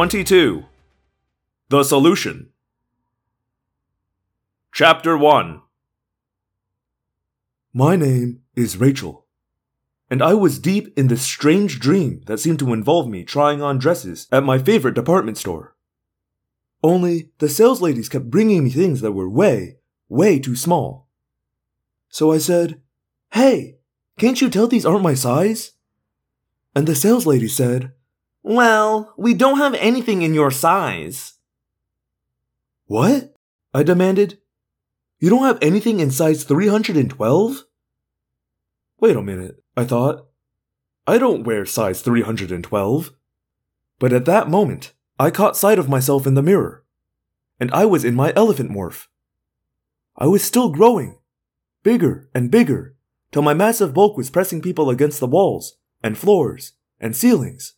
Book 22 The Solution. Chapter 1 My name is Rachel, and I was deep in this strange dream that seemed to involve me trying on dresses at my favorite department store. Only the sales ladies kept bringing me things that were way, way too small. So I said, Hey, can't you tell these aren't my size? And the sales lady said, Well, we don't have anything in your size. What? I demanded. You don't have anything in size 312? Wait a minute, I thought. I don't wear size 312. But at that moment, I caught sight of myself in the mirror, and I was in my elephant morph. I was still growing, bigger and bigger, till my massive bulk was pressing people against the walls and floors and ceilings.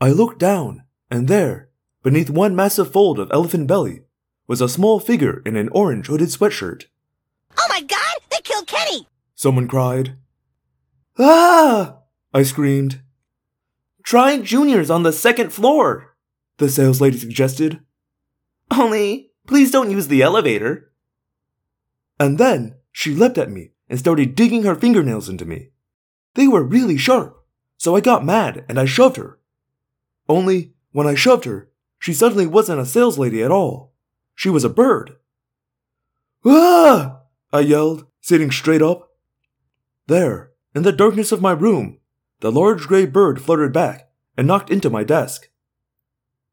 I looked down, and there, beneath one massive fold of elephant belly, was a small figure in an orange hooded sweatshirt. Oh my god, they killed Kenny! Someone cried. Ah! I screamed. Try Junior's on the second floor, the sales lady suggested. Only, please don't use the elevator. And then she leapt at me and started digging her fingernails into me. They were really sharp, so I got mad and I shoved her. Only, when I shoved her, she suddenly wasn't a sales lady at all. She was a bird. Ah! I yelled, sitting straight up. There, in the darkness of my room, the large gray bird fluttered back and knocked into my desk.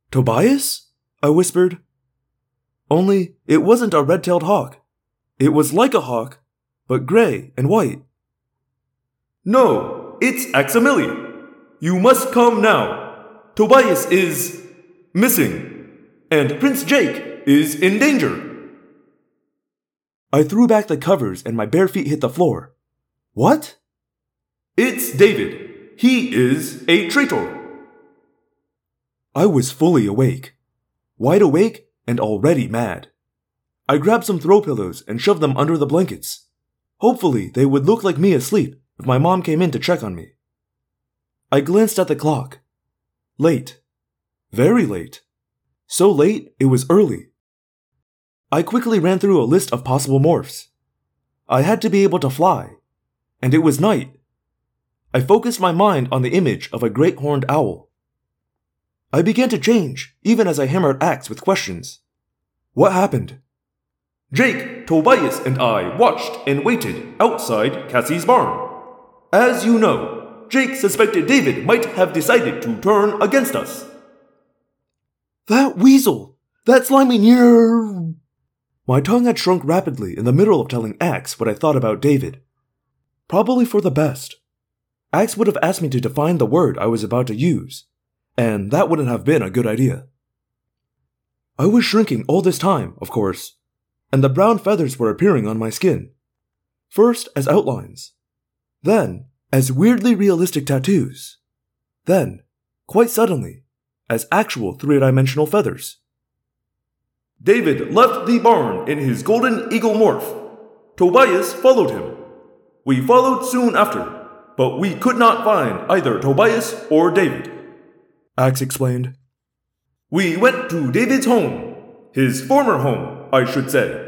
Tobias? I whispered. Only it wasn't a red tailed hawk. It was like a hawk, but gray and white. No, it's Aximili. You must come now. Tobias is missing, and Prince Jake is in danger. I threw back the covers and my bare feet hit the floor. What? It's David. He is a traitor. I was fully awake. Wide awake and already mad. I grabbed some throw pillows and shoved them under the blankets. Hopefully, they would look like me asleep if my mom came in to check on me. I glanced at the clock. Late. Very late. So late, it was early. I quickly ran through a list of possible morphs. I had to be able to fly, and it was night. I focused my mind on the image of a great horned owl. I began to change, even as I hammered Axe with questions. What happened? Jake, Tobias, and I watched and waited outside Cassie's barn. As you know, Jake suspected David might have decided to turn against us. That weasel! That slimy near. My tongue had shrunk rapidly in the middle of telling Axe what I thought about David. Probably for the best. Axe would have asked me to define the word I was about to use, and that wouldn't have been a good idea. I was shrinking all this time, of course, and the brown feathers were appearing on my skin. First as outlines, then as weirdly realistic tattoos, then, quite suddenly, as actual three dimensional feathers. David left the barn in his golden eagle morph. Tobias followed him. We followed soon after, but we could not find either Tobias or David. Axe explained. We went to David's home, his former home, I should say.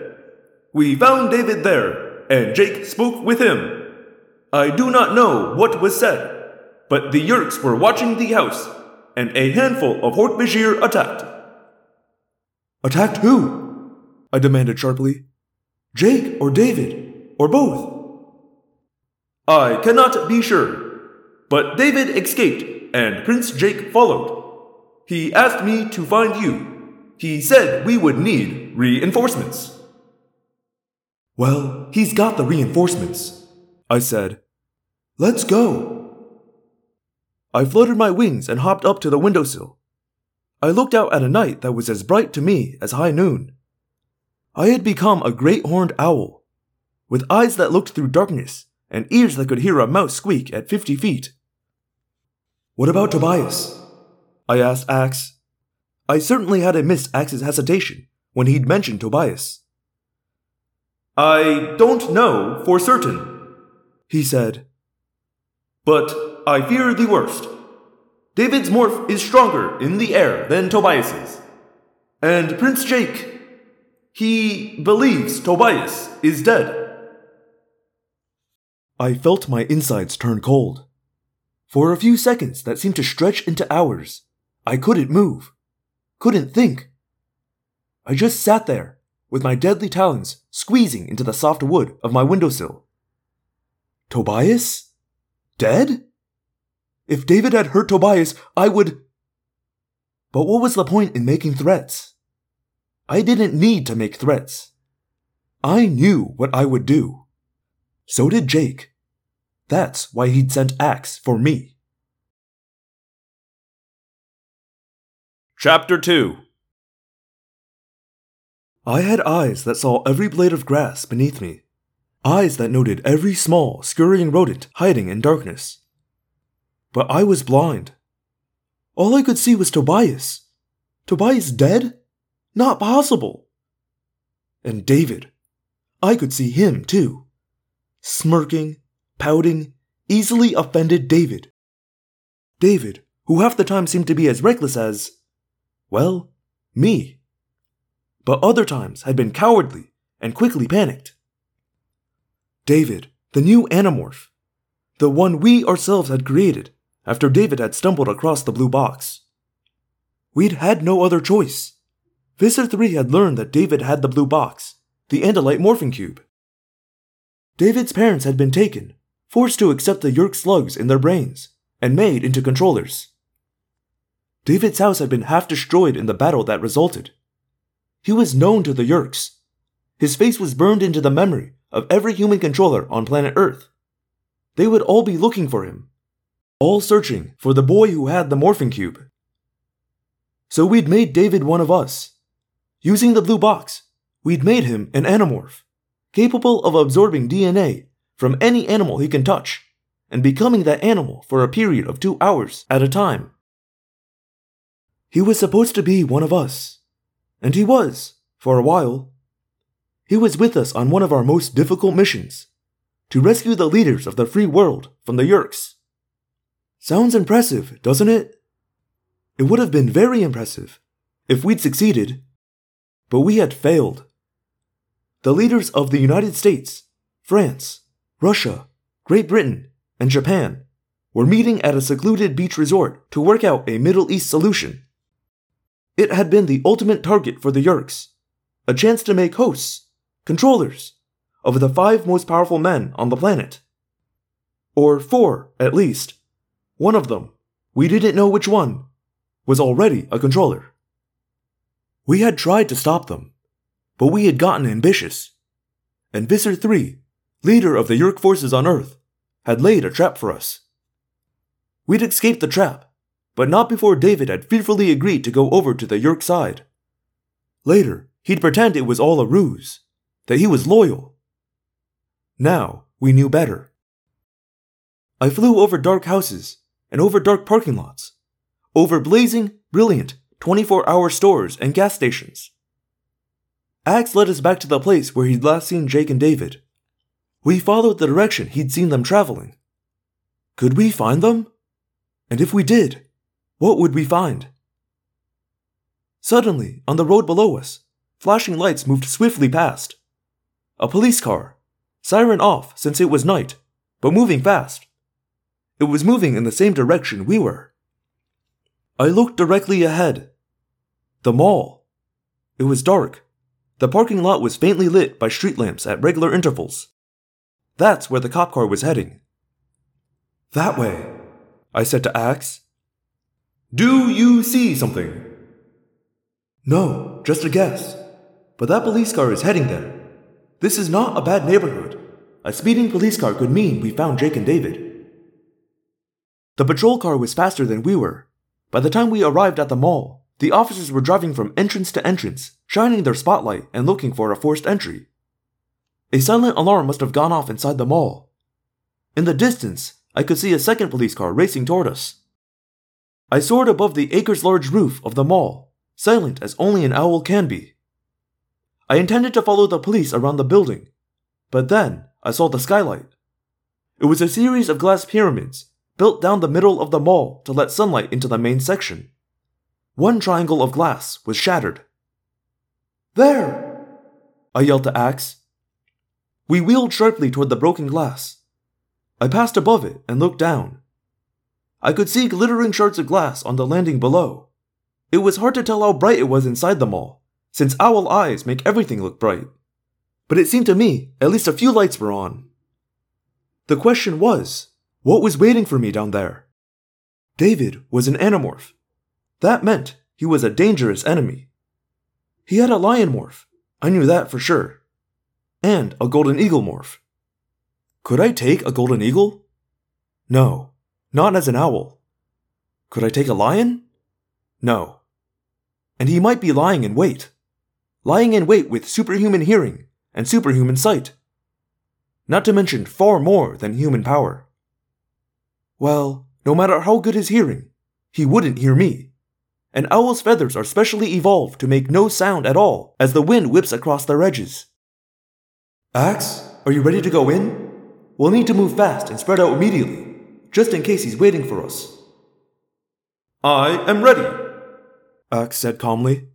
We found David there, and Jake spoke with him. I do not know what was said, but the Yeerks were watching the house, and a handful of Hork-Bajir attacked. Attacked who? I demanded sharply. Jake or David, or both? I cannot be sure, but David escaped, and Prince Jake followed. He asked me to find you. He said we would need reinforcements. Well, he's got the reinforcements, I said. Let's go. I fluttered my wings and hopped up to the windowsill. I looked out at a night that was as bright to me as high noon. I had become a great horned owl, with eyes that looked through darkness and ears that could hear a mouse squeak at 50 feet. What about Tobias? I asked Axe. I certainly hadn't missed Axe's hesitation when he'd mentioned Tobias. I don't know for certain, he said. But I fear the worst. David's morph is stronger in the air than Tobias's. And Prince Jake, he believes Tobias is dead. I felt my insides turn cold. For a few seconds that seemed to stretch into hours, I couldn't move, couldn't think. I just sat there, with my deadly talons squeezing into the soft wood of my windowsill. Tobias? Dead? If David had hurt Tobias, I would. But what was the point in making threats? I didn't need to make threats. I knew what I would do. So did Jake. That's why he'd sent Axe for me. Chapter 2 I had eyes that saw every blade of grass beneath me, eyes that noted every small, scurrying rodent hiding in darkness. But I was blind. All I could see was Tobias. Tobias dead? Not possible. And David. I could see him, too. Smirking, pouting, easily offended David. David, who half the time seemed to be as reckless as, well, me. But other times had been cowardly and quickly panicked. David, the new Animorph, the one we ourselves had created after David had stumbled across the blue box. We'd had no other choice. Visser 3 had learned that David had the blue box, the Andalite morphing cube. David's parents had been taken, forced to accept the Yeerk slugs in their brains, and made into controllers. David's house had been half destroyed in the battle that resulted. He was known to the Yeerks. His face was burned into the memory of every human controller on planet Earth. They would all be looking for him, all searching for the boy who had the morphing cube. So we'd made David one of us. Using the blue box, we'd made him an animorph capable of absorbing DNA from any animal he can touch, and becoming that animal for a period of two hours at a time. He was supposed to be one of us, and he was, for a while. He was with us on one of our most difficult missions to rescue the leaders of the free world from the Yeerks. Sounds impressive, doesn't it? It would have been very impressive if we'd succeeded, but we had failed the leaders of the United States, France, Russia, Great Britain, and Japan were meeting at a secluded beach resort to work out a Middle East solution. It had been the ultimate target for the Yeerks, a chance to make hosts, controllers, of the five most powerful men on the planet. Or four, at least. One of them, we didn't know which one, was already a controller. We had tried to stop them, but we had gotten ambitious. And Visser 3, leader of the Yeerk forces on Earth, had laid a trap for us. We'd escaped the trap, but not before David had fearfully agreed to go over to the Yeerk side. Later, he'd pretend it was all a ruse, that he was loyal. Now, we knew better. I flew over dark houses and over dark parking lots, over blazing, brilliant 24 hour stores and gas stations. Axe led us back to the place where he'd last seen Jake and David. We followed the direction he'd seen them traveling. Could we find them? And if we did, what would we find? Suddenly, on the road below us, flashing lights moved swiftly past. A police car, siren off since it was night, but moving fast. It was moving in the same direction we were. I looked directly ahead. The mall. It was dark, the parking lot was faintly lit by street lamps at regular intervals. That's where the cop car was heading. That way, I said to Axe. Do you see something? No, just a guess. But that police car is heading there. This is not a bad neighborhood. A speeding police car could mean we found Jake and David. The patrol car was faster than we were. By the time we arrived at the mall, the officers were driving from entrance to entrance, shining their spotlight and looking for a forced entry. A silent alarm must have gone off inside the mall. In the distance, I could see a second police car racing toward us. I soared above the acres large roof of the mall, silent as only an owl can be. I intended to follow the police around the building, but then I saw the skylight. It was a series of glass pyramids, built down the middle of the mall to let sunlight into the main section. One triangle of glass was shattered. There! I yelled to Axe. We wheeled sharply toward the broken glass. I passed above it and looked down. I could see glittering shards of glass on the landing below. It was hard to tell how bright it was inside the mall, since owl eyes make everything look bright. But it seemed to me at least a few lights were on. The question was, what was waiting for me down there? David was an animorph. That meant he was a dangerous enemy. He had a lion morph, I knew that for sure, and a golden eagle morph. Could I take a golden eagle? No, not as an owl. Could I take a lion? No. And he might be lying in wait. Lying in wait with superhuman hearing and superhuman sight. Not to mention far more than human power. Well, no matter how good his hearing, he wouldn't hear me. And owl's feathers are specially evolved to make no sound at all as the wind whips across their edges. Axe, are you ready to go in? We'll need to move fast and spread out immediately, just in case he's waiting for us. I am ready, Axe said calmly.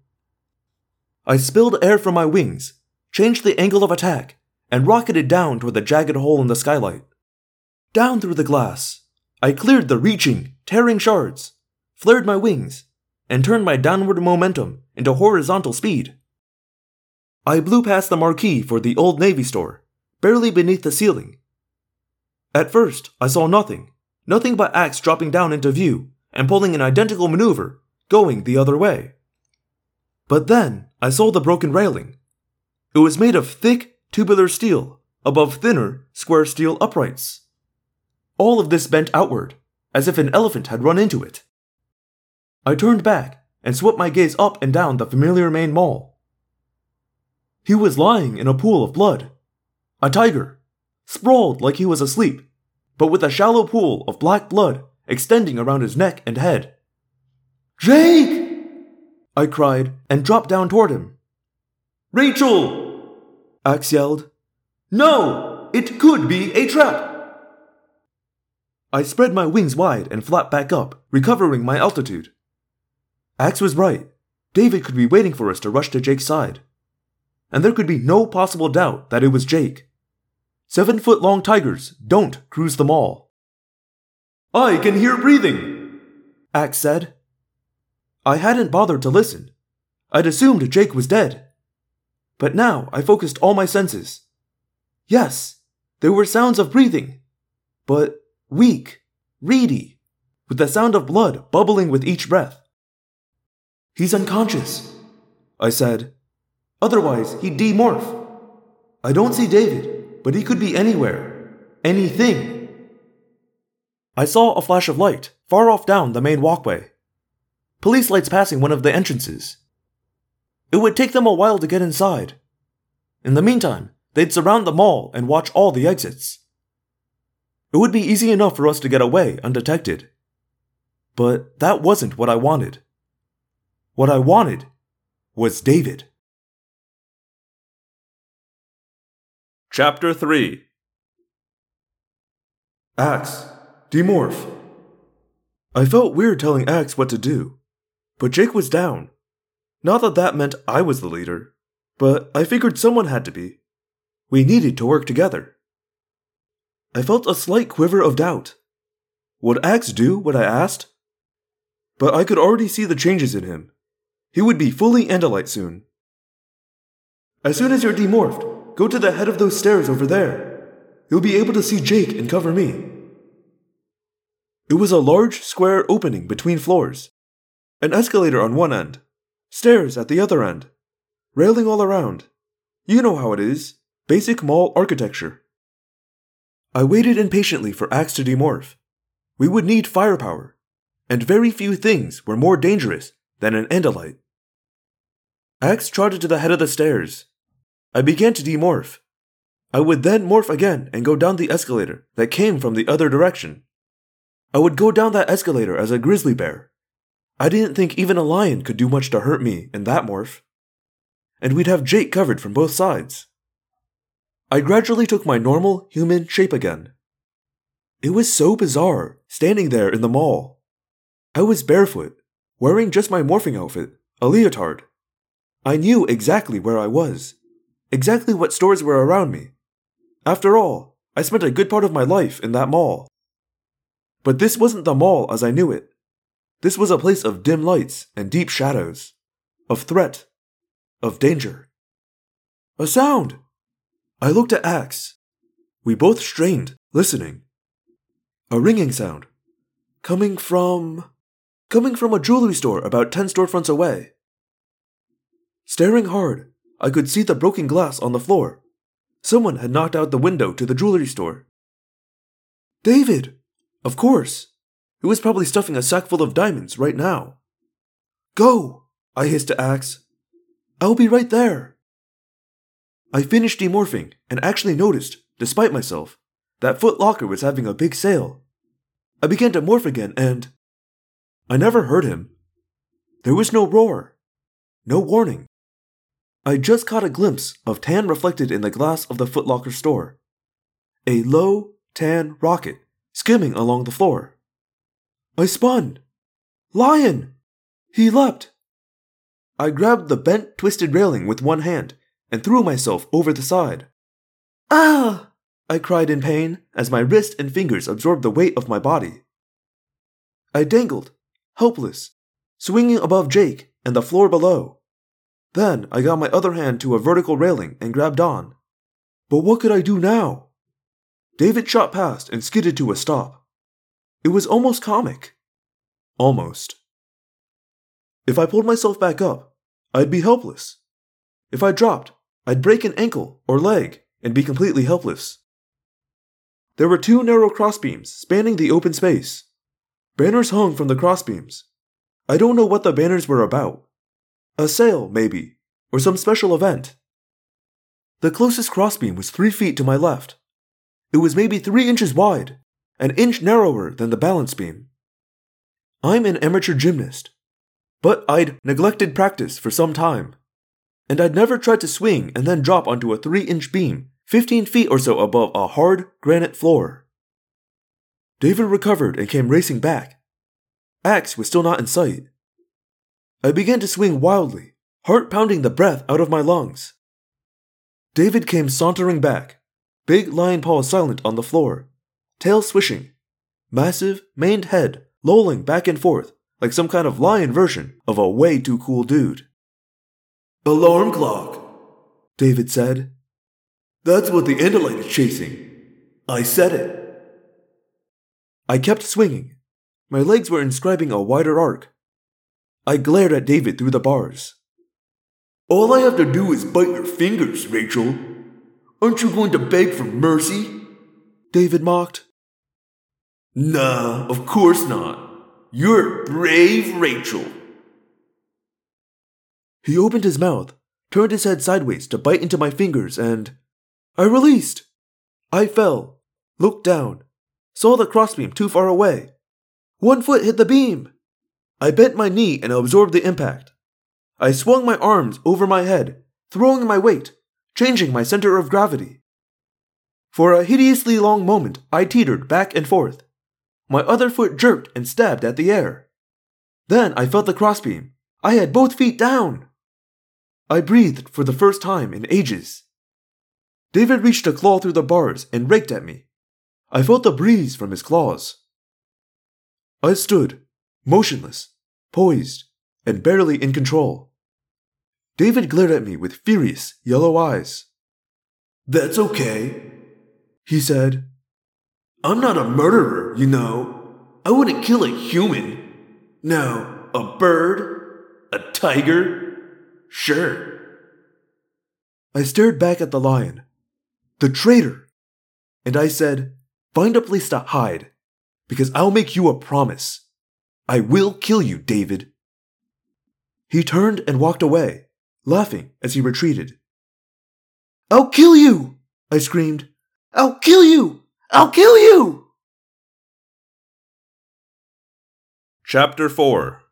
I spilled air from my wings, changed the angle of attack, and rocketed down toward the jagged hole in the skylight. Down through the glass, I cleared the reaching, tearing shards, flared my wings, and turned my downward momentum into horizontal speed. I blew past the marquee for the Old Navy store, barely beneath the ceiling, at first, I saw nothing. Nothing but Axe dropping down into view and pulling an identical maneuver, going the other way. But then I saw the broken railing. It was made of thick, tubular steel above thinner, square steel uprights. All of this bent outward, as if an elephant had run into it. I turned back and swept my gaze up and down the familiar main mall. He was lying in a pool of blood. A tiger, sprawled like he was asleep, but with a shallow pool of black blood extending around his neck and head. Jake! I cried and dropped down toward him. Rachel! Axe yelled. No! It could be a trap! I spread my wings wide and flapped back up, recovering my altitude. Axe was right. David could be waiting for us to rush to Jake's side. And there could be no possible doubt that it was Jake. Seven foot long tigers don't cruise the mall. I can hear breathing, Axe said. I hadn't bothered to listen. I'd assumed Jake was dead. But now I focused all my senses. Yes, there were sounds of breathing, but weak, reedy, with the sound of blood bubbling with each breath. He's unconscious, I said. Otherwise, he'd demorph. I don't see David but he could be anywhere. Anything. I saw a flash of light, far off down the main walkway. Police lights passing one of the entrances. It would take them a while to get inside. In the meantime, they'd surround the mall and watch all the exits. It would be easy enough for us to get away undetected. But that wasn't what I wanted. What I wanted was David. Chapter 3 Axe, demorph. I felt weird telling Axe what to do, but Jake was down. Not that that meant I was the leader, but I figured someone had to be. We needed to work together. I felt a slight quiver of doubt. Would Axe do what I asked? But I could already see the changes in him. He would be fully Andalite soon. As soon as you're demorphed, Go to the head of those stairs over there. You'll be able to see Jake and cover me. It was a large square opening between floors. An escalator on one end, stairs at the other end, railing all around. You know how it is basic mall architecture. I waited impatiently for Axe to demorph. We would need firepower, and very few things were more dangerous than an Andalite. Axe trotted to the head of the stairs, I began to demorph. I would then morph again and go down the escalator that came from the other direction. I would go down that escalator as a grizzly bear. I didn't think even a lion could do much to hurt me in that morph. And we'd have Jake covered from both sides. I gradually took my normal human shape again. It was so bizarre, standing there in the mall. I was barefoot, wearing just my morphing outfit, a leotard. I knew exactly where I was, exactly what stores were around me. After all, I spent a good part of my life in that mall. But this wasn't the mall as I knew it. This was a place of dim lights and deep shadows, of threat, of danger. A sound! I looked at Axe. We both strained, listening. A ringing sound. Coming from. coming from a jewelry store about ten storefronts away. Staring hard, I could see the broken glass on the floor. Someone had knocked out the window to the jewelry store. David! Of course. He was probably stuffing a sack full of diamonds right now. Go! I hissed to Axe. I'll be right there. I finished demorphing and actually noticed, despite myself, that Foot Locker was having a big sale. I began to morph again and. I never heard him. There was no roar, no warning. I just caught a glimpse of tan reflected in the glass of the Foot Locker store. A low, tan rocket skimming along the floor. I spun. Lion! He leapt. I grabbed the bent, twisted railing with one hand and threw myself over the side. Ah! I cried in pain as my wrist and fingers absorbed the weight of my body. I dangled, helpless, swinging above Jake and the floor below. Then I got my other hand to a vertical railing and grabbed on. But what could I do now? David shot past and skidded to a stop. It was almost comic. Almost. If I pulled myself back up, I'd be helpless. If I dropped, I'd break an ankle or leg and be completely helpless. There were two narrow crossbeams spanning the open space. Banners hung from the crossbeams. I don't know what the banners were about. A sale, maybe, or some special event. The closest crossbeam was three feet to my left. It was maybe three inches wide, an inch narrower than the balance beam. I'm an amateur gymnast, but I'd neglected practice for some time, and I'd never tried to swing and then drop onto a three inch beam 15 feet or so above a hard granite floor. David recovered and came racing back. Axe was still not in sight. I began to swing wildly, heart pounding the breath out of my lungs. David came sauntering back, big lion paws silent on the floor, tail swishing, massive, maned head lolling back and forth like some kind of lion version of a way too cool dude. Alarm clock, David said. That's what the Andalite is chasing. I said it. I kept swinging. My legs were inscribing a wider arc, I glared at David through the bars. All I have to do is bite your fingers, Rachel. Aren't you going to beg for mercy? David mocked. Nah, of course not. You're brave, Rachel. He opened his mouth, turned his head sideways to bite into my fingers, and I released. I fell, looked down, saw the crossbeam too far away. One foot hit the beam. I bent my knee and absorbed the impact. I swung my arms over my head, throwing my weight, changing my center of gravity. For a hideously long moment, I teetered back and forth. My other foot jerked and stabbed at the air. Then I felt the crossbeam. I had both feet down. I breathed for the first time in ages. David reached a claw through the bars and raked at me. I felt the breeze from his claws. I stood, motionless, poised, and barely in control. David glared at me with furious, yellow eyes. That's okay, he said. I'm not a murderer, you know. I wouldn't kill a human. No, a bird, a tiger, sure. I stared back at the lion. The traitor! And I said, Find a place to hide, because I'll make you a promise. I will kill you, David. He turned and walked away, laughing as he retreated. I'll kill you! I screamed. I'll kill you! I'll kill you! Chapter 4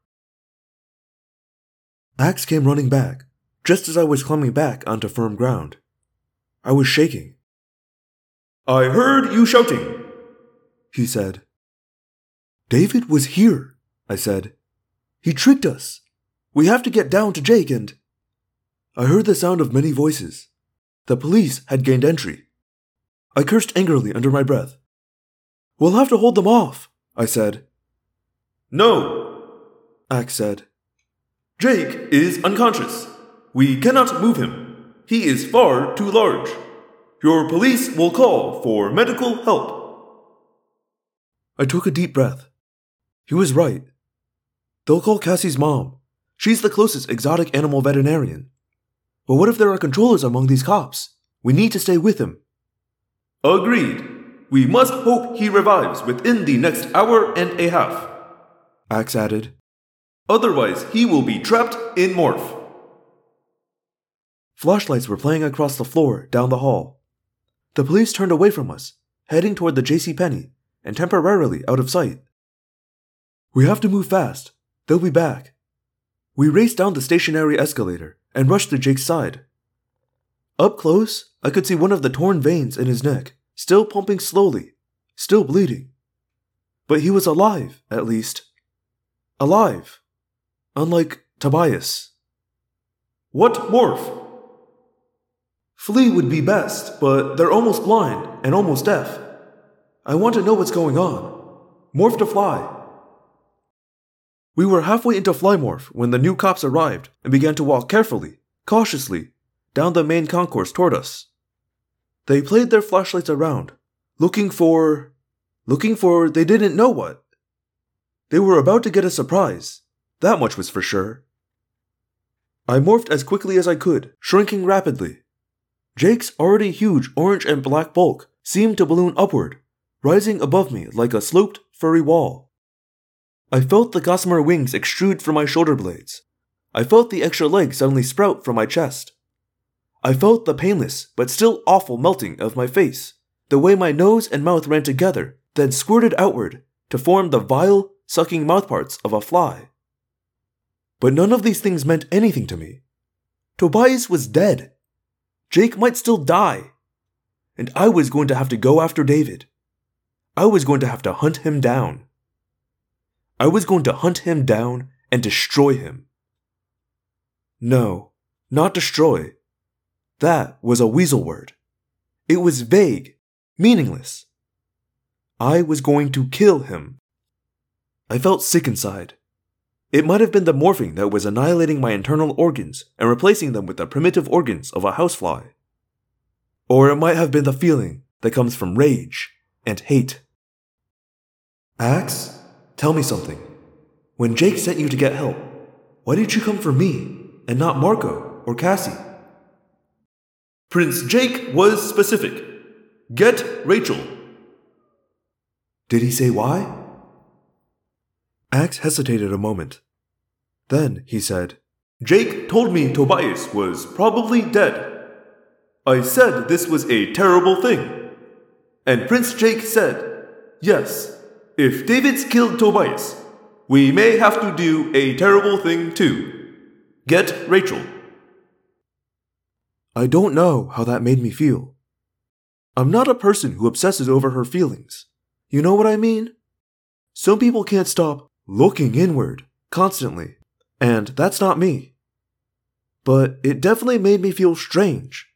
Axe came running back, just as I was climbing back onto firm ground. I was shaking. I heard you shouting, he said. David was here, I said. He tricked us. We have to get down to Jake and. I heard the sound of many voices. The police had gained entry. I cursed angrily under my breath. We'll have to hold them off, I said. No, Axe said. Jake is unconscious. We cannot move him. He is far too large. Your police will call for medical help. I took a deep breath. He was right. They'll call Cassie's mom. She's the closest exotic animal veterinarian. But what if there are controllers among these cops? We need to stay with him. Agreed. We must hope he revives within the next hour and a half. Axe added. Otherwise, he will be trapped in Morph. Flashlights were playing across the floor down the hall. The police turned away from us, heading toward the J.C. Penney, and temporarily out of sight. We have to move fast. They'll be back. We raced down the stationary escalator and rushed to Jake's side. Up close, I could see one of the torn veins in his neck, still pumping slowly, still bleeding. But he was alive, at least. Alive. Unlike Tobias. What morph? Flea would be best, but they're almost blind and almost deaf. I want to know what's going on. Morph to fly. We were halfway into Flymorph when the new cops arrived and began to walk carefully, cautiously, down the main concourse toward us. They played their flashlights around, looking for. looking for they didn't know what. They were about to get a surprise, that much was for sure. I morphed as quickly as I could, shrinking rapidly. Jake's already huge orange and black bulk seemed to balloon upward, rising above me like a sloped, furry wall. I felt the gossamer wings extrude from my shoulder blades. I felt the extra leg suddenly sprout from my chest. I felt the painless but still awful melting of my face, the way my nose and mouth ran together, then squirted outward to form the vile, sucking mouthparts of a fly. But none of these things meant anything to me. Tobias was dead. Jake might still die. And I was going to have to go after David. I was going to have to hunt him down. I was going to hunt him down and destroy him. No, not destroy. That was a weasel word. It was vague, meaningless. I was going to kill him. I felt sick inside. It might have been the morphing that was annihilating my internal organs and replacing them with the primitive organs of a housefly. Or it might have been the feeling that comes from rage and hate. Axe? Tell me something. When Jake sent you to get help, why did you come for me and not Marco or Cassie? Prince Jake was specific. Get Rachel. Did he say why? Axe hesitated a moment. Then he said, Jake told me Tobias was probably dead. I said this was a terrible thing. And Prince Jake said, Yes, if David's killed Tobias, we may have to do a terrible thing too. Get Rachel. I don't know how that made me feel. I'm not a person who obsesses over her feelings. You know what I mean? Some people can't stop looking inward constantly, and that's not me. But it definitely made me feel strange.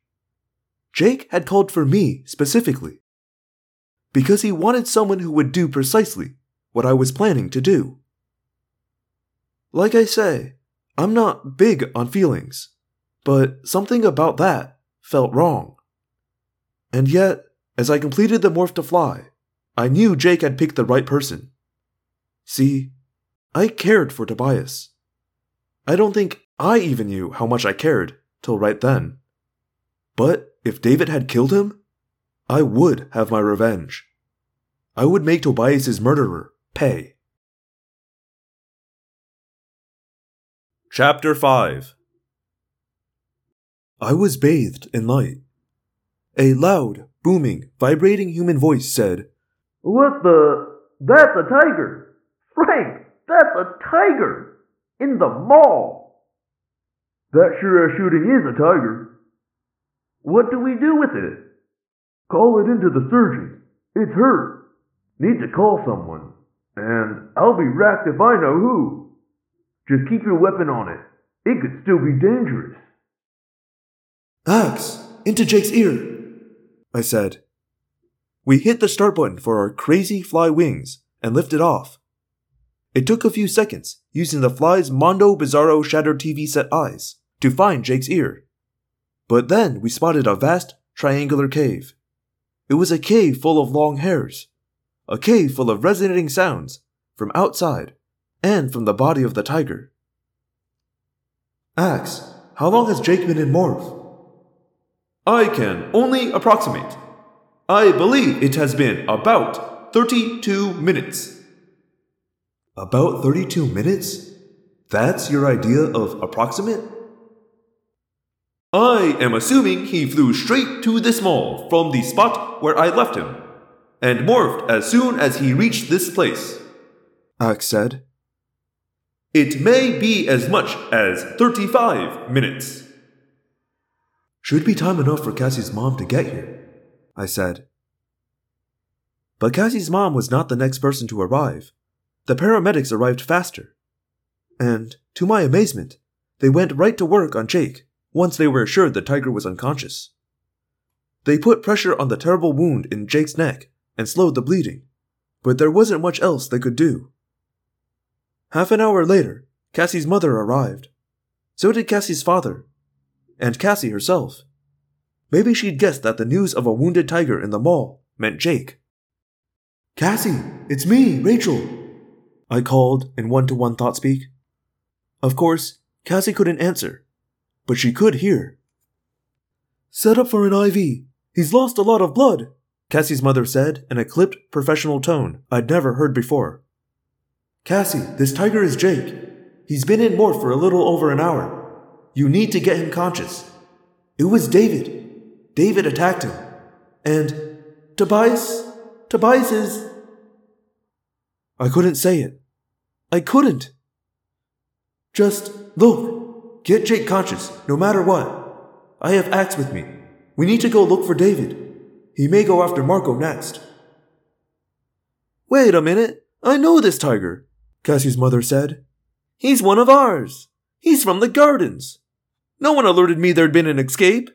Jake had called for me specifically because he wanted someone who would do precisely what I was planning to do. Like I say, I'm not big on feelings, but something about that felt wrong. And yet, as I completed the morph to fly, I knew Jake had picked the right person. See, I cared for Tobias. I don't think I even knew how much I cared till right then. But if David had killed him, I would have my revenge. I would make Tobias's murderer pay. Chapter 5 I was bathed in light. A loud, booming, vibrating human voice said, What the? That's a tiger! Frank, that's a tiger! In the mall! That sure as shooting is a tiger. What do we do with it? Call it into the surgeon. It's hurt. Need to call someone. And I'll be racked if I know who. Just keep your weapon on it. It could still be dangerous. Axe, into Jake's ear, I said. We hit the start button for our crazy fly wings and lifted off. It took a few seconds, using the fly's Mondo Bizarro Shattered TV set eyes, to find Jake's ear. But then we spotted a vast, triangular cave. It was a cave full of long hairs, a cave full of resonating sounds from outside and from the body of the tiger. Axe, how long has Jake been in Morph? I can only approximate. I believe it has been about 32 minutes. About 32 minutes? That's your idea of approximate? I am assuming he flew straight to this mall from the spot where I left him, and morphed as soon as he reached this place. Axe said. It may be as much as 35 minutes. Should be time enough for Cassie's mom to get here, I said. But Cassie's mom was not the next person to arrive. The paramedics arrived faster. And, to my amazement, they went right to work on Jake once they were assured the tiger was unconscious. They put pressure on the terrible wound in Jake's neck and slowed the bleeding, but there wasn't much else they could do. Half an hour later, Cassie's mother arrived. So did Cassie's father, and Cassie herself. Maybe she'd guessed that the news of a wounded tiger in the mall meant Jake. Cassie, it's me, Rachel, I called in one to one thought speak. Of course, Cassie couldn't answer, but she could hear. Set up for an IV. He's lost a lot of blood, Cassie's mother said in a clipped, professional tone I'd never heard before. Cassie, this tiger is Jake. He's been in morph for a little over an hour. You need to get him conscious. It was David. David attacked him. And Tobias? Tobias is. I couldn't say it. I couldn't. Just look. Get Jake conscious, no matter what. I have Axe with me. We need to go look for David. He may go after Marco next. Wait a minute. I know this tiger, Cassie's mother said. He's one of ours. He's from the gardens. No one alerted me there'd been an escape.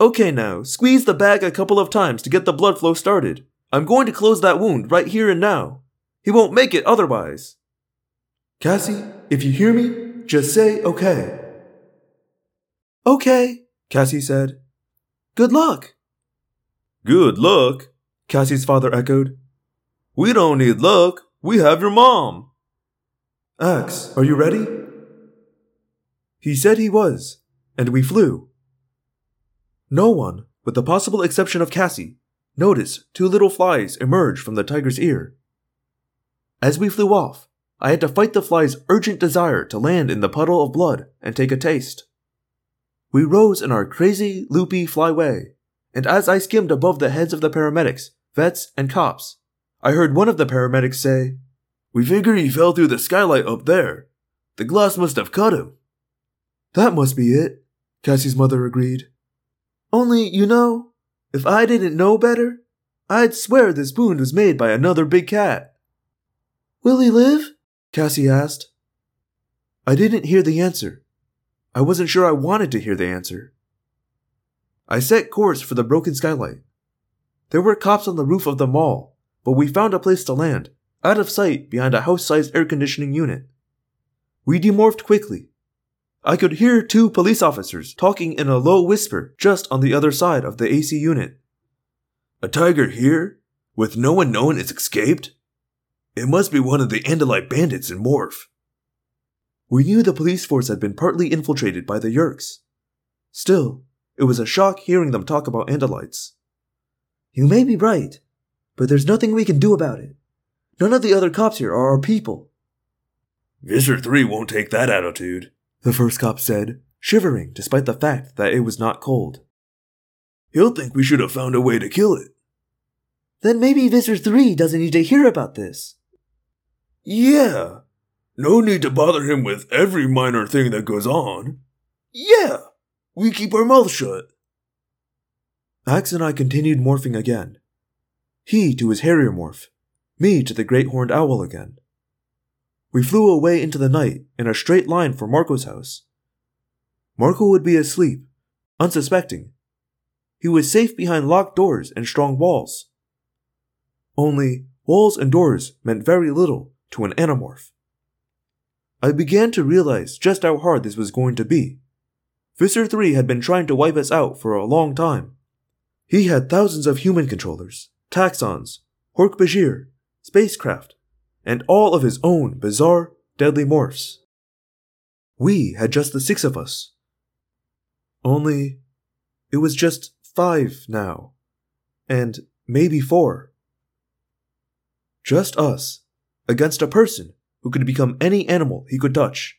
Okay, now, squeeze the bag a couple of times to get the blood flow started. I'm going to close that wound right here and now. He won't make it otherwise. Cassie, if you hear me, just say okay. Okay, Cassie said. Good luck. Good luck, Cassie's father echoed. We don't need luck. We have your mom. Axe, are you ready? He said he was, and we flew. No one, with the possible exception of Cassie, noticed two little flies emerge from the tiger's ear. As we flew off, I had to fight the fly's urgent desire to land in the puddle of blood and take a taste. We rose in our crazy, loopy flyway, and as I skimmed above the heads of the paramedics, vets, and cops, I heard one of the paramedics say, We figure he fell through the skylight up there. The glass must have cut him. That must be it, Cassie's mother agreed. Only, you know, if I didn't know better, I'd swear this wound was made by another big cat. Will he live? Cassie asked. I didn't hear the answer. I wasn't sure I wanted to hear the answer. I set course for the broken skylight. There were cops on the roof of the mall, but we found a place to land, out of sight behind a house sized air conditioning unit. We demorphed quickly I could hear two police officers talking in a low whisper just on the other side of the AC unit. A tiger here? With no one knowing it's escaped? It must be one of the Andalite bandits in Morph. We knew the police force had been partly infiltrated by the Yeerks. Still, it was a shock hearing them talk about Andalites. You may be right, but there's nothing we can do about it. None of the other cops here are our people. Visser 3 won't take that attitude, the first cop said, shivering despite the fact that it was not cold. He'll think we should have found a way to kill it. Then maybe Visser 3 doesn't need to hear about this. Yeah. No need to bother him with every minor thing that goes on. Yeah. We keep our mouths shut. Axe and I continued morphing again. He to his Harrier morph, me to the great horned owl again. We flew away into the night in a straight line for Marco's house. Marco would be asleep, unsuspecting. He was safe behind locked doors and strong walls. Only, walls and doors meant very little to an Animorph. I began to realize just how hard this was going to be. Visser 3 had been trying to wipe us out for a long time. He had thousands of human controllers, Taxxons, Hork-Bajir, spacecraft, and all of his own bizarre, deadly morphs. We had just the six of us. Only, it was just five now, and maybe four. Just us, against a person who could become any animal he could touch.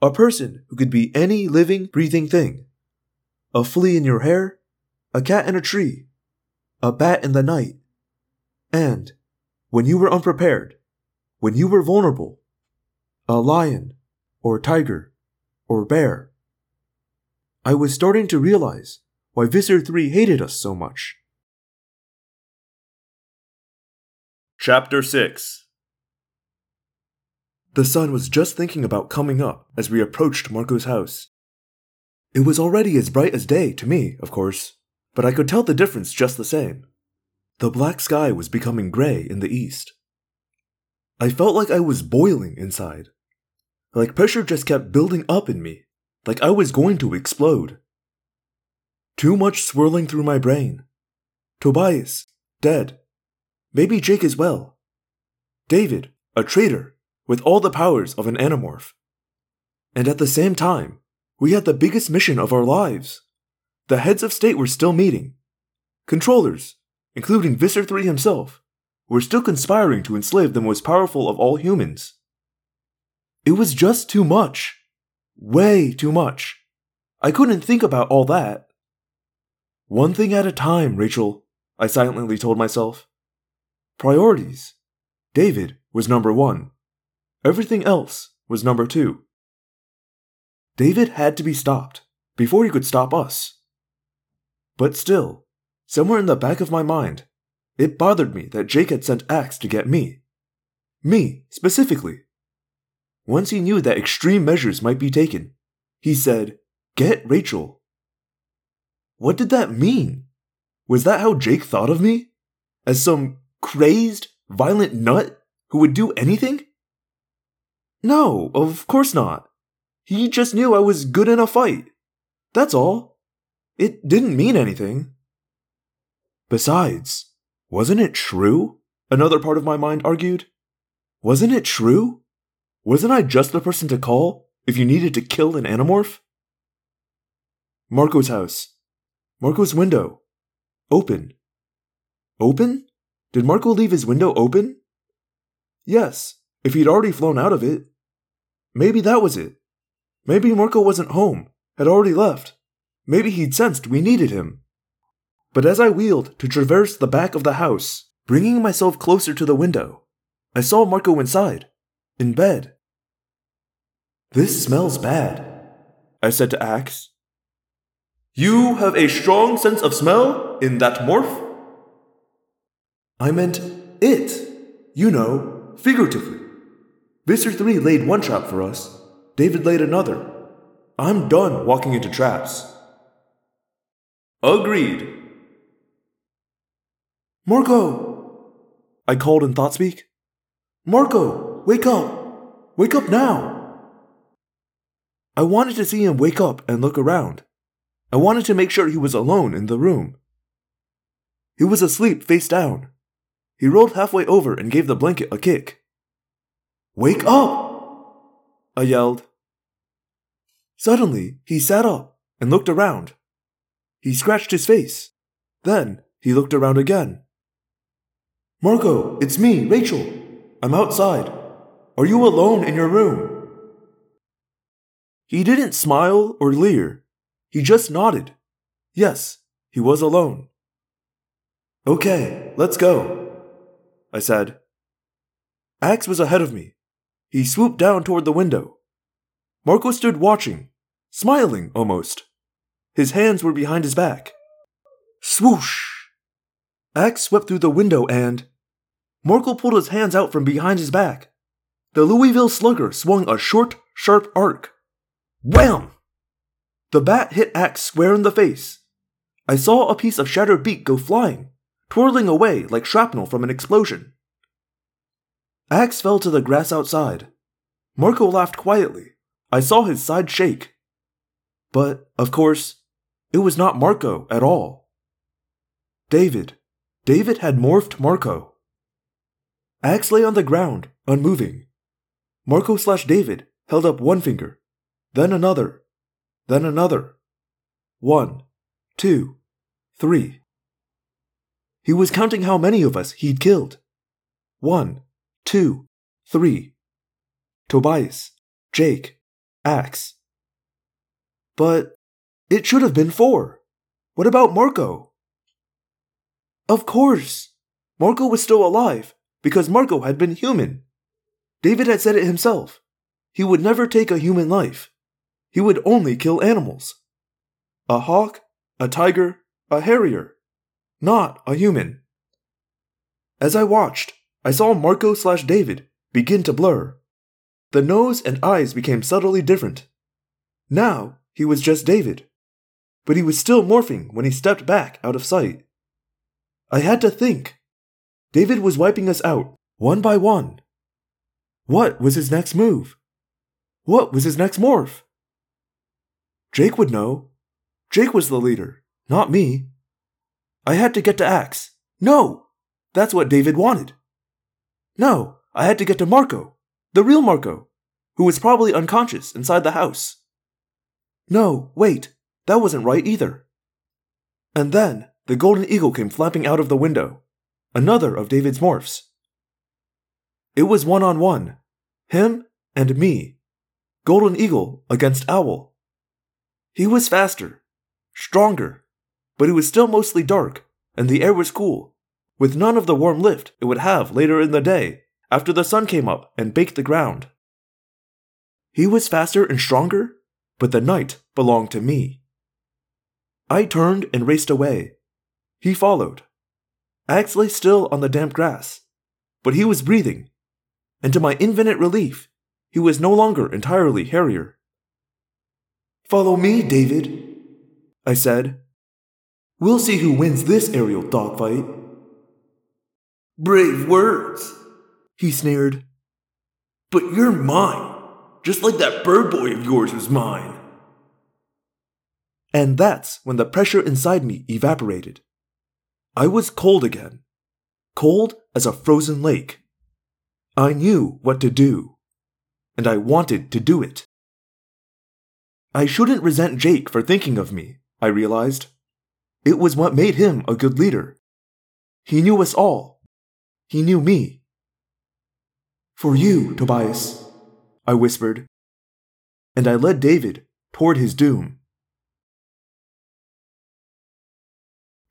A person who could be any living, breathing thing. A flea in your hair, a cat in a tree, a bat in the night. And, when you were unprepared, when you were vulnerable, a lion, or a tiger, or a bear. I was starting to realize why Visser 3 hated us so much. Chapter 6 The sun was just thinking about coming up as we approached Marco's house. It was already as bright as day to me, of course, but I could tell the difference just the same. The black sky was becoming gray in the east. I felt like I was boiling inside. Like pressure just kept building up in me, like I was going to explode. Too much swirling through my brain. Tobias, dead. Maybe Jake as well. David, a traitor, with all the powers of an Animorph. And at the same time, we had the biggest mission of our lives. The heads of state were still meeting. Controllers, including Visser 3 himself, were still conspiring to enslave the most powerful of all humans. It was just too much. Way too much. I couldn't think about all that. One thing at a time, Rachel, I silently told myself. Priorities. David was number one. Everything else was number two. David had to be stopped before he could stop us. But still, somewhere in the back of my mind, it bothered me that Jake had sent Ax to get me. Me, specifically. Once he knew that extreme measures might be taken, he said, Get Rachel. What did that mean? Was that how Jake thought of me? As some crazed, violent nut who would do anything? No, of course not. He just knew I was good in a fight. That's all. It didn't mean anything. Besides, wasn't it true? Another part of my mind argued. Wasn't it true? Wasn't I just the person to call if you needed to kill an Animorph? Marco's house. Marco's window. Open. Open? Did Marco leave his window open? Yes, if he'd already flown out of it. Maybe that was it. Maybe Marco wasn't home, had already left. Maybe he'd sensed we needed him. But as I wheeled to traverse the back of the house, bringing myself closer to the window, I saw Marco inside, in bed. This smells bad, I said to Ax. You have a strong sense of smell in that morph? I meant it, you know, figuratively. Visser 3 laid one trap for us, David laid another. I'm done walking into traps. Agreed. Marco! I called in Thoughtspeak. Marco, wake up! Wake up now! I wanted to see him wake up and look around. I wanted to make sure he was alone in the room. He was asleep face down. He rolled halfway over and gave the blanket a kick. Wake up! I yelled. Suddenly, he sat up and looked around. He scratched his face. Then, he looked around again. Marco, it's me, Rachel. I'm outside. Are you alone in your room? He didn't smile or leer. He just nodded. Yes, he was alone. Okay, let's go, I said. Ax was ahead of me. He swooped down toward the window. Marco stood watching, smiling almost. His hands were behind his back. Swoosh! Ax swept through the window and. Marco pulled his hands out from behind his back. The Louisville slugger swung a short, sharp arc. Wham! The bat hit Ax square in the face. I saw a piece of shattered beak go flying, twirling away like shrapnel from an explosion. Ax fell to the grass outside. Marco laughed quietly. I saw his side shake. But, of course, it was not Marco at all. David. David had morphed Marco. Ax lay on the ground, unmoving. Marco slash David held up one finger, then another, then another. One, two, three. He was counting how many of us he'd killed. One, two, three. Tobias, Jake, Ax. But it should have been four. What about Marco? Of course. Marco was still alive because Marco had been human. David had said it himself. He would never take a human life. He would only kill animals. A hawk, a tiger, a harrier. Not a human. As I watched, I saw Marco slash David begin to blur. The nose and eyes became subtly different. Now he was just David. But he was still morphing when he stepped back out of sight. I had to think. David was wiping us out, one by one. What was his next move? What was his next morph? Jake would know. Jake was the leader, not me. I had to get to Ax. No! That's what David wanted. No, I had to get to Marco, the real Marco, who was probably unconscious inside the house. No, wait, that wasn't right either. And then the golden eagle came flapping out of the window, another of David's morphs. It was one on one, him and me, golden eagle against owl. He was faster, stronger, but it was still mostly dark, and the air was cool, with none of the warm lift it would have later in the day after the sun came up and baked the ground. He was faster and stronger, but the night belonged to me. I turned and raced away. He followed. Ax lay still on the damp grass, but he was breathing, and to my infinite relief, he was no longer entirely Harrier. Follow me, David, I said. We'll see who wins this aerial dogfight. Brave words, he sneered. But you're mine, just like that bird boy of yours was mine. And that's when the pressure inside me evaporated. I was cold again. Cold as a frozen lake. I knew what to do. And I wanted to do it. I shouldn't resent Jake for thinking of me, I realized. It was what made him a good leader. He knew us all. He knew me. For you, Tobias, I whispered. And I led David toward his doom.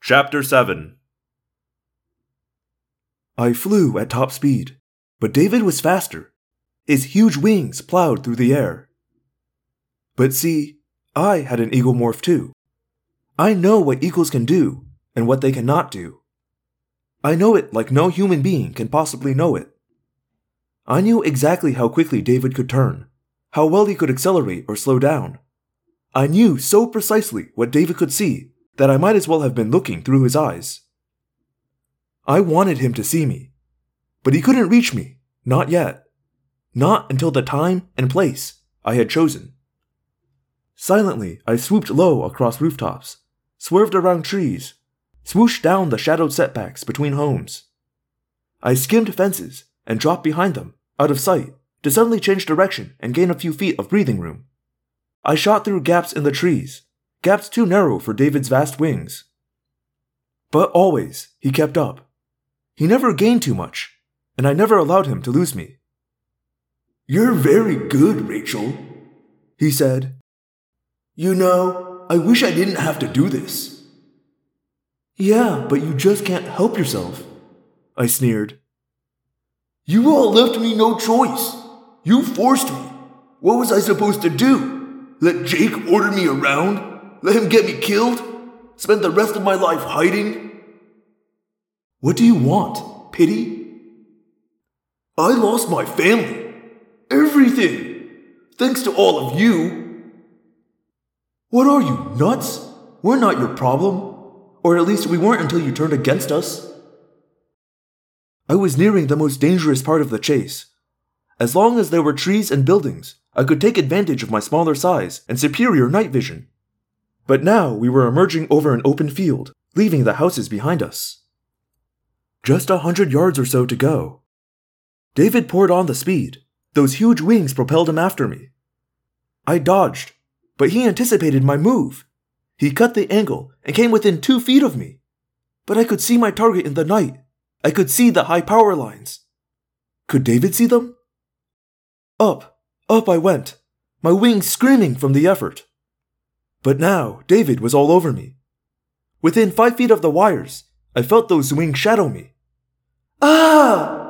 Chapter 7 I flew at top speed, but David was faster. His huge wings plowed through the air. But see, I had an eagle morph too. I know what eagles can do and what they cannot do. I know it like no human being can possibly know it. I knew exactly how quickly David could turn, how well he could accelerate or slow down. I knew so precisely what David could see that I might as well have been looking through his eyes. I wanted him to see me, but he couldn't reach me, not yet. Not until the time and place I had chosen. Silently, I swooped low across rooftops, swerved around trees, swooshed down the shadowed setbacks between homes. I skimmed fences and dropped behind them, out of sight, to suddenly change direction and gain a few feet of breathing room. I shot through gaps in the trees, gaps too narrow for David's vast wings. But always, he kept up. He never gained too much, and I never allowed him to lose me. You're very good, Rachel, he said. You know, I wish I didn't have to do this. Yeah, but you just can't help yourself, I sneered. You all left me no choice. You forced me. What was I supposed to do? Let Jake order me around? Let him get me killed? Spend the rest of my life hiding? What do you want? Pity? I lost my family. Everything. Thanks to all of you. What are you, nuts? We're not your problem. Or at least we weren't until you turned against us. I was nearing the most dangerous part of the chase. As long as there were trees and buildings, I could take advantage of my smaller size and superior night vision. But now we were emerging over an open field, leaving the houses behind us. Just a hundred yards or so to go. David poured on the speed. Those huge wings propelled him after me. I dodged, but he anticipated my move. He cut the angle and came within two feet of me. But I could see my target in the night. I could see the high power lines. Could David see them? Up, up I went, my wings screaming from the effort. But now David was all over me. Within five feet of the wires, I felt those wings shadow me. Ah!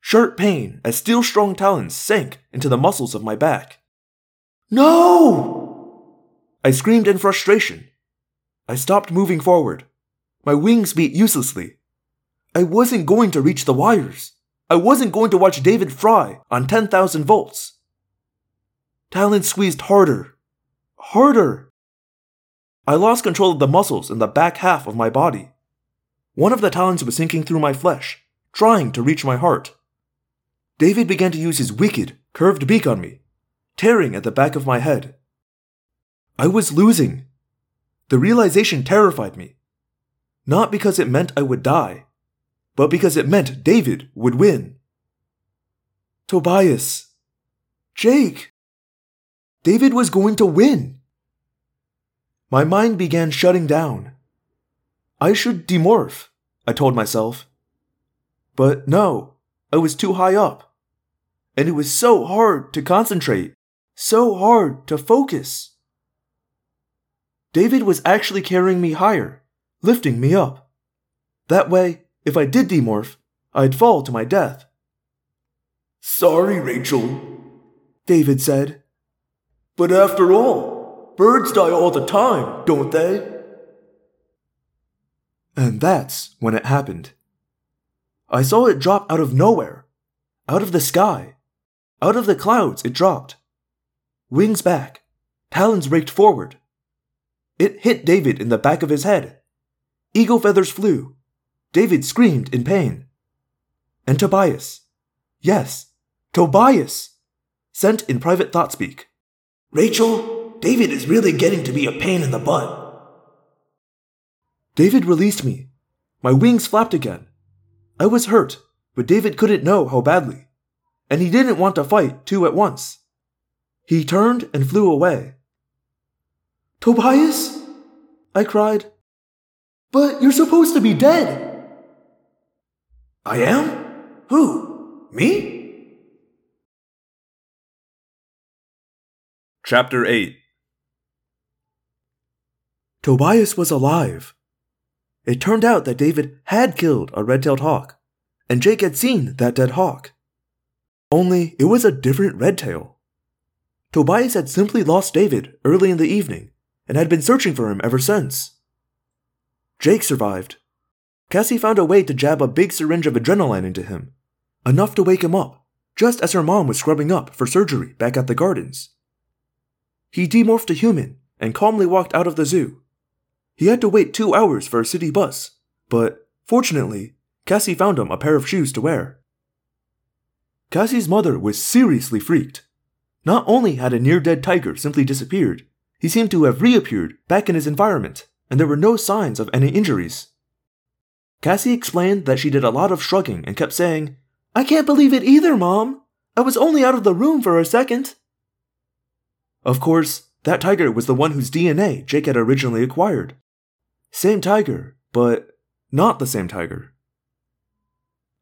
Sharp pain as steel strong talons sank into the muscles of my back. No! I screamed in frustration. I stopped moving forward. My wings beat uselessly. I wasn't going to reach the wires. I wasn't going to watch David fry on 10,000 volts. Talons squeezed harder. Harder. I lost control of the muscles in the back half of my body. One of the talons was sinking through my flesh, trying to reach my heart. David began to use his wicked, curved beak on me, tearing at the back of my head. I was losing. The realization terrified me. Not because it meant I would die, but because it meant David would win. Tobias. Jake. David was going to win. My mind began shutting down. I should demorph, I told myself. But no, I was too high up and it was so hard to concentrate, so hard to focus. David was actually carrying me higher, lifting me up. That way, if I did demorph, I'd fall to my death. Sorry, Rachel, David said. But after all, birds die all the time, don't they? And that's when it happened. I saw it drop out of nowhere, out of the sky, out of the clouds it dropped. Wings back, talons raked forward. It hit David in the back of his head. Eagle feathers flew. David screamed in pain. And Tobias, yes, Tobias, sent in private thought speak. Rachel, David is really getting to be a pain in the butt. David released me. My wings flapped again. I was hurt, but David couldn't know how badly and he didn't want to fight two at once. He turned and flew away. Tobias? I cried. But you're supposed to be dead. I am? Who? Me? Chapter 8 Tobias was alive. It turned out that David had killed a red tailed hawk, and Jake had seen that dead hawk. Only it was a different red tail. Tobias had simply lost David early in the evening and had been searching for him ever since. Jake survived. Cassie found a way to jab a big syringe of adrenaline into him, enough to wake him up, just as her mom was scrubbing up for surgery back at the gardens. He demorphed a human and calmly walked out of the zoo. He had to wait two hours for a city bus, but fortunately, Cassie found him a pair of shoes to wear. Cassie's mother was seriously freaked. Not only had a near dead tiger simply disappeared, he seemed to have reappeared back in his environment, and there were no signs of any injuries. Cassie explained that she did a lot of shrugging and kept saying, I can't believe it either, Mom. I was only out of the room for a second. Of course, that tiger was the one whose DNA Jake had originally acquired. Same tiger, but not the same tiger.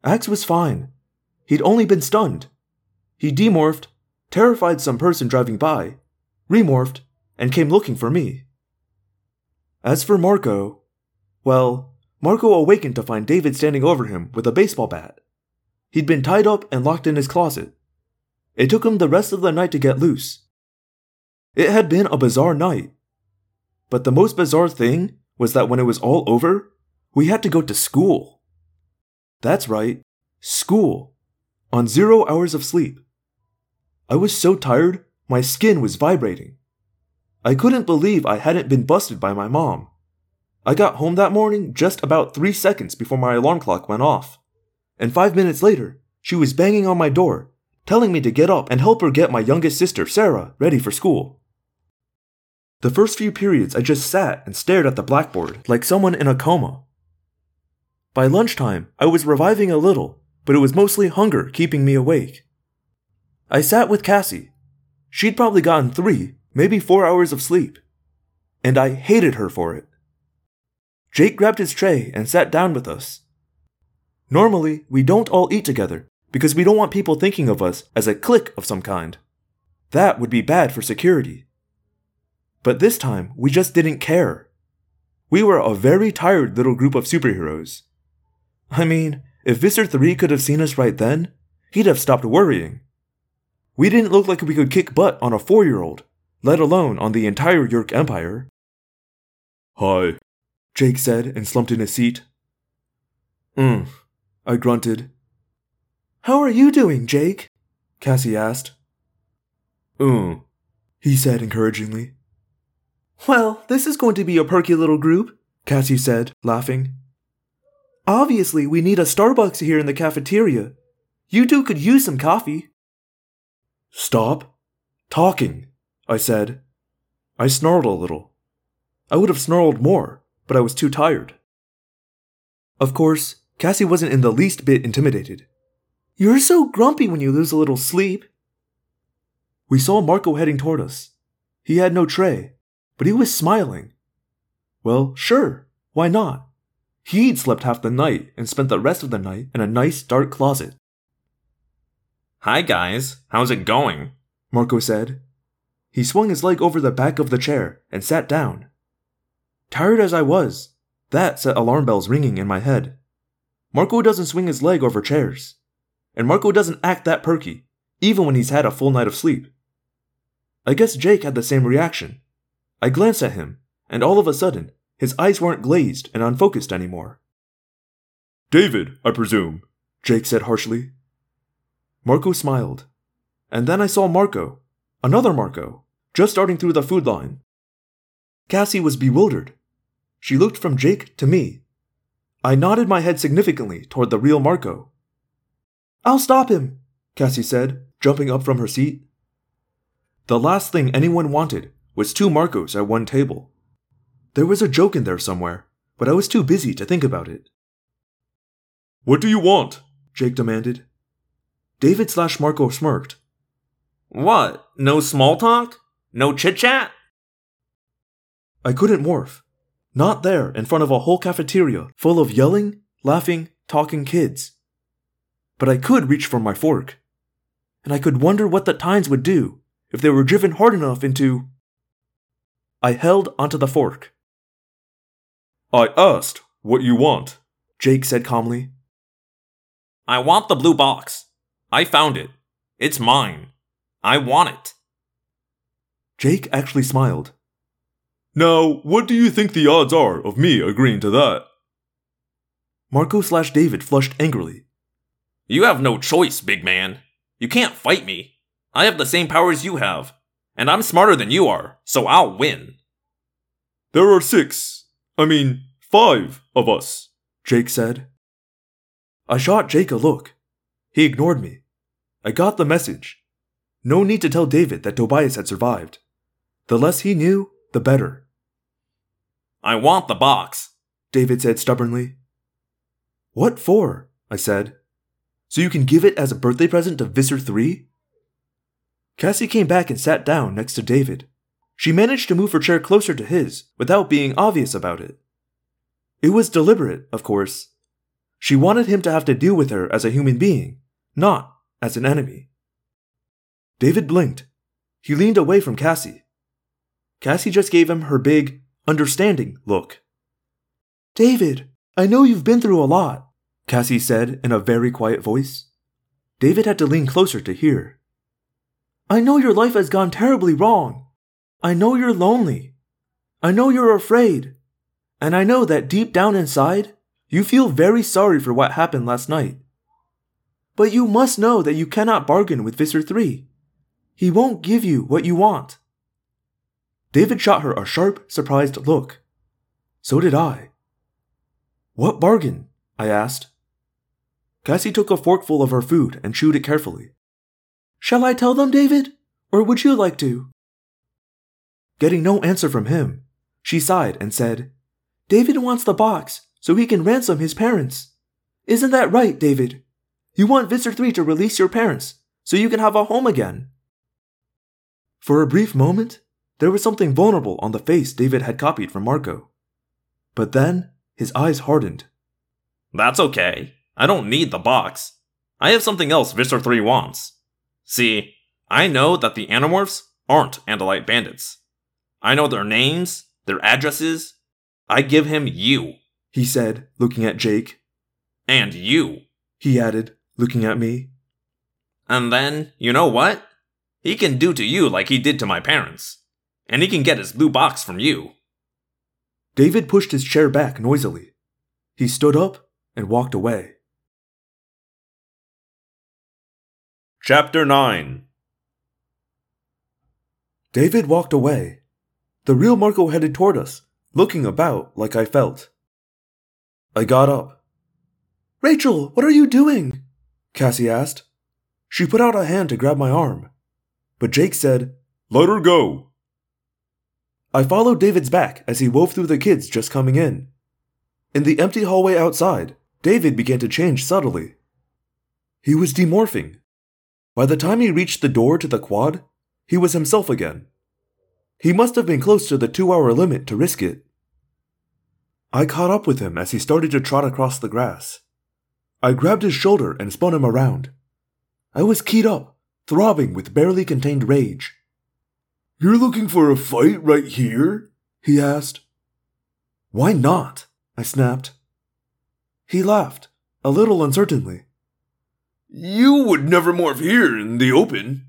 Ax was fine, He'd only been stunned. He demorphed, terrified some person driving by, remorphed, and came looking for me. As for Marco, well, Marco awakened to find David standing over him with a baseball bat. He'd been tied up and locked in his closet. It took him the rest of the night to get loose. It had been a bizarre night. But the most bizarre thing was that when it was all over, We had to go to school. That's right, school. On zero hours of sleep. I was so tired, my skin was vibrating. I couldn't believe I hadn't been busted by my mom. I got home that morning just about three seconds before my alarm clock went off. And five minutes later, she was banging on my door, telling me to get up and help her get my youngest sister, Sara, ready for school. The first few periods, I just sat and stared at the blackboard like someone in a coma. By lunchtime, I was reviving a little, but it was mostly hunger keeping me awake. I sat with Cassie. She'd probably gotten three, maybe four hours of sleep. And I hated her for it. Jake grabbed his tray and sat down with us. Normally, we don't all eat together because we don't want people thinking of us as a clique of some kind. That would be bad for security. But this time, we just didn't care. We were a very tired little group of superheroes. I mean, if Visser 3 could have seen us right then, he'd have stopped worrying. We didn't look like we could kick butt on a four year old, let alone on the entire Yeerk Empire. Hi, Jake said and slumped in his seat. Hmm, I grunted. How are you doing, Jake? Cassie asked. um, He said encouragingly. Well, this is going to be a perky little group, Cassie said, laughing. Obviously, we need a Starbucks here in the cafeteria. You two could use some coffee. Stop talking, I said. I snarled a little. I would have snarled more, but I was too tired. Of course, Cassie wasn't in the least bit intimidated. You're so grumpy when you lose a little sleep. We saw Marco heading toward us. He had no tray, but he was smiling. Well, sure, why not? He'd slept half the night and spent the rest of the night in a nice dark closet. Hi, guys. How's it going? Marco said. He swung his leg over the back of the chair and sat down. Tired as I was, that set alarm bells ringing in my head. Marco doesn't swing his leg over chairs. And Marco doesn't act that perky, even when he's had a full night of sleep. I guess Jake had the same reaction. I glanced at him, and all of a sudden, his eyes weren't glazed and unfocused anymore. David, I presume. Jake said harshly. Marco smiled. And then I saw Marco, another Marco, just starting through the food line. Cassie was bewildered. She looked from Jake to me. I nodded my head significantly toward the real Marco. I'll stop him, Cassie said, jumping up from her seat. The last thing anyone wanted was two Marcos at one table. There was a joke in there somewhere, but I was too busy to think about it. What do you want? Jake demanded. David slash Marco smirked. What? No small talk? No chit chat? I couldn't morph. Not there in front of a whole cafeteria full of yelling, laughing, talking kids. But I could reach for my fork. And I could wonder what the Tines would do if they were driven hard enough into. I held onto the fork. I asked what you want. Jake said calmly. I want the blue box. I found it. It's mine. I want it. Jake actually smiled. Now, what do you think the odds are of me agreeing to that? Marco slash David flushed angrily. You have no choice, big man. You can't fight me. I have the same powers you have. And I'm smarter than you are, so I'll win. There are six, I mean, five of us, Jake said. I shot Jake a look. He ignored me. I got the message. No need to tell David that Tobias had survived. The less he knew, the better. I want the box. David said stubbornly. What for? I said. So you can give it as a birthday present to Visser 3? Cassie came back and sat down next to David. She managed to move her chair closer to his without being obvious about it. It was deliberate, of course. She wanted him to have to deal with her as a human being, not as an enemy. David blinked. He leaned away from Cassie. Cassie just gave him her big, understanding look. David, I know you've been through a lot, Cassie said in a very quiet voice. David had to lean closer to hear. I know your life has gone terribly wrong. I know you're lonely. I know you're afraid. And I know that deep down inside, You feel very sorry for what happened last night. But you must know that you cannot bargain with Visser 3. He won't give you what you want. David shot her a sharp, surprised look. So did I. What bargain? I asked. Cassie took a forkful of her food and chewed it carefully. Shall I tell them, David? Or would you like to? Getting no answer from him, she sighed and said, David wants the box so he can ransom his parents. Isn't that right, David? You want Visser 3 to release your parents so you can have a home again. For a brief moment, there was something vulnerable on the face David had copied from Marco. But then, his eyes hardened. That's okay. I don't need the box. I have something else Visser 3 wants. See, I know that the Animorphs aren't Andalite bandits. I know their names, their addresses. I give him you. He said, looking at Jake. And you. He added, looking at me. And then, you know what? He can do to you like he did to my parents. And he can get his blue box from you. David pushed his chair back noisily. He stood up and walked away. Chapter 9 David walked away. The real Marco headed toward us, looking about like I felt. I got up. Rachel, what are you doing? Cassie asked. She put out a hand to grab my arm. But Jake said, Let her go. I followed David's back as he wove through the kids just coming in. In the empty hallway outside, David began to change subtly. He was demorphing. By the time he reached the door to the quad, he was himself again. He must have been close to the two hour limit to risk it. I caught up with him as he started to trot across the grass. I grabbed his shoulder and spun him around. I was keyed up, throbbing with barely contained rage. You're looking for a fight right here? he asked. Why not? I snapped. He laughed, a little uncertainly. You would never morph here in the open.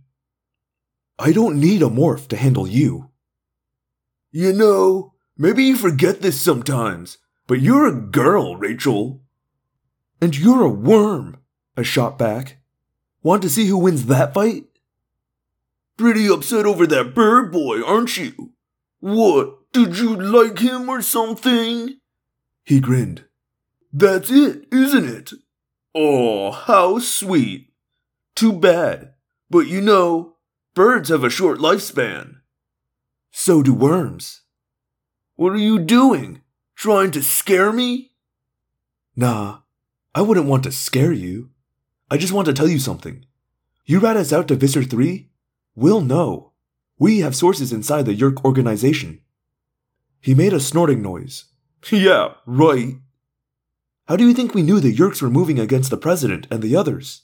I don't need a morph to handle you. You know, maybe you forget this sometimes, but you're a girl, Rachel. And you're a worm, I shot back. Want to see who wins that fight? Pretty upset over that bird boy, aren't you? What, did you like him or something? He grinned. That's it, isn't it? Oh, how sweet. Too bad. But you know, birds have a short lifespan. So do worms. What are you doing? Trying to scare me? Nah, I wouldn't want to scare you. I just want to tell you something. You rat us out to Visser 3? We'll know. We have sources inside the Yeerk organization. He made a snorting noise. Yeah, right. How do you think we knew the Yeerks were moving against the president and the others?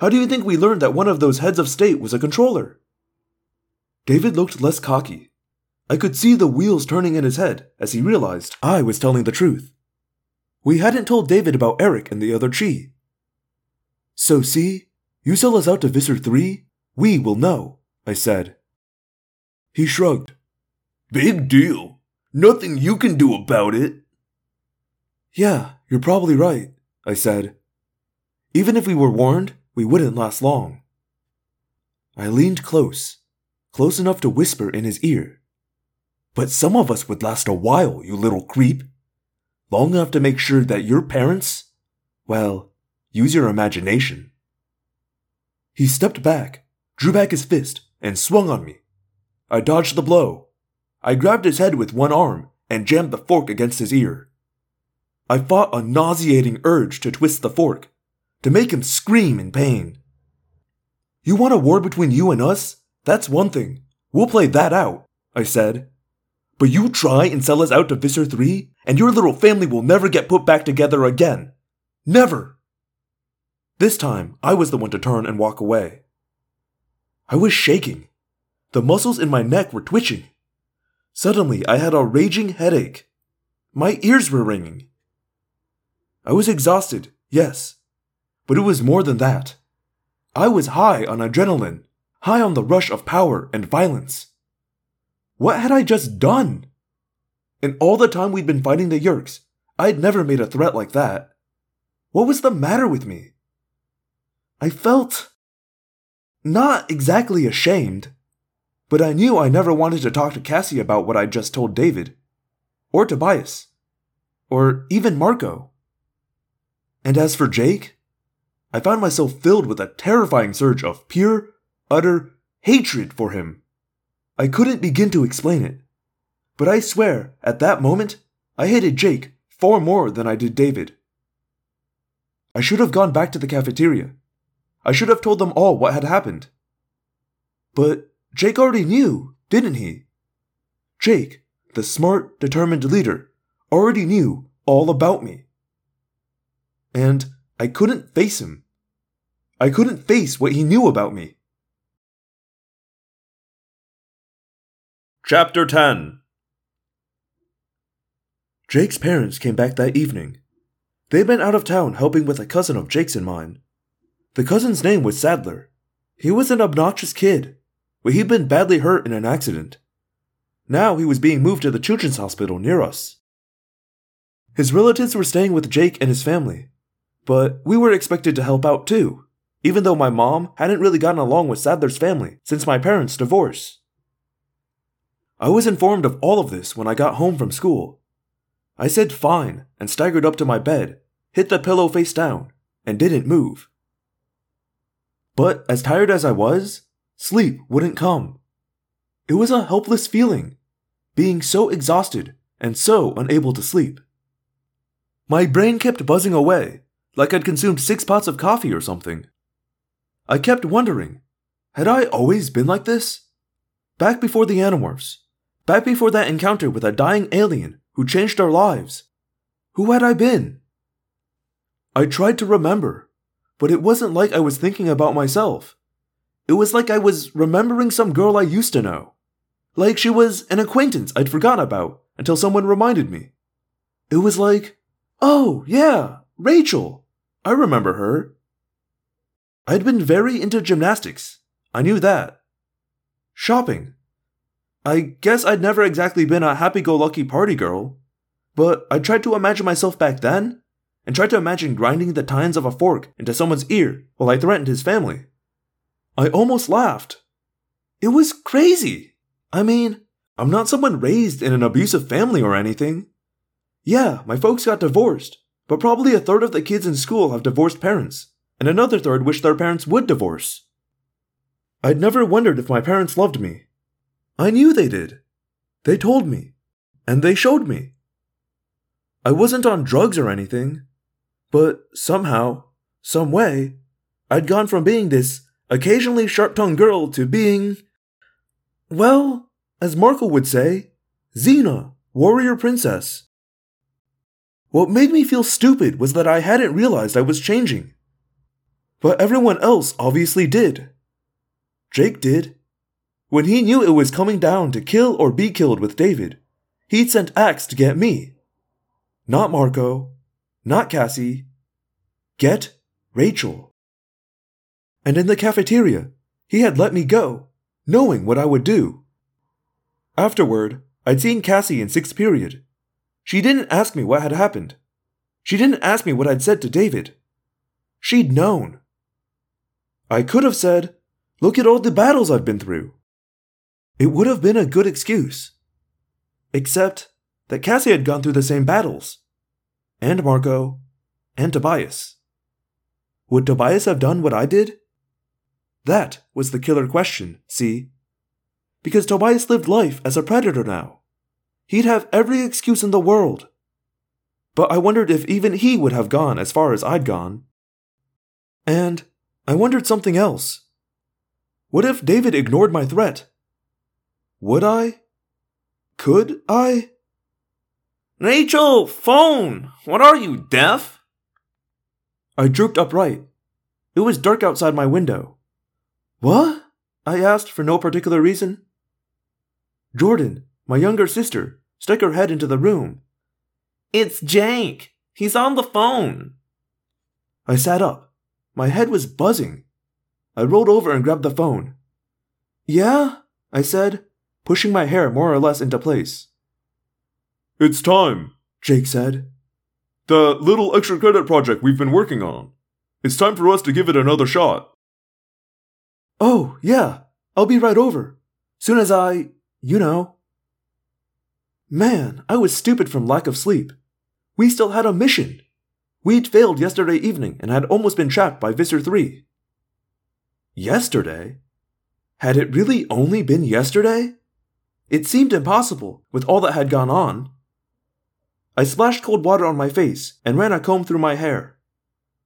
How do you think we learned that one of those heads of state was a controller? David looked less cocky. I could see the wheels turning in his head as he realized I was telling the truth. We hadn't told David about Erek and the other Chee. So see, you sell us out to Visser 3, we will know, I said. He shrugged. Big deal. Nothing you can do about it. Yeah, you're probably right, I said. Even if we were warned, we wouldn't last long. I leaned close, close enough to whisper in his ear. But some of us would last a while, you little creep. Long enough to make sure that your parents, well, use your imagination. He stepped back, drew back his fist, and swung on me. I dodged the blow. I grabbed his head with one arm and jammed the fork against his ear. I fought a nauseating urge to twist the fork, to make him scream in pain. You want a war between you and us? That's one thing. We'll play that out, I said. But you try and sell us out to Visser 3, and your little family will never get put back together again. Never! This time, I was the one to turn and walk away. I was shaking. The muscles in my neck were twitching. Suddenly, I had a raging headache. My ears were ringing. I was exhausted, yes, but it was more than that. I was high on adrenaline, high on the rush of power and violence. What had I just done? In all the time we'd been fighting the Yeerks, I'd never made a threat like that. What was the matter with me? I felt not exactly ashamed, but I knew I never wanted to talk to Cassie about what I'd just told David, or Tobias, or even Marco. And as for Jake, I found myself filled with a terrifying surge of pure, utter hatred for him. I couldn't begin to explain it, but I swear, at that moment, I hated Jake far more than I did David. I should have gone back to the cafeteria. I should have told them all what had happened. But Jake already knew, didn't he? Jake, the smart, determined leader, already knew all about me. And I couldn't face him. I couldn't face what he knew about me. Chapter 10 Jake's parents came back that evening. They'd been out of town helping with a cousin of Jake's and mine. The cousin's name was Saddler. He was an obnoxious kid, but he'd been badly hurt in an accident. Now he was being moved to the children's hospital near us. His relatives were staying with Jake and his family, but we were expected to help out too, even though my mom hadn't really gotten along with Saddler's family since my parents' divorce. I was informed of all of this when I got home from school. I said fine and staggered up to my bed, hit the pillow face down, and didn't move. But as tired as I was, sleep wouldn't come. It was a helpless feeling, being so exhausted and so unable to sleep. My brain kept buzzing away, like I'd consumed six pots of coffee or something. I kept wondering had I always been like this? Back before the Animorphs, back before that encounter with a dying alien who changed our lives. Who had I been? I tried to remember, but it wasn't like I was thinking about myself. It was like I was remembering some girl I used to know. Like she was an acquaintance I'd forgotten about until someone reminded me. It was like, oh, yeah, Rachel. I remember her. I'd been very into gymnastics. I knew that. Shopping. I guess I'd never exactly been a happy go lucky party girl, but I tried to imagine myself back then, and tried to imagine grinding the tines of a fork into someone's ear while I threatened his family. I almost laughed. It was crazy. I mean, I'm not someone raised in an abusive family or anything. Yeah, my folks got divorced, but probably a third of the kids in school have divorced parents, and another third wish their parents would divorce. I'd never wondered if my parents loved me, I knew they did. They told me. And they showed me. I wasn't on drugs or anything. But somehow, some way, I'd gone from being this occasionally sharp tongued girl to being. Well, as Marco would say, Xena, warrior princess. What made me feel stupid was that I hadn't realized I was changing. But everyone else obviously did. Jake did. When he knew it was coming down to kill or be killed with David, he'd sent Ax to get me. Not Marco, not Cassie. Get Rachel. And in the cafeteria, he had let me go, knowing what I would do. Afterward, I'd seen Cassie in sixth period. She didn't ask me what had happened. She didn't ask me what I'd said to David. She'd known. I could have said, Look at all the battles I've been through. It would have been a good excuse. Except that Cassie had gone through the same battles. And Marco. And Tobias. Would Tobias have done what I did? That was the killer question, see? Because Tobias lived life as a predator now. He'd have every excuse in the world. But I wondered if even he would have gone as far as I'd gone. And I wondered something else. What if David ignored my threat? Would I? Could I? Rachel, phone! What are you, deaf? I jerked upright. It was dark outside my window. What? I asked for no particular reason. Jordan, my younger sister, stuck her head into the room. It's Jake. He's on the phone. I sat up. My head was buzzing. I rolled over and grabbed the phone. Yeah? I said, pushing my hair more or less into place. It's time, Jake said. The little extra credit project we've been working on. It's time for us to give it another shot. Oh, yeah, I'll be right over. Soon as I, you know. Man, I was stupid from lack of sleep. We still had a mission. We'd failed yesterday evening and had almost been trapped by Visser 3. Yesterday? Had it really only been yesterday? It seemed impossible with all that had gone on. I splashed cold water on my face and ran a comb through my hair.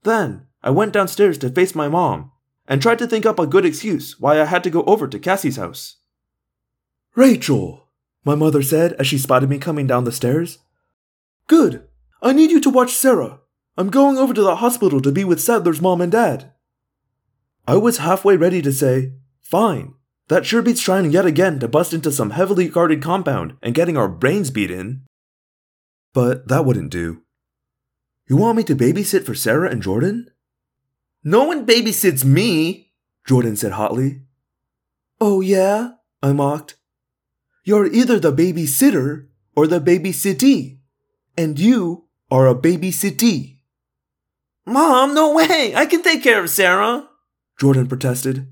Then I went downstairs to face my mom and tried to think up a good excuse why I had to go over to Cassie's house. Rachel, my mother said as she spotted me coming down the stairs. Good. I need you to watch Sara. I'm going over to the hospital to be with Saddler's mom and dad. I was halfway ready to say, Fine. That sure beats trying yet again to bust into some heavily guarded compound and getting our brains beat in. But that wouldn't do. You want me to babysit for Sara and Jordan? No one babysits me, Jordan said hotly. Oh, yeah? I mocked. You're either the babysitter or the babysittee, and you are a babysittee. Mom, no way! I can take care of Sara, Jordan protested.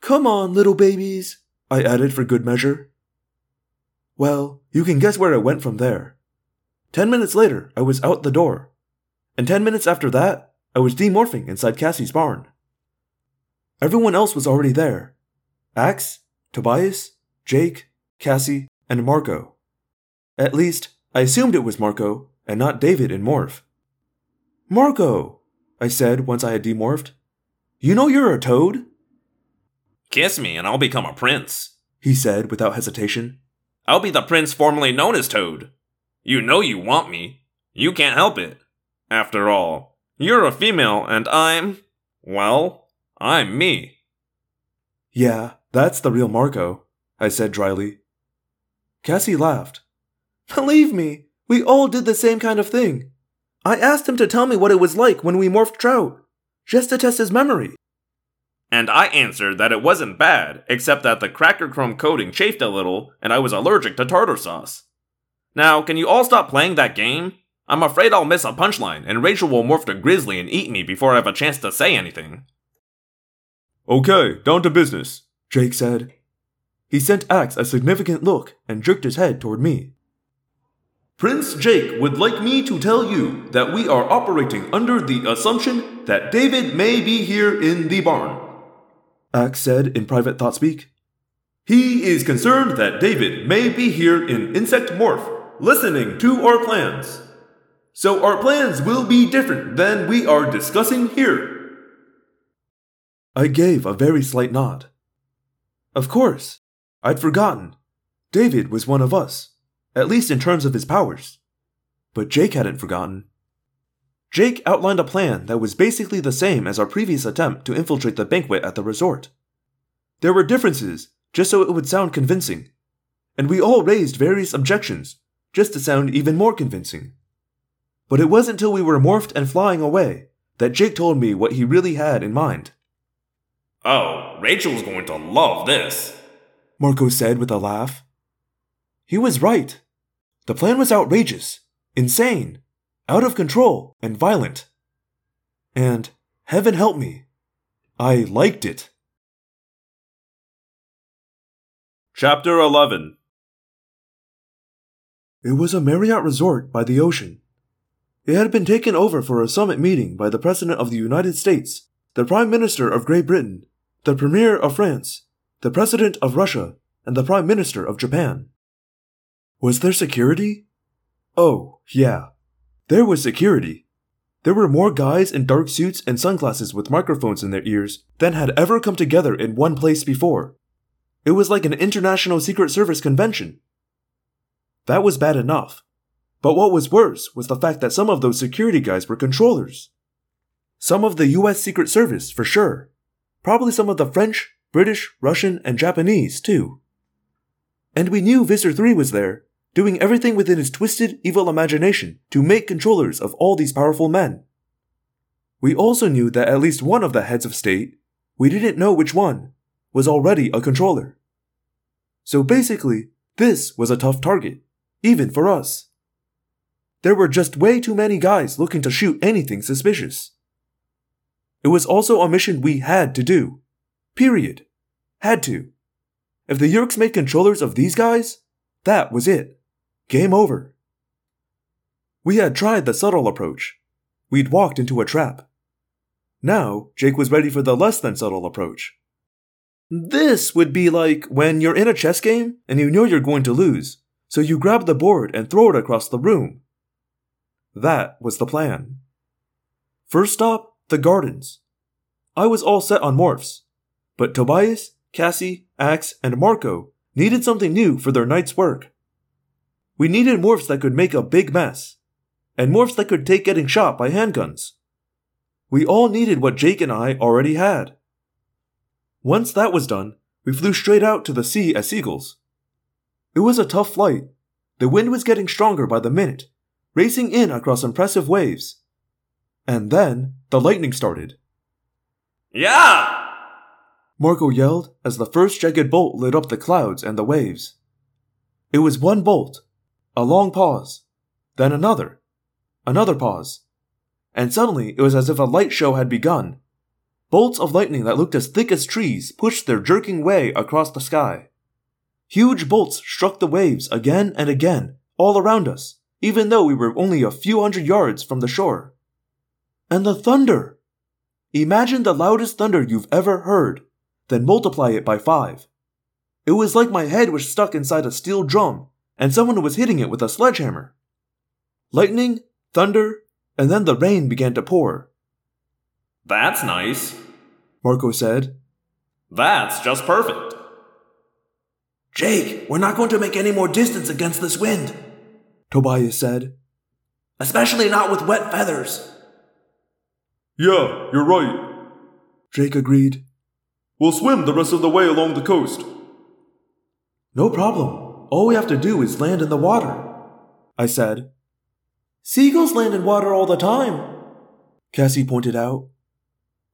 Come on, little babies, I added for good measure. Well, you can guess where it went from there. Ten minutes later, I was out the door. And ten minutes after that, I was demorphing inside Cassie's barn. Everyone else was already there Ax, Tobias, Jake, Cassie, and Marco. At least, I assumed it was Marco and not David in Morph. Marco, I said once I had demorphed. You know you're a toad? Kiss me and I'll become a prince, he said without hesitation. I'll be the prince formerly known as Toad. You know you want me. You can't help it. After all, you're a female and I'm. Well, I'm me. Yeah, that's the real Marco, I said dryly. Cassie laughed. Believe me, we all did the same kind of thing. I asked him to tell me what it was like when we morphed Trout, just to test his memory. And I answered that it wasn't bad, except that the cracker chrome coating chafed a little and I was allergic to tartar sauce. Now, can you all stop playing that game? I'm afraid I'll miss a punchline and Rachel will morph to Grizzly and eat me before I have a chance to say anything. Okay, down to business, Jake said. He sent Ax a significant look and jerked his head toward me. Prince Jake would like me to tell you that we are operating under the assumption that David may be here in the barn. Ax said in private thought speak. He is concerned that David may be here in insect morph, listening to our plans. So our plans will be different than we are discussing here. I gave a very slight nod. Of course, I'd forgotten. David was one of us, at least in terms of his powers. But Jake hadn't forgotten. Jake outlined a plan that was basically the same as our previous attempt to infiltrate the banquet at the resort. There were differences, just so it would sound convincing, and we all raised various objections, just to sound even more convincing. But it wasn't until we were morphed and flying away that Jake told me what he really had in mind. Oh, Rachel's going to love this, Marco said with a laugh. He was right. The plan was outrageous, insane, out of control, and violent. And, heaven help me, I liked it. Chapter 11 It was a Marriott resort by the ocean. It had been taken over for a summit meeting by the President of the United States, the Prime Minister of Great Britain, the Premier of France, the President of Russia, and the Prime Minister of Japan. Was there security? Oh, yeah. There was security. There were more guys in dark suits and sunglasses with microphones in their ears than had ever come together in one place before. It was like an international Secret Service convention. That was bad enough. But what was worse was the fact that some of those security guys were controllers. Some of the US Secret Service, for sure. Probably some of the French, British, Russian, and Japanese, too. And we knew Visser 3 was there, doing everything within his twisted, evil imagination to make controllers of all these powerful men. We also knew that at least one of the heads of state, we didn't know which one, was already a controller. So basically, this was a tough target, even for us. There were just way too many guys looking to shoot anything suspicious. It was also a mission we had to do. Period. Had to. If the Yeerks made controllers of these guys, that was it. Game over. We had tried the subtle approach. We'd walked into a trap. Now, Jake was ready for the less than subtle approach. This would be like when you're in a chess game and you know you're going to lose, so you grab the board and throw it across the room. That was the plan. First stop, the gardens. I was all set on morphs, but Tobias, Cassie, Ax, and Marco needed something new for their night's work. We needed morphs that could make a big mess, and morphs that could take getting shot by handguns. We all needed what Jake and I already had. Once that was done, we flew straight out to the sea as seagulls. It was a tough flight. The wind was getting stronger by the minute, racing in across impressive waves. And then the lightning started. Yeah! Marco yelled as the first jagged bolt lit up the clouds and the waves. It was one bolt, a long pause, then another, another pause, and suddenly it was as if a light show had begun. Bolts of lightning that looked as thick as trees pushed their jerking way across the sky. Huge bolts struck the waves again and again, all around us, even though we were only a few hundred yards from the shore. And the thunder! Imagine the loudest thunder you've ever heard, then multiply it by five. It was like my head was stuck inside a steel drum and someone was hitting it with a sledgehammer. Lightning, thunder, and then the rain began to pour. That's nice. Marco said. That's just perfect. Jake, we're not going to make any more distance against this wind, Tobias said. Especially not with wet feathers. Yeah, you're right. Jake agreed. We'll swim the rest of the way along the coast. No problem. All we have to do is land in the water, I said. Seagulls land in water all the time, Cassie pointed out.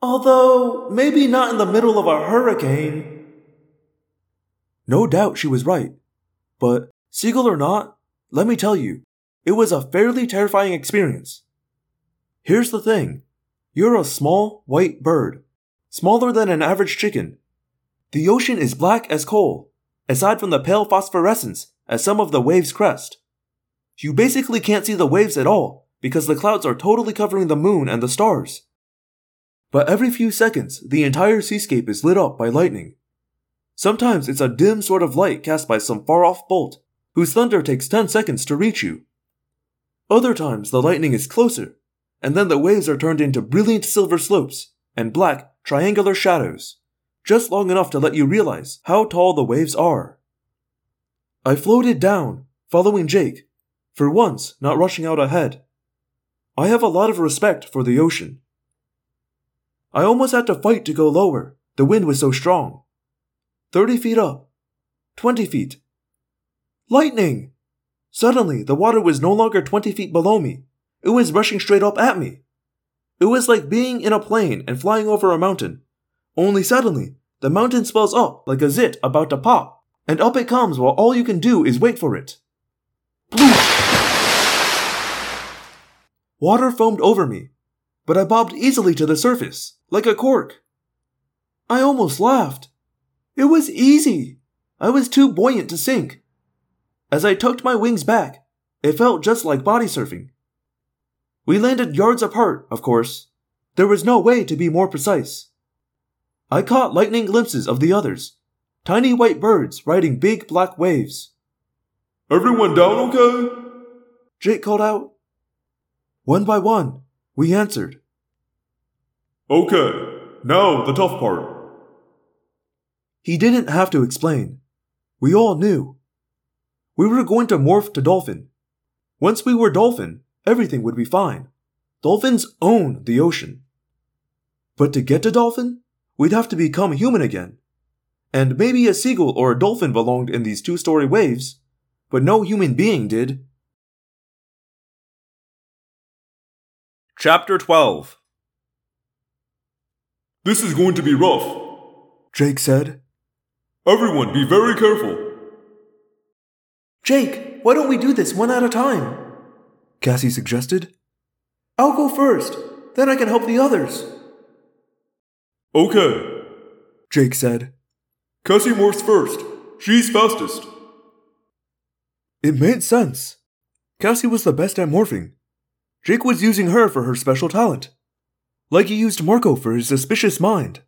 Although, maybe not in the middle of a hurricane. No doubt she was right. But, seagull or not, let me tell you, it was a fairly terrifying experience. Here's the thing you're a small, white bird, smaller than an average chicken. The ocean is black as coal, aside from the pale phosphorescence as some of the waves crest. You basically can't see the waves at all because the clouds are totally covering the moon and the stars. But every few seconds, the entire seascape is lit up by lightning. Sometimes it's a dim sort of light cast by some far off bolt, whose thunder takes 10 seconds to reach you. Other times, the lightning is closer, and then the waves are turned into brilliant silver slopes and black, triangular shadows, just long enough to let you realize how tall the waves are. I floated down, following Jake, for once not rushing out ahead. I have a lot of respect for the ocean. I almost had to fight to go lower, the wind was so strong. 30 feet up. 20 feet. Lightning! Suddenly, the water was no longer 20 feet below me. It was rushing straight up at me. It was like being in a plane and flying over a mountain. Only suddenly, the mountain swells up like a zit about to pop, and up it comes while all you can do is wait for it. Water foamed over me, but I bobbed easily to the surface, like a cork. I almost laughed. It was easy. I was too buoyant to sink. As I tucked my wings back, it felt just like body surfing. We landed yards apart, of course. There was no way to be more precise. I caught lightning glimpses of the others, tiny white birds riding big black waves. Everyone down okay? Jake called out. One by one, we answered. Okay, now the tough part. He didn't have to explain. We all knew. We were going to morph to dolphin. Once we were dolphin, everything would be fine. Dolphins own the ocean. But to get to dolphin, we'd have to become human again. And maybe a seagull or a dolphin belonged in these two story waves, but no human being did. Chapter 12 This is going to be rough. Jake said. Everyone, be very careful. Jake, why don't we do this one at a time? Cassie suggested. I'll go first, then I can help the others. Okay. Jake said. Cassie morphs first. She's fastest. It made sense. Cassie was the best at morphing. Jake was using her for her special talent. Like he used Marco for his suspicious mind.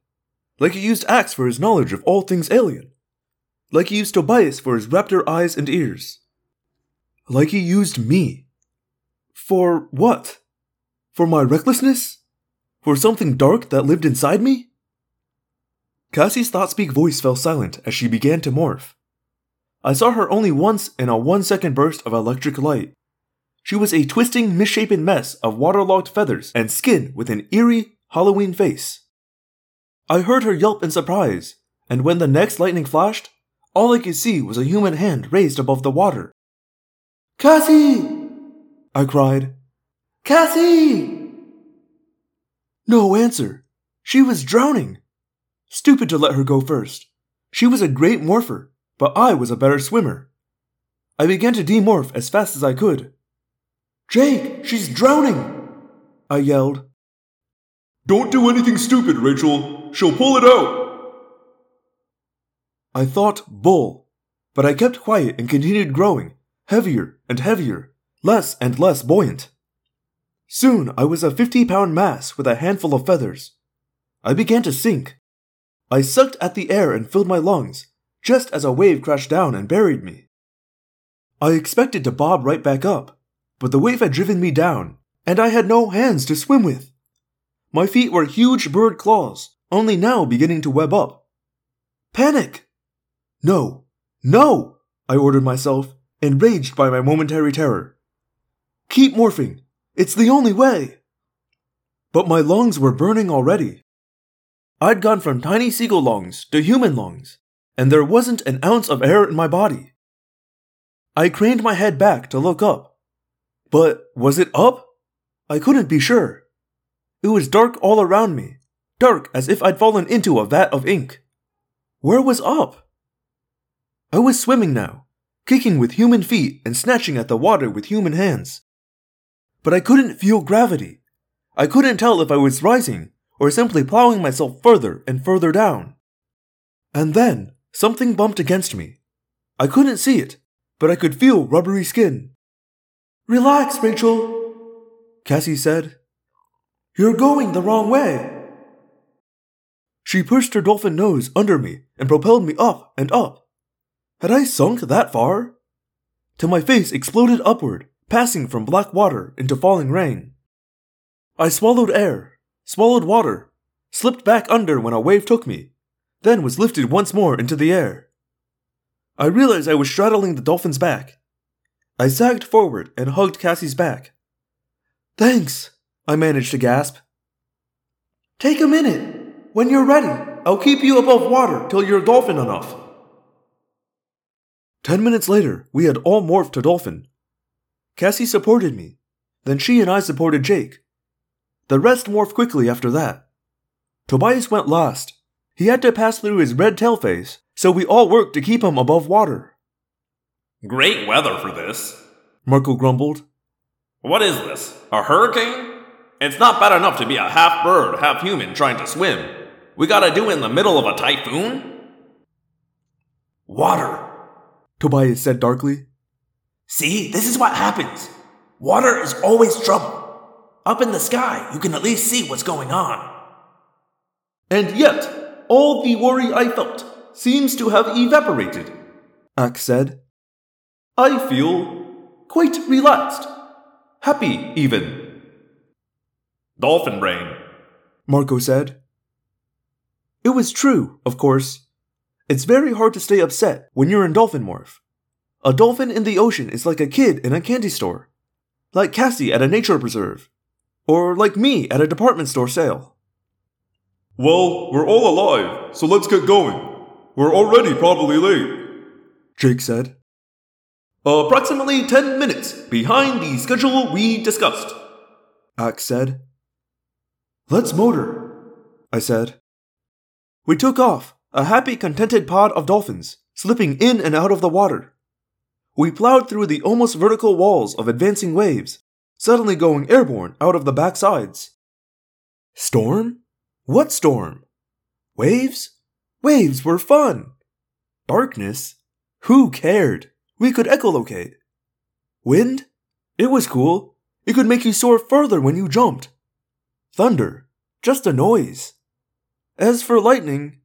Like he used Ax for his knowledge of all things alien. Like he used Tobias for his raptor eyes and ears. Like he used me. For what? For my recklessness? For something dark that lived inside me? Cassie's thought speak voice fell silent as she began to morph. I saw her only once in a one second burst of electric light. She was a twisting, misshapen mess of waterlogged feathers and skin with an eerie, Halloween face. I heard her yelp in surprise, and when the next lightning flashed, all I could see was a human hand raised above the water. Cassie! I cried. Cassie! No answer. She was drowning. Stupid to let her go first. She was a great morpher, but I was a better swimmer. I began to demorph as fast as I could. Jake, she's drowning! I yelled. Don't do anything stupid, Rachel. She'll pull it out. I thought bull, but I kept quiet and continued growing, heavier and heavier, less and less buoyant. Soon I was a 50 pound mass with a handful of feathers. I began to sink. I sucked at the air and filled my lungs, just as a wave crashed down and buried me. I expected to bob right back up, but the wave had driven me down, and I had no hands to swim with. My feet were huge bird claws, only now beginning to web up. Panic! No, no, I ordered myself, enraged by my momentary terror. Keep morphing. It's the only way. But my lungs were burning already. I'd gone from tiny seagull lungs to human lungs, and there wasn't an ounce of air in my body. I craned my head back to look up. But was it up? I couldn't be sure. It was dark all around me, dark as if I'd fallen into a vat of ink. Where was up? I was swimming now, kicking with human feet and snatching at the water with human hands. But I couldn't feel gravity. I couldn't tell if I was rising or simply plowing myself further and further down. And then something bumped against me. I couldn't see it, but I could feel rubbery skin. Relax, Rachel, Cassie said. You're going the wrong way. She pushed her dolphin nose under me and propelled me up and up. Had I sunk that far? Till my face exploded upward, passing from black water into falling rain. I swallowed air, swallowed water, slipped back under when a wave took me, then was lifted once more into the air. I realized I was straddling the dolphin's back. I sagged forward and hugged Cassie's back. Thanks, I managed to gasp. Take a minute. When you're ready, I'll keep you above water till you're dolphin enough. Ten minutes later, we had all morphed to dolphin. Cassie supported me. Then she and I supported Jake. The rest morphed quickly after that. Tobias went last. He had to pass through his red tail phase, so we all worked to keep him above water. Great weather for this. Marco grumbled. What is this? A hurricane? It's not bad enough to be a half bird, half human trying to swim. We gotta do it in the middle of a typhoon? Water, Tobias said darkly. See, this is what happens. Water is always trouble. Up in the sky, you can at least see what's going on. And yet, all the worry I felt seems to have evaporated. Ax said. I feel quite relaxed. Happy, even. Dolphin brain, Marco said. It was true, of course. It's very hard to stay upset when you're in dolphin morph. A dolphin in the ocean is like a kid in a candy store, like Cassie at a nature preserve, or like me at a department store sale. Well, we're all alive, so let's get going. We're already probably late. Jake said. Approximately 10 minutes behind the schedule we discussed. Ax said. Let's motor, I said. We took off, a happy, contented pod of dolphins, slipping in and out of the water. We plowed through the almost vertical walls of advancing waves, suddenly going airborne out of the backsides. Storm? What storm? Waves? Waves were fun! Darkness? Who cared? We could echolocate. Wind? It was cool. It could make you soar further when you jumped. Thunder? Just a noise. As for lightning,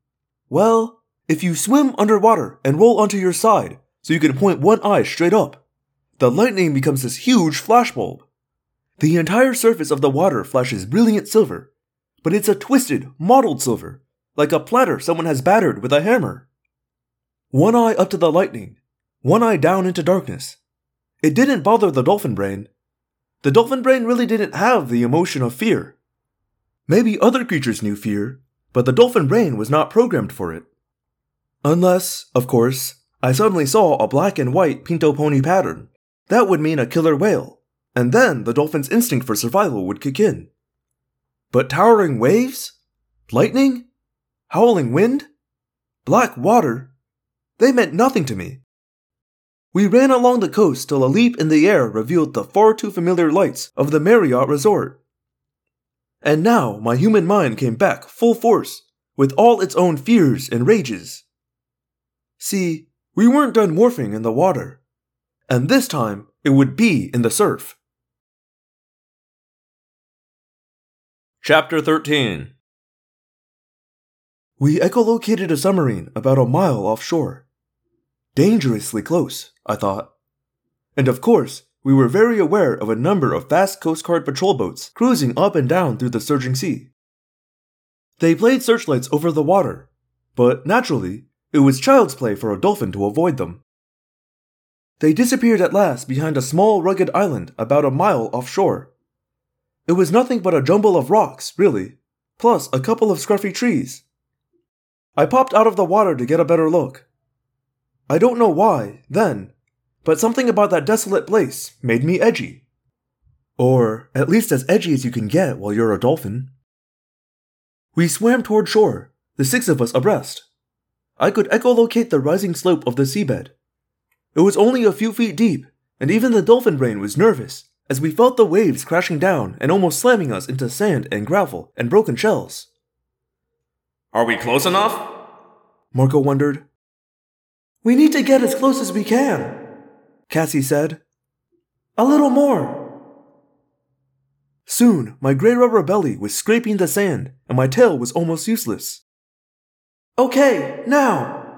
well, if you swim underwater and roll onto your side so you can point one eye straight up, the lightning becomes this huge flashbulb. The entire surface of the water flashes brilliant silver, but it's a twisted, mottled silver, like a platter someone has battered with a hammer. One eye up to the lightning, one eye down into darkness. It didn't bother the dolphin brain. The dolphin brain really didn't have the emotion of fear. Maybe other creatures knew fear, but the dolphin brain was not programmed for it. Unless, of course, I suddenly saw a black and white pinto pony pattern. That would mean a killer whale, and then the dolphin's instinct for survival would kick in. But towering waves? Lightning? Howling wind? Black water? They meant nothing to me. We ran along the coast till a leap in the air revealed the far too familiar lights of the Marriott Resort. And now my human mind came back full force, with all its own fears and rages. See, we weren't done morphing in the water, and this time it would be in the surf. Chapter 13 We echolocated a submarine about a mile offshore. Dangerously close, I thought. And of course, we were very aware of a number of fast Coast Guard patrol boats cruising up and down through the surging sea. They played searchlights over the water, but naturally, it was child's play for a dolphin to avoid them. They disappeared at last behind a small rugged island about a mile offshore. It was nothing but a jumble of rocks, really, plus a couple of scruffy trees. I popped out of the water to get a better look. I don't know why, then, but something about that desolate place made me edgy. Or at least as edgy as you can get while you're a dolphin. We swam toward shore, the six of us abreast. I could echolocate the rising slope of the seabed. It was only a few feet deep, and even the dolphin brain was nervous as we felt the waves crashing down and almost slamming us into sand and gravel and broken shells. Are we close enough? Marco wondered. We need to get as close as we can, Cassie said. A little more. Soon, my gray rubber belly was scraping the sand, and my tail was almost useless. Okay, now,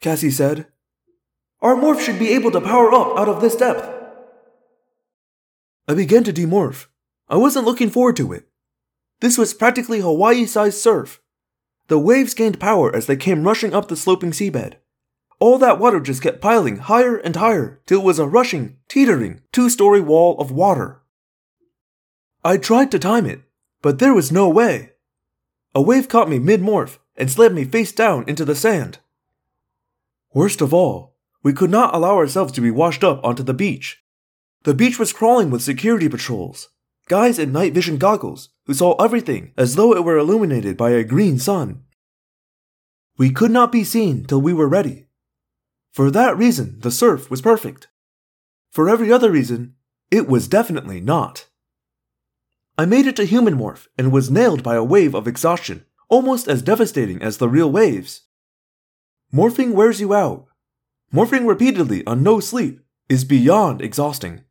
Cassie said. Our morph should be able to power up out of this depth. I began to demorph. I wasn't looking forward to it. This was practically Hawaii sized surf. The waves gained power as they came rushing up the sloping seabed. All that water just kept piling higher and higher till it was a rushing, teetering, two story wall of water. I tried to time it, but there was no way. A wave caught me mid morph and slammed me face down into the sand. Worst of all, we could not allow ourselves to be washed up onto the beach. The beach was crawling with security patrols, guys in night vision goggles who saw everything as though it were illuminated by a green sun. We could not be seen till we were ready. For that reason, the surf was perfect. For every other reason, it was definitely not. I made it to human morph and was nailed by a wave of exhaustion, almost as devastating as the real waves. Morphing wears you out. Morphing repeatedly on no sleep is beyond exhausting.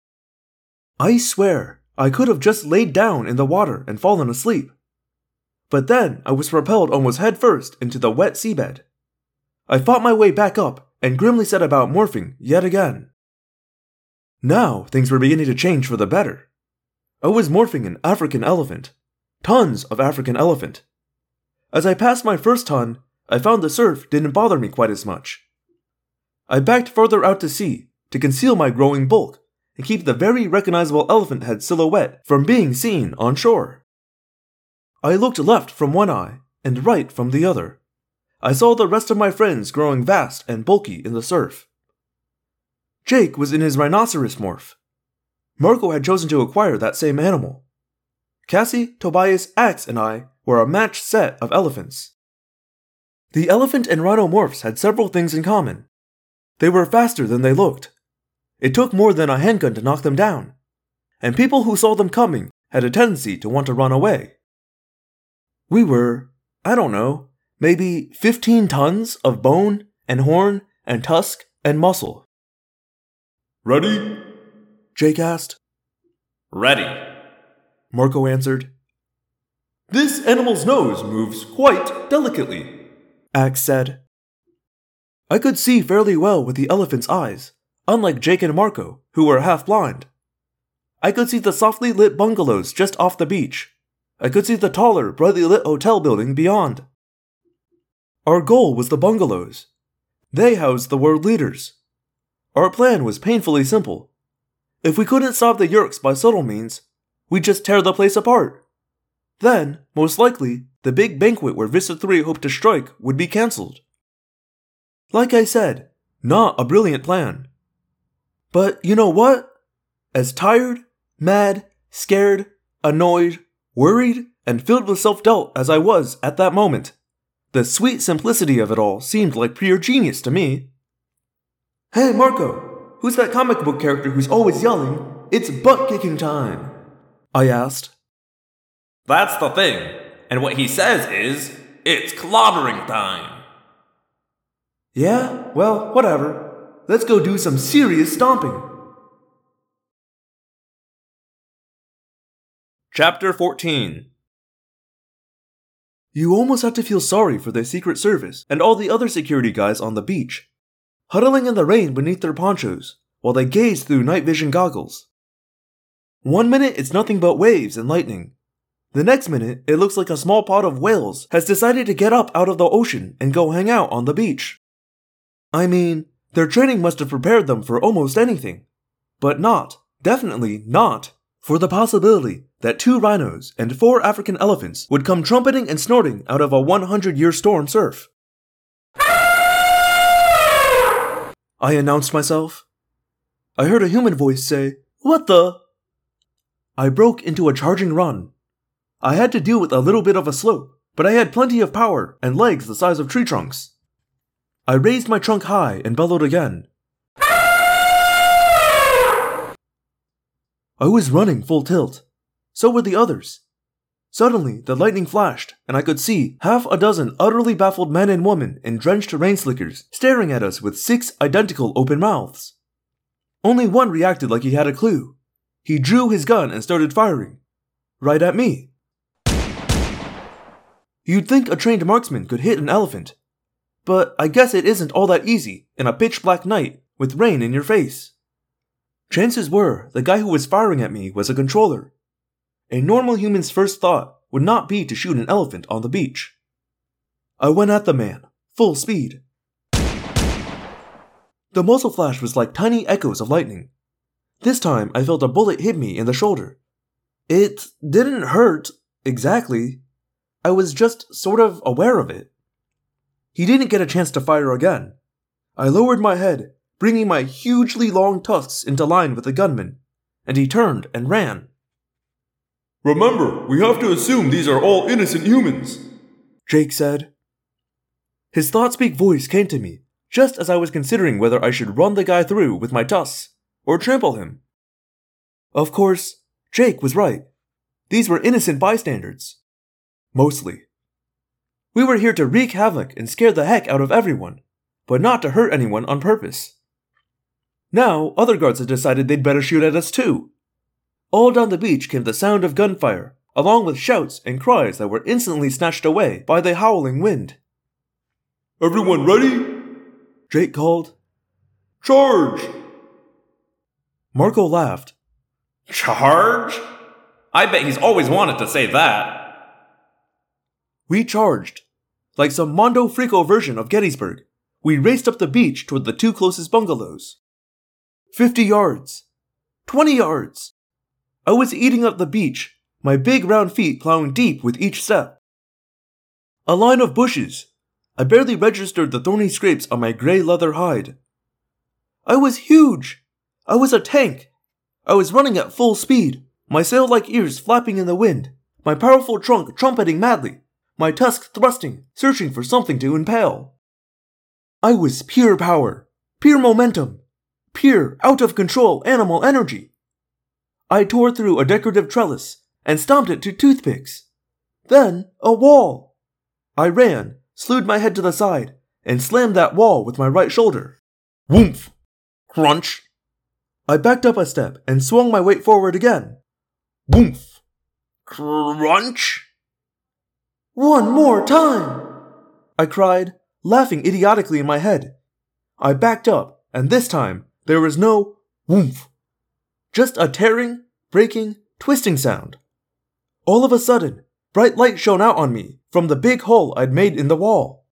I swear, I could have just laid down in the water and fallen asleep. But then I was propelled almost headfirst into the wet seabed. I fought my way back up and grimly set about morphing yet again. Now things were beginning to change for the better. I was morphing an African elephant. Tons of African elephant. As I passed my first ton, I found the surf didn't bother me quite as much. I backed further out to sea to conceal my growing bulk and keep the very recognizable elephant head silhouette from being seen on shore. I looked left from one eye and right from the other. I saw the rest of my friends growing vast and bulky in the surf. Jake was in his rhinoceros morph. Marco had chosen to acquire that same animal. Cassie, Tobias, Ax, and I were a matched set of elephants. The elephant and rhino morphs had several things in common. They were faster than they looked. It took more than a handgun to knock them down. and people who saw them coming had a tendency to want to run away. We were, I don't know, maybe 15 tons of bone and horn and tusk and muscle. Ready? Jake asked. Ready. Marco answered. This animal's nose moves quite delicately, Ax said. I could see fairly well with the elephant's eyes, unlike Jake and Marco, who were half blind. I could see the softly lit bungalows just off the beach. I could see the taller, brightly lit hotel building beyond. Our goal was the bungalows. They housed the world leaders. Our plan was painfully simple. If we couldn't stop the Yeerks by subtle means, we'd just tear the place apart. Then, most likely, the big banquet where Visser 3 hoped to strike would be cancelled. Like I said, not a brilliant plan. But you know what? As tired, mad, scared, annoyed, worried, and filled with self doubt as I was at that moment, the sweet simplicity of it all seemed like pure genius to me. Hey, Marco, who's that comic book character who's always yelling, It's butt kicking time? I asked. That's the thing. And what he says is, it's clobbering time. Yeah, well, whatever. Let's go do some serious stomping. Chapter 14 You almost have to feel sorry for the Secret Service and all the other security guys on the beach, huddling in the rain beneath their ponchos while they gaze through night vision goggles. One minute it's nothing but waves and lightning. The next minute it looks like a small pod of whales has decided to get up out of the ocean and go hang out on the beach. I mean, their training must have prepared them for almost anything, but not, definitely not, for the possibility that two rhinos and four African elephants would come trumpeting and snorting out of a 100 year storm surf. I announced myself. I heard a human voice say, What the? I broke into a charging run. I had to deal with a little bit of a slope, but I had plenty of power and legs the size of tree trunks. I raised my trunk high and bellowed again. I was running full tilt. So were the others. Suddenly, the lightning flashed, and I could see half a dozen utterly baffled men and women in drenched rain slickers staring at us with six identical open mouths. Only one reacted like he had a clue. He drew his gun and started firing. Right at me. You'd think a trained marksman could hit an elephant, but I guess it isn't all that easy in a pitch black night with rain in your face. Chances were the guy who was firing at me was a controller. A normal human's first thought would not be to shoot an elephant on the beach. I went at the man, full speed. The muzzle flash was like tiny echoes of lightning. This time I felt a bullet hit me in the shoulder. It didn't hurt, exactly. I was just sort of aware of it. He didn't get a chance to fire again. I lowered my head, bringing my hugely long tusks into line with the gunman, and he turned and ran. Remember, we have to assume these are all innocent humans, Jake said. His thought speak voice came to me just as I was considering whether I should run the guy through with my tusks or trample him. Of course, Jake was right. These were innocent bystanders. Mostly. We were here to wreak havoc and scare the heck out of everyone, but not to hurt anyone on purpose. Now, other guards had decided they'd better shoot at us too. All down the beach came the sound of gunfire, along with shouts and cries that were instantly snatched away by the howling wind. Everyone ready? Jake called. Charge! Marco laughed. Charge? I bet he's always wanted to say that. We charged. Like some Mondo Frico version of Gettysburg, we raced up the beach toward the two closest bungalows. Fifty yards. Twenty yards. I was eating up the beach, my big round feet plowing deep with each step. A line of bushes. I barely registered the thorny scrapes on my gray leather hide. I was huge. I was a tank. I was running at full speed, my sail like ears flapping in the wind, my powerful trunk trumpeting madly, my tusks thrusting, searching for something to impale. I was pure power, pure momentum, pure out of control animal energy. I tore through a decorative trellis and stomped it to toothpicks. Then, a wall. I ran, slewed my head to the side, and slammed that wall with my right shoulder. Woomph! Crunch! I backed up a step and swung my weight forward again. Woomph! Crunch! One more time! I cried, laughing idiotically in my head. I backed up, and this time there was no woomph. Just a tearing, breaking, twisting sound. All of a sudden, bright light shone out on me from the big hole I'd made in the wall.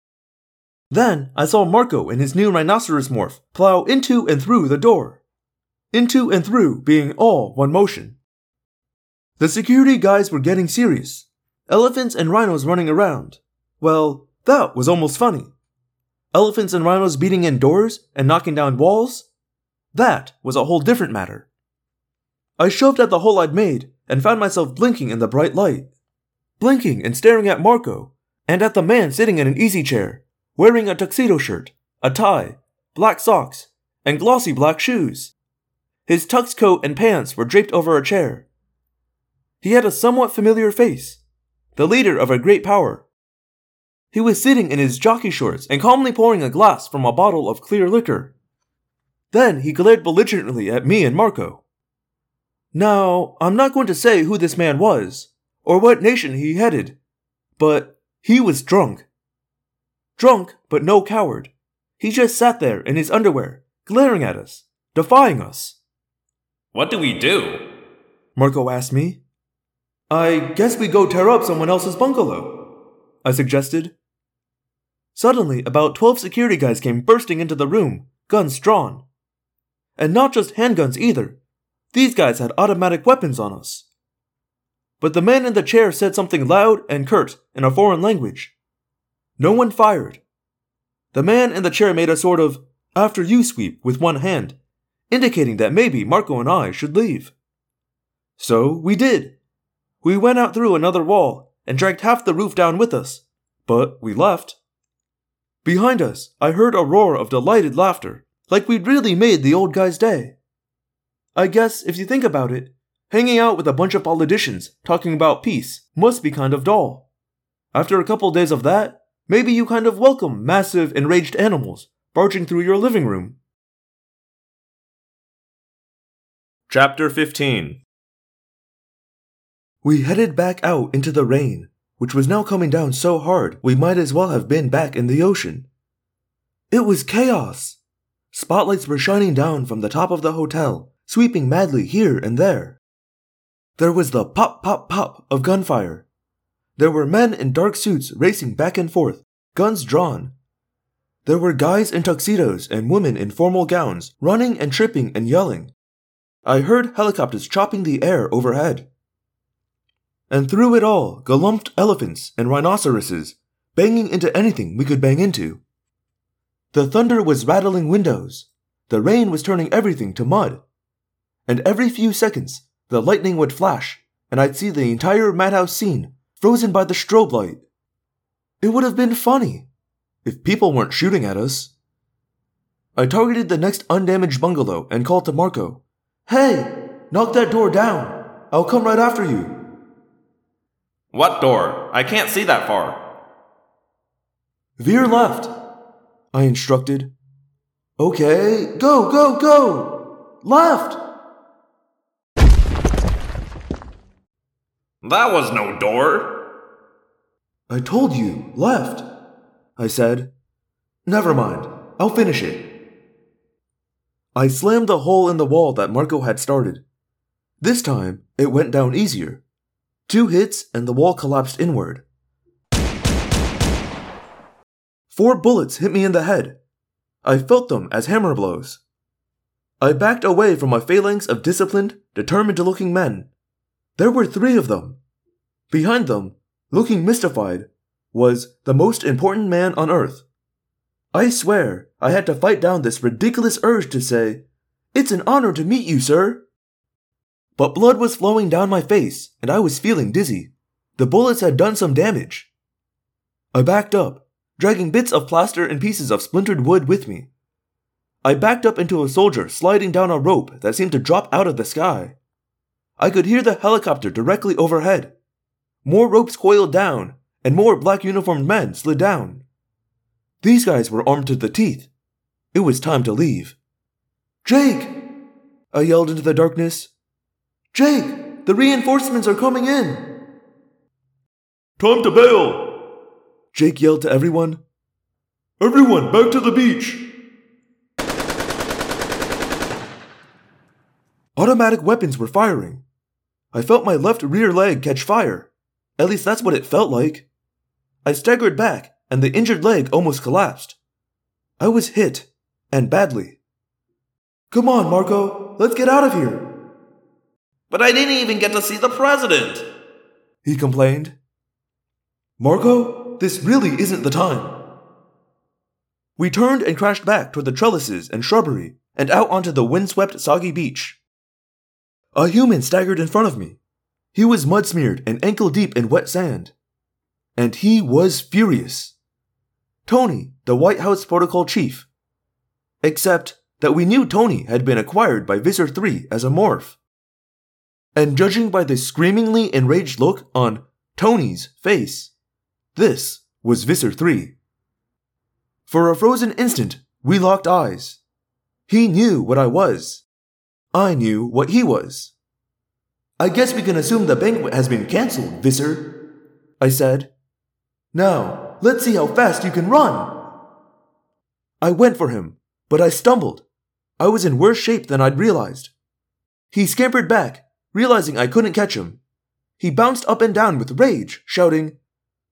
Then I saw Marco in his new rhinoceros morph plow into and through the door. Into and through being all one motion. The security guys were getting serious. Elephants and rhinos running around. Well, that was almost funny. Elephants and rhinos beating in doors and knocking down walls? That was a whole different matter. I shoved at the hole I'd made and found myself blinking in the bright light. Blinking and staring at Marco, and at the man sitting in an easy chair, wearing a tuxedo shirt, a tie, black socks, and glossy black shoes. His tux coat and pants were draped over a chair. He had a somewhat familiar face, the leader of a great power. He was sitting in his jockey shorts and calmly pouring a glass from a bottle of clear liquor. Then he glared belligerently at me and Marco. Now, I'm not going to say who this man was, or what nation he headed, but he was drunk. Drunk, but no coward. He just sat there in his underwear, glaring at us, defying us. What do we do? Marco asked me. I guess we go tear up someone else's bungalow, I suggested. Suddenly, about 12 security guys came bursting into the room, guns drawn. And not just handguns either. These guys had automatic weapons on us. But the man in the chair said something loud and curt in a foreign language. No one fired. The man in the chair made a sort of after you sweep with one hand, indicating that maybe Marco and I should leave. So we did. We went out through another wall and dragged half the roof down with us, but we left. Behind us, I heard a roar of delighted laughter, like we'd really made the old guy's day. I guess, if you think about it, hanging out with a bunch of politicians talking about peace must be kind of dull. After a couple days of that, maybe you kind of welcome massive, enraged animals barging through your living room. Chapter 15 We headed back out into the rain, which was now coming down so hard we might as well have been back in the ocean. It was chaos. Spotlights were shining down from the top of the hotel, sweeping madly here and there. There was the pop pop pop of gunfire. There were men in dark suits racing back and forth, guns drawn. There were guys in tuxedos and women in formal gowns running and tripping and yelling. I heard helicopters chopping the air overhead. And through it all, galumped elephants and rhinoceroses, banging into anything we could bang into. The thunder was rattling windows. The rain was turning everything to mud. And every few seconds, the lightning would flash, and I'd see the entire madhouse scene frozen by the strobe light. It would have been funny if people weren't shooting at us. I targeted the next undamaged bungalow and called to Marco, Hey, knock that door down. I'll come right after you. What door? I can't see that far. Veer left, I instructed. Okay, go, go, go! Left! That was no door. I told you, left, I said. Never mind, I'll finish it. I slammed the hole in the wall that Marco had started. This time, it went down easier. Two hits and the wall collapsed inward. Four bullets hit me in the head. I felt them as hammer blows. I backed away from my phalanx of disciplined, determined looking men. There were three of them. Behind them, looking mystified, was the most important man on earth. I swear I had to fight down this ridiculous urge to say, It's an honor to meet you, sir. But blood was flowing down my face, and I was feeling dizzy. The bullets had done some damage. I backed up, dragging bits of plaster and pieces of splintered wood with me. I backed up into a soldier sliding down a rope that seemed to drop out of the sky. I could hear the helicopter directly overhead. More ropes coiled down, and more black uniformed men slid down. These guys were armed to the teeth. It was time to leave. Jake! I yelled into the darkness. Jake, the reinforcements are coming in! Time to bail! Jake yelled to everyone. Everyone, back to the beach! Automatic weapons were firing. I felt my left rear leg catch fire. At least that's what it felt like. I staggered back, and the injured leg almost collapsed. I was hit, and badly. Come on, Marco, let's get out of here. But I didn't even get to see the president! He complained. Marco, this really isn't the time. We turned and crashed back toward the trellises and shrubbery and out onto the windswept, soggy beach. A human staggered in front of me. He was mud smeared and ankle deep in wet sand. And he was furious. Tony, the White House Protocol Chief. Except that we knew Tony had been acquired by Visser 3 as a morph. And judging by the screamingly enraged look on Tony's face, this was Visser 3. For a frozen instant, we locked eyes. He knew what I was. I knew what he was. I guess we can assume the banquet has been cancelled, Visser, I said. Now, let's see how fast you can run. I went for him, but I stumbled. I was in worse shape than I'd realized. He scampered back, realizing I couldn't catch him. He bounced up and down with rage, shouting,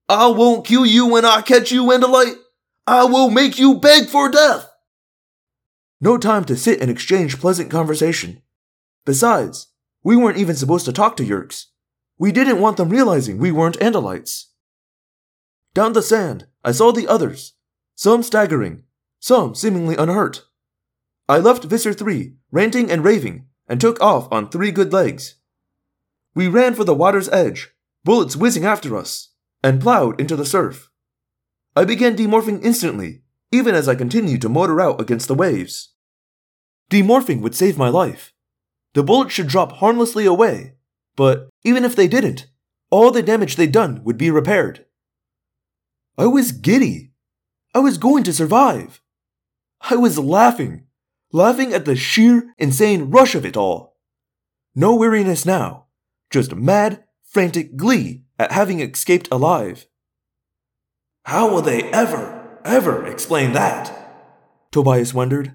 I won't kill you when I catch you, Andalite! I will make you beg for death! No time to sit and exchange pleasant conversation. Besides, we weren't even supposed to talk to Yeerks. We didn't want them realizing we weren't Andalites. Down the sand, I saw the others, some staggering, some seemingly unhurt. I left Visser 3, ranting and raving, and took off on three good legs. We ran for the water's edge, bullets whizzing after us, and plowed into the surf. I began demorphing instantly, even as I continued to motor out against the waves. Demorphing would save my life. The bullets should drop harmlessly away, but even if they didn't, all the damage they'd done would be repaired. I was giddy. I was going to survive. I was laughing, laughing at the sheer, insane rush of it all. No weariness now, just mad, frantic glee at having escaped alive. How will they ever, ever explain that? Tobias wondered.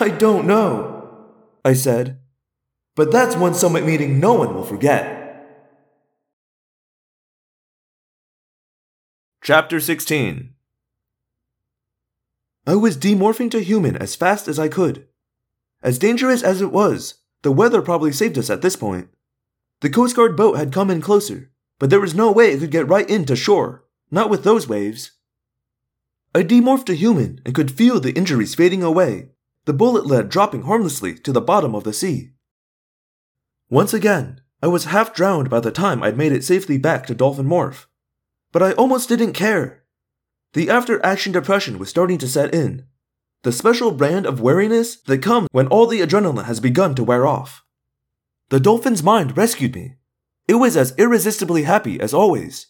I don't know, I said. But that's one summit meeting no one will forget. Chapter 16 I was demorphing to human as fast as I could. As dangerous as it was, the weather probably saved us at this point. The Coast Guard boat had come in closer, but there was no way it could get right into shore, not with those waves. I demorphed to human and could feel the injuries fading away, the bullet lead dropping harmlessly to the bottom of the sea. Once again, I was half drowned by the time I'd made it safely back to Dolphin Morph. But I almost didn't care. The after action depression was starting to set in. The special brand of wariness that comes when all the adrenaline has begun to wear off. The dolphin's mind rescued me. It was as irresistibly happy as always.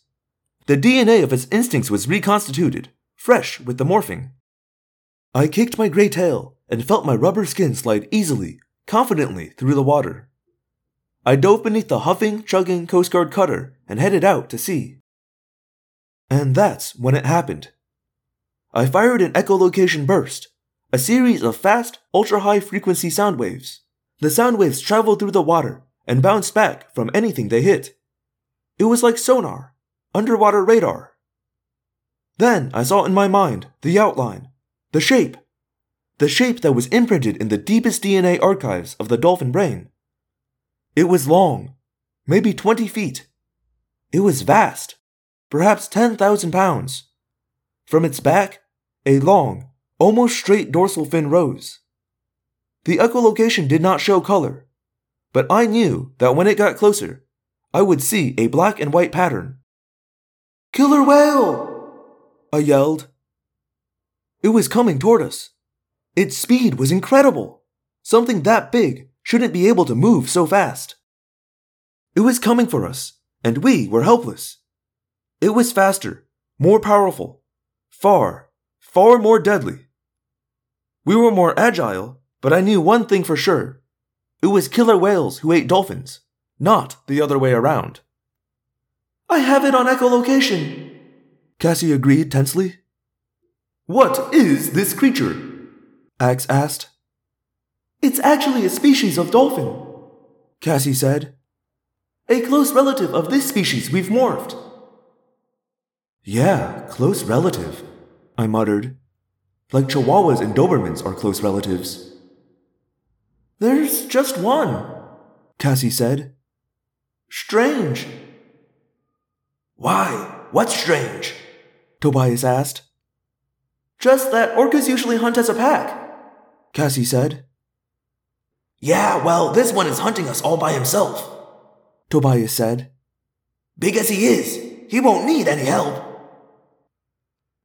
The DNA of its instincts was reconstituted, fresh with the morphing. I kicked my gray tail and felt my rubber skin slide easily, confidently through the water. I dove beneath the huffing, chugging Coast Guard cutter and headed out to sea. And that's when it happened. I fired an echolocation burst, a series of fast, ultra high frequency sound waves. The sound waves traveled through the water and bounced back from anything they hit. It was like sonar, underwater radar. Then I saw in my mind the outline, the shape, the shape that was imprinted in the deepest DNA archives of the dolphin brain. It was long, maybe 20 feet. It was vast, perhaps 10,000 pounds. From its back, a long, almost straight dorsal fin rose. The echolocation did not show color, but I knew that when it got closer, I would see a black and white pattern. Killer whale! I yelled. It was coming toward us. Its speed was incredible. Something that big shouldn't be able to move so fast. It was coming for us, and we were helpless. It was faster, more powerful, far, far more deadly. We were more agile, but I knew one thing for sure. It was killer whales who ate dolphins, not the other way around. I have it on echolocation, Cassie agreed tensely. What is this creature? Ax asked. It's actually a species of dolphin, Cassie said. A close relative of this species we've morphed. Yeah, close relative, I muttered. Like Chihuahuas and Dobermans are close relatives. There's just one, Cassie said. Strange. Why? What's strange? Tobias asked. Just that orcas usually hunt as a pack, Cassie said. Yeah, well, this one is hunting us all by himself, Tobias said. Big as he is, he won't need any help.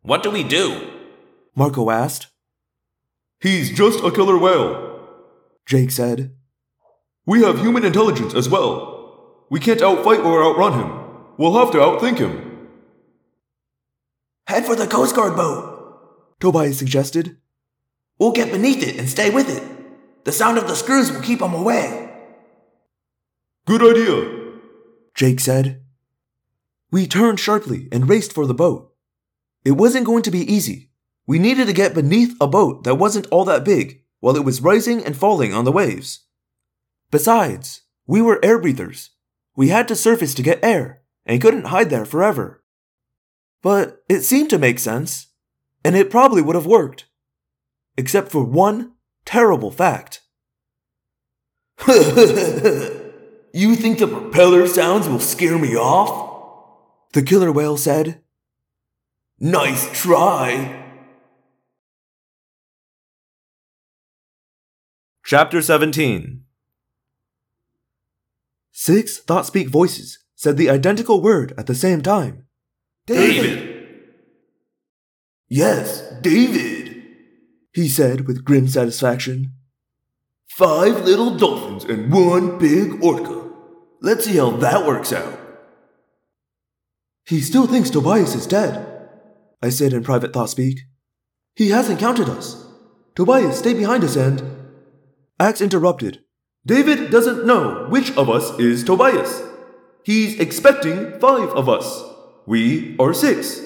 What do we do? Marco asked. He's just a killer whale, Jake said. We have human intelligence as well. We can't outfight or outrun him. We'll have to outthink him. Head for the Coast Guard boat, Tobias suggested. We'll get beneath it and stay with it. The sound of the screws will keep him away. Good idea, Jake said. We turned sharply and raced for the boat. It wasn't going to be easy. We needed to get beneath a boat that wasn't all that big while it was rising and falling on the waves. Besides, we were air breathers. We had to surface to get air and couldn't hide there forever. But it seemed to make sense, and it probably would have worked. Except for one terrible fact. you think the propeller sounds will scare me off? The killer whale said. Nice try. Chapter 17 Six thought speak voices said the identical word at the same time. David! Yes, David, he said with grim satisfaction. Five little dolphins and one big orca. Let's see how that works out. He still thinks Tobias is dead, I said in private thought speak. He hasn't counted us. Tobias, stay behind us and. Ax interrupted. David doesn't know which of us is Tobias. He's expecting five of us. We are six.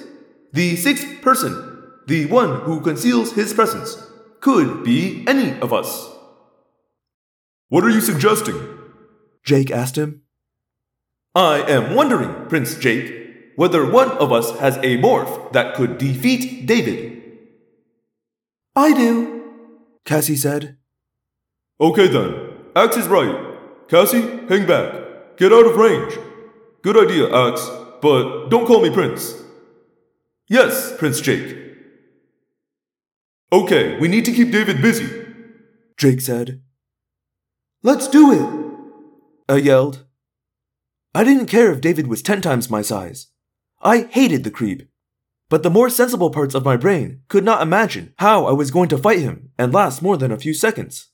The sixth person, the one who conceals his presence, could be any of us. What are you suggesting? Jake asked him. I am wondering, Prince Jake, whether one of us has a morph that could defeat David. I do, Cassie said. Okay then, Ax is right. Cassie, hang back. Get out of range. Good idea, Ax, but don't call me Prince. Yes, Prince Jake. Okay, we need to keep David busy. Jake said. Let's do it, I yelled. I didn't care if David was ten times my size. I hated the creep. But the more sensible parts of my brain could not imagine how I was going to fight him and last more than a few seconds.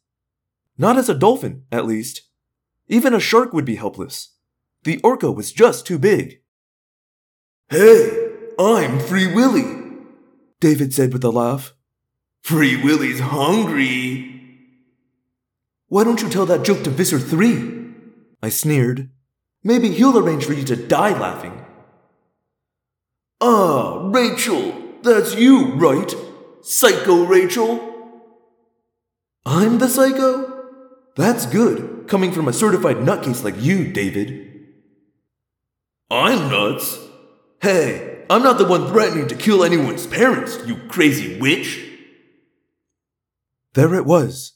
Not as a dolphin, at least. Even a shark would be helpless. The orca was just too big. Hey, I'm Free Willy, David said with a laugh. Free Willy's hungry. Why don't you tell that joke to Visser 3? I sneered. Maybe he'll arrange for you to die laughing. Ah, Rachel, that's you, right? Psycho Rachel? I'm the psycho? That's good, coming from a certified nutcase like you, David. I'm nuts. Hey, I'm not the one threatening to kill anyone's parents, you crazy witch. There it was,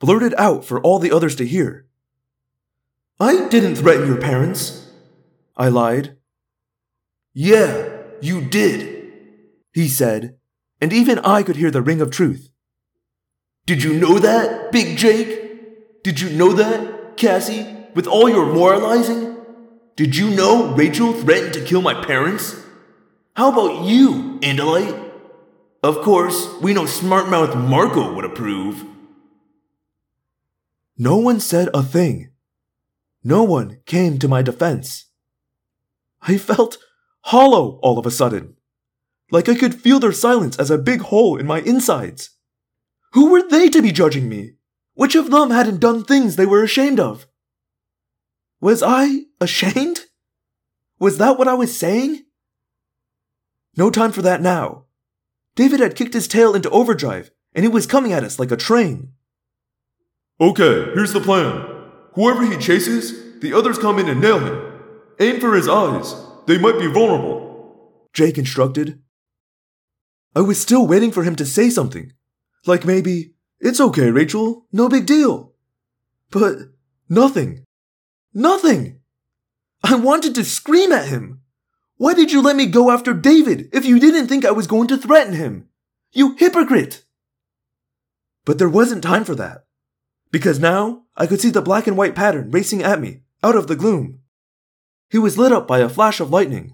blurted out for all the others to hear. I didn't threaten your parents. I lied. Yeah, you did, he said, and even I could hear the ring of truth. Did you know that, Big Jake? Did you know that, Cassie, with all your moralizing? Did you know Rachel threatened to kill my parents? How about you, Andalite? Of course, we know Smartmouth Marco would approve. No one said a thing. No one came to my defense. I felt hollow all of a sudden, like I could feel their silence as a big hole in my insides. Who were they to be judging me? Which of them hadn't done things they were ashamed of? Was I ashamed? Was that what I was saying? No time for that now. David had kicked his tail into overdrive, and he was coming at us like a train. Okay, here's the plan. Whoever he chases, the others come in and nail him. Aim for his eyes. They might be vulnerable. Jake instructed. I was still waiting for him to say something. Like maybe, it's okay, Rachel, no big deal. But nothing. Nothing. I wanted to scream at him. Why did you let me go after David if you didn't think I was going to threaten him? You hypocrite! But there wasn't time for that. Because now I could see the black and white pattern racing at me out of the gloom. He was lit up by a flash of lightning.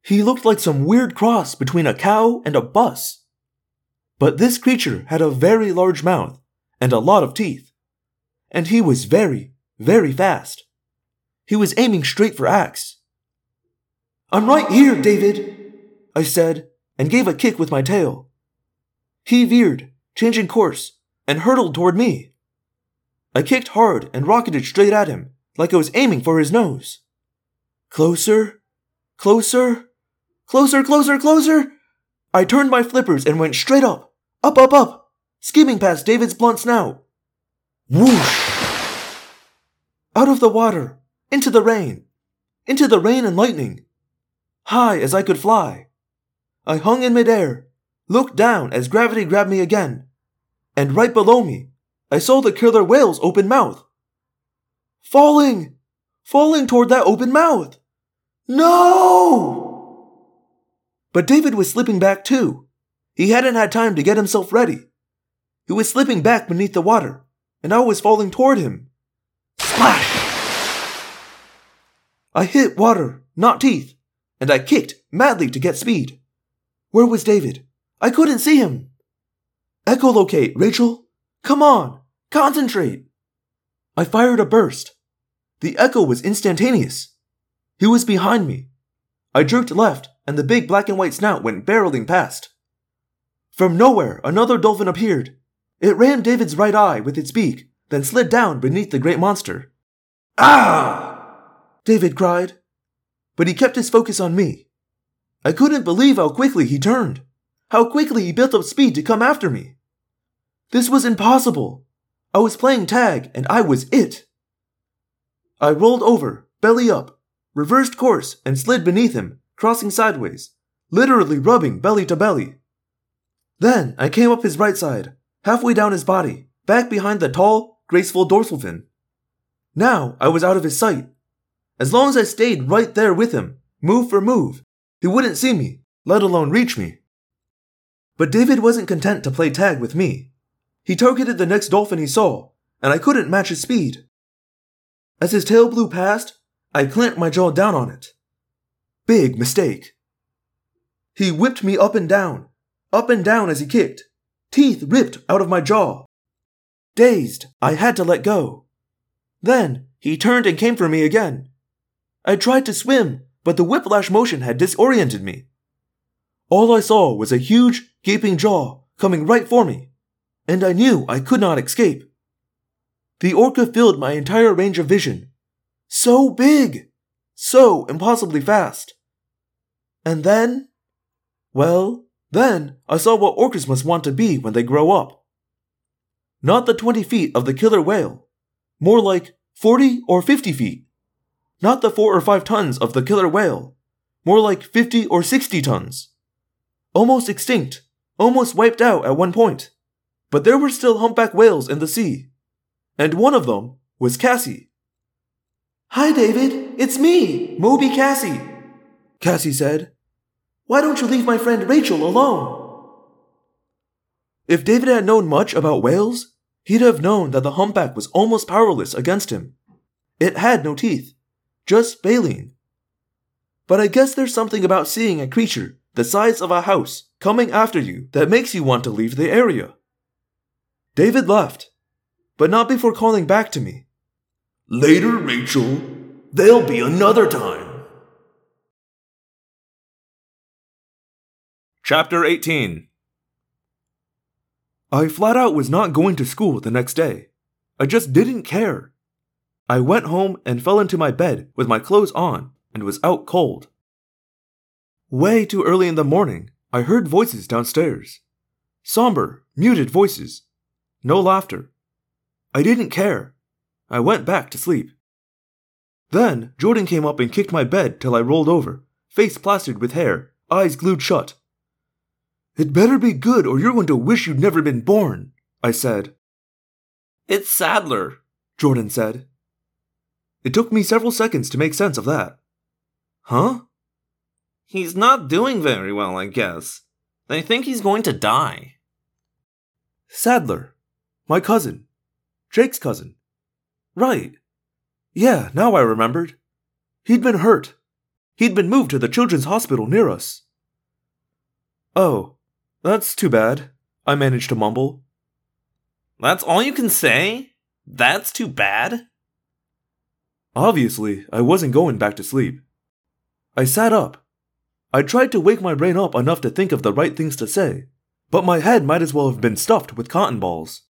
He looked like some weird cross between a cow and a bus. But this creature had a very large mouth and a lot of teeth. And he was very, very fast. He was aiming straight for Ax. I'm right here, David, I said, and gave a kick with my tail. He veered, changing course, and hurtled toward me. I kicked hard and rocketed straight at him, like I was aiming for his nose. Closer, closer, closer, closer, closer. I turned my flippers and went straight up, up, up, up, skimming past David's blunt snout. Whoosh! Out of the water, into the rain, into the rain and lightning, high as I could fly. I hung in midair, looked down as gravity grabbed me again, and right below me, I saw the killer whale's open mouth. Falling! Falling toward that open mouth! No! But David was slipping back too. He hadn't had time to get himself ready. He was slipping back beneath the water, and I was falling toward him. Splash! I hit water, not teeth, and I kicked madly to get speed. Where was David? I couldn't see him. Echolocate, Rachel. Come on, concentrate. I fired a burst. The echo was instantaneous. He was behind me. I jerked left, and the big black and white snout went barreling past. From nowhere, another dolphin appeared. It rammed David's right eye with its beak, then slid down beneath the great monster. Ah! David cried. But he kept his focus on me. I couldn't believe how quickly he turned, how quickly he built up speed to come after me. This was impossible. I was playing tag, and I was it. I rolled over, belly up, reversed course, and slid beneath him, crossing sideways, literally rubbing belly to belly. Then I came up his right side, halfway down his body, back behind the tall, graceful dorsal fin. Now I was out of his sight. As long as I stayed right there with him, move for move, he wouldn't see me, let alone reach me. But David wasn't content to play tag with me. He targeted the next dolphin he saw, and I couldn't match his speed. As his tail blew past, I clamped my jaw down on it. Big mistake. He whipped me up and down, up and down as he kicked, teeth ripped out of my jaw. Dazed, I had to let go. Then he turned and came for me again. I tried to swim, but the whiplash motion had disoriented me. All I saw was a huge, gaping jaw coming right for me, and I knew I could not escape. The orca filled my entire range of vision. So big! So impossibly fast. And then? Well, then I saw what orcas must want to be when they grow up. Not the 20 feet of the killer whale, more like 40 or 50 feet. Not the 4 or 5 tons of the killer whale, more like 50 or 60 tons. Almost extinct, almost wiped out at one point. But there were still humpback whales in the sea. And one of them was Cassie. Hi, David. It's me, Moby Cassie. Cassie said. Why don't you leave my friend Rachel alone? If David had known much about whales, he'd have known that the humpback was almost powerless against him. It had no teeth, just baleen. But I guess there's something about seeing a creature the size of a house coming after you that makes you want to leave the area. David left, but not before calling back to me. Later, Rachel. There'll be another time. Chapter 18 I flat out was not going to school the next day. I just didn't care. I went home and fell into my bed with my clothes on and was out cold. Way too early in the morning, I heard voices downstairs. Somber, muted voices. No laughter. I didn't care. I went back to sleep. Then Jordan came up and kicked my bed till I rolled over, face plastered with hair, eyes glued shut. It better be good or you're going to wish you'd never been born, I said. It's Saddler, Jordan said. It took me several seconds to make sense of that. Huh? He's not doing very well, I guess. They think he's going to die. Saddler. My cousin. Jake's cousin. Right. Yeah, now I remembered. He'd been hurt. He'd been moved to the children's hospital near us. Oh, that's too bad, I managed to mumble. That's all you can say? That's too bad? Obviously, I wasn't going back to sleep. I sat up, I tried to wake my brain up enough to think of the right things to say, but my head might as well have been stuffed with cotton balls.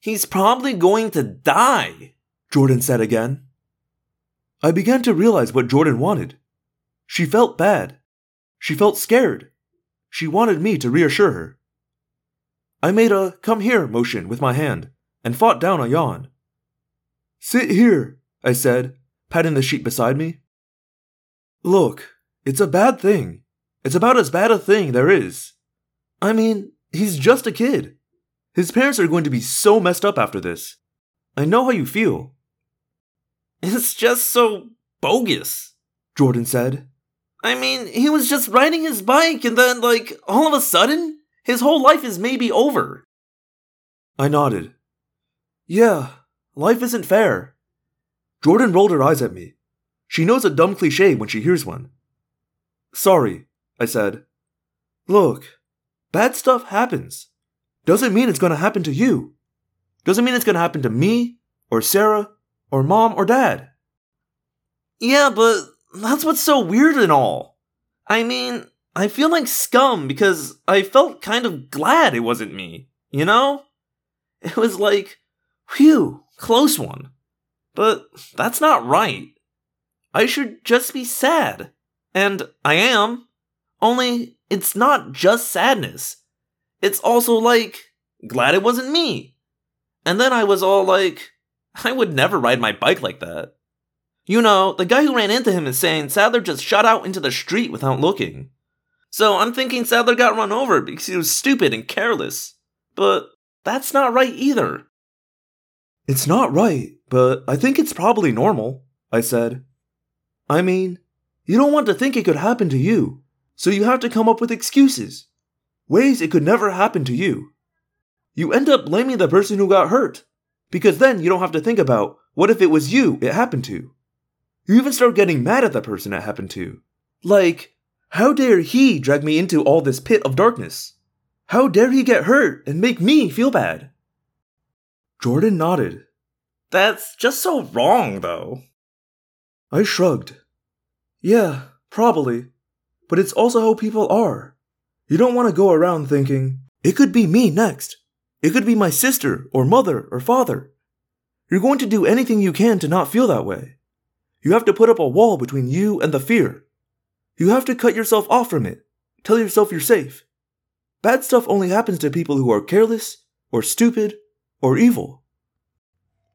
He's probably going to die, Jordan said again. I began to realize what Jordan wanted. She felt bad. She felt scared. She wanted me to reassure her. I made a come here motion with my hand and fought down a yawn. Sit here, I said, patting the sheet beside me. Look, it's a bad thing. It's about as bad a thing there is. I mean, he's just a kid. His parents are going to be so messed up after this. I know how you feel. It's just so bogus, Jordan said. I mean, he was just riding his bike and then, like, all of a sudden, his whole life is maybe over. I nodded. Yeah, life isn't fair. Jordan rolled her eyes at me. She knows a dumb cliche when she hears one. Sorry, I said. Look, bad stuff happens. Doesn't mean it's gonna happen to you. Doesn't mean it's gonna happen to me, or Sara, or mom, or dad. Yeah, but that's what's so weird and all. I mean, I feel like scum because I felt kind of glad it wasn't me, you know? It was like, whew, close one. But that's not right. I should just be sad. And I am. Only, it's not just sadness. It's also like, glad it wasn't me. And then I was all like, I would never ride my bike like that. You know, the guy who ran into him is saying Saddler just shot out into the street without looking. So I'm thinking Saddler got run over because he was stupid and careless. But that's not right either. It's not right, but I think it's probably normal, I said. I mean, you don't want to think it could happen to you, so you have to come up with excuses. Ways it could never happen to you. You end up blaming the person who got hurt, because then you don't have to think about what if it was you it happened to. You even start getting mad at the person it happened to. Like, how dare he drag me into all this pit of darkness? How dare he get hurt and make me feel bad? Jordan nodded. That's just so wrong, though. I shrugged. Yeah, probably. But it's also how people are. You don't want to go around thinking, it could be me next. It could be my sister, or mother, or father. You're going to do anything you can to not feel that way. You have to put up a wall between you and the fear. You have to cut yourself off from it. Tell yourself you're safe. Bad stuff only happens to people who are careless, or stupid, or evil.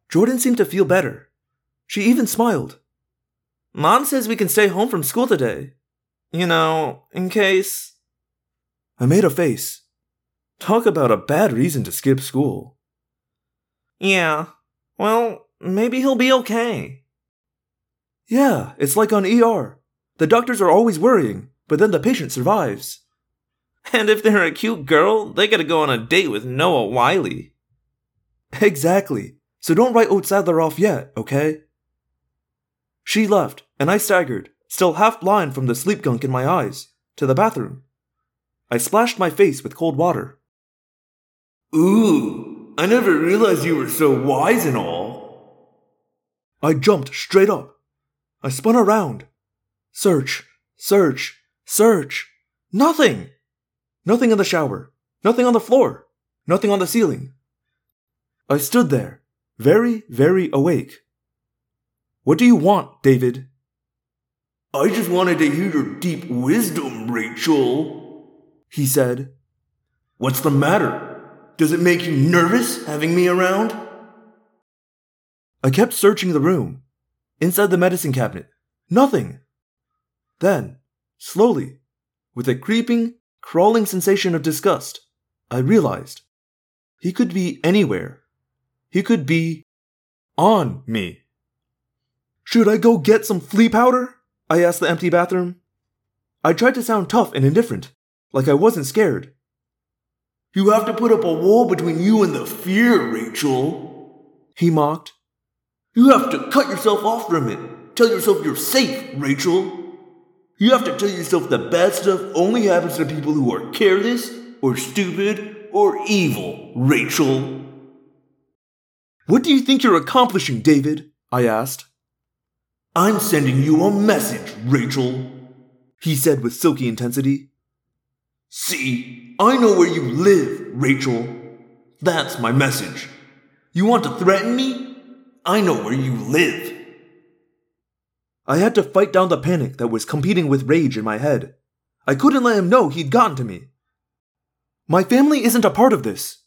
Jordan seemed to feel better. She even smiled. Mom says we can stay home from school today. You know, in case. I made a face. Talk about a bad reason to skip school. Yeah, well, maybe he'll be okay. Yeah, it's like on ER. The doctors are always worrying, but then the patient survives. And if they're a cute girl, they gotta go on a date with Noah Wyle. Exactly. So don't write Oat Saddler off yet, okay? She left, and I staggered, still half blind from the sleep gunk in my eyes, to the bathroom. I splashed my face with cold water. Ooh, I never realized you were so wise and all. I jumped straight up. I spun around. Search, search, search. Nothing! Nothing in the shower. Nothing on the floor. Nothing on the ceiling. I stood there, very, very awake. What do you want, David? I just wanted to hear your deep wisdom, Rachel. He said. What's the matter? Does it make you nervous having me around? I kept searching the room. Inside the medicine cabinet. Nothing. Then, slowly, with a creeping, crawling sensation of disgust, I realized he could be anywhere. He could be on me. Should I go get some flea powder? I asked the empty bathroom. I tried to sound tough and indifferent, like I wasn't scared. You have to put up a wall between you and the fear, Rachel. He mocked. You have to cut yourself off from it. Tell yourself you're safe, Rachel. You have to tell yourself the bad stuff only happens to people who are careless, or stupid, or evil, Rachel. What do you think you're accomplishing, David? I asked. I'm sending you a message, Rachel, he said with silky intensity. See, I know where you live, Rachel. That's my message. You want to threaten me? I know where you live. I had to fight down the panic that was competing with rage in my head. I couldn't let him know he'd gotten to me. My family isn't a part of this.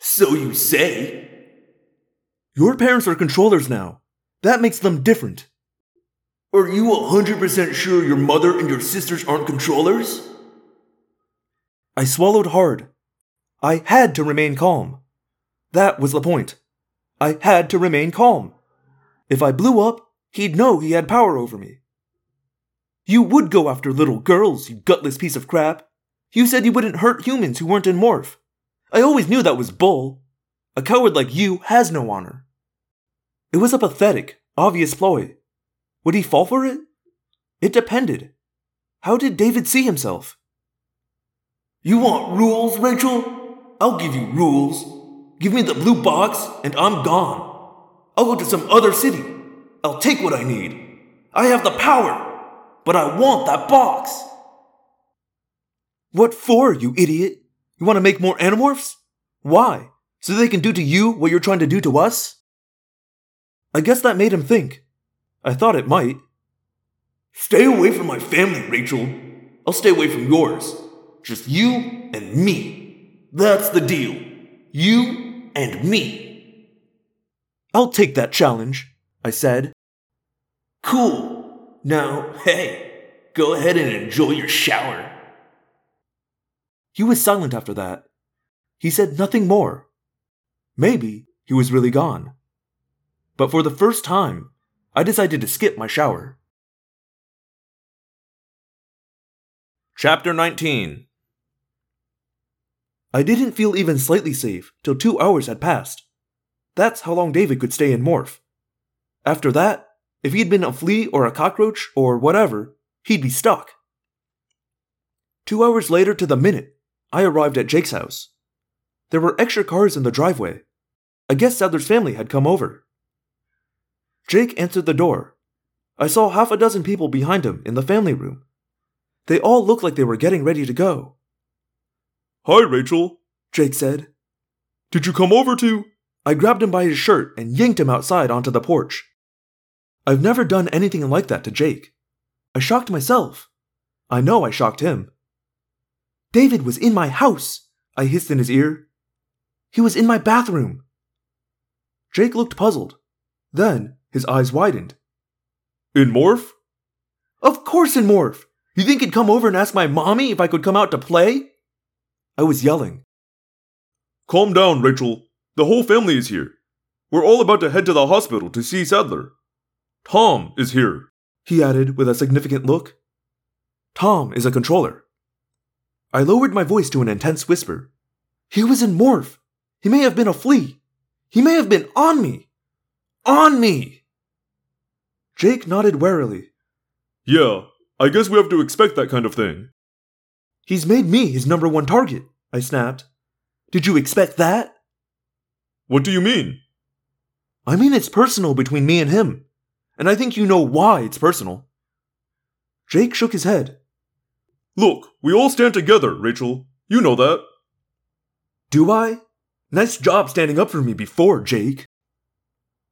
So you say? Your parents are controllers now. That makes them different. Are you 100% sure your mother and your sisters aren't controllers? I swallowed hard. I had to remain calm. That was the point. I had to remain calm. If I blew up, he'd know he had power over me. You would go after little girls, you gutless piece of crap. You said you wouldn't hurt humans who weren't in Morph. I always knew that was bull. A coward like you has no honor. It was a pathetic, obvious ploy. Would he fall for it? It depended. How did David see himself? You want rules, Rachel? I'll give you rules. Give me the blue box, and I'm gone. I'll go to some other city. I'll take what I need. I have the power, but I want that box. What for, you idiot? You want to make more animorphs? Why? So they can do to you what you're trying to do to us? I guess that made him think. I thought it might. Stay away from my family, Rachel. I'll stay away from yours. Just you and me. That's the deal. You and me. I'll take that challenge, I said. Cool. Now, hey, go ahead and enjoy your shower. He was silent after that. He said nothing more. Maybe he was really gone. But for the first time, I decided to skip my shower. Chapter 19 I didn't feel even slightly safe till two hours had passed. That's how long David could stay in Morph. After that, if he'd been a flea or a cockroach or whatever, he'd be stuck. Two hours later to the minute, I arrived at Jake's house. There were extra cars in the driveway. I guess Saddler's family had come over. Jake answered the door. I saw half a dozen people behind him in the family room. They all looked like they were getting ready to go. Hi, Rachel, Jake said. Did you come over to. I grabbed him by his shirt and yanked him outside onto the porch. I've never done anything like that to Jake. I shocked myself. I know I shocked him. David was in my house, I hissed in his ear. He was in my bathroom. Jake looked puzzled. Then his eyes widened. In Morph? Of course in Morph! You think he'd come over and ask my mommy if I could come out to play? I was yelling. Calm down, Rachel. The whole family is here. We're all about to head to the hospital to see Saddler. Tom is here, he added with a significant look. Tom is a controller. I lowered my voice to an intense whisper. He was in Morph. He may have been a flea. He may have been on me. On me! Jake nodded warily. Yeah, I guess we have to expect that kind of thing. He's made me his number one target, I snapped. Did you expect that? What do you mean? I mean, it's personal between me and him. And I think you know why it's personal. Jake shook his head. Look, we all stand together, Rachel. You know that. Do I? Nice job standing up for me before, Jake.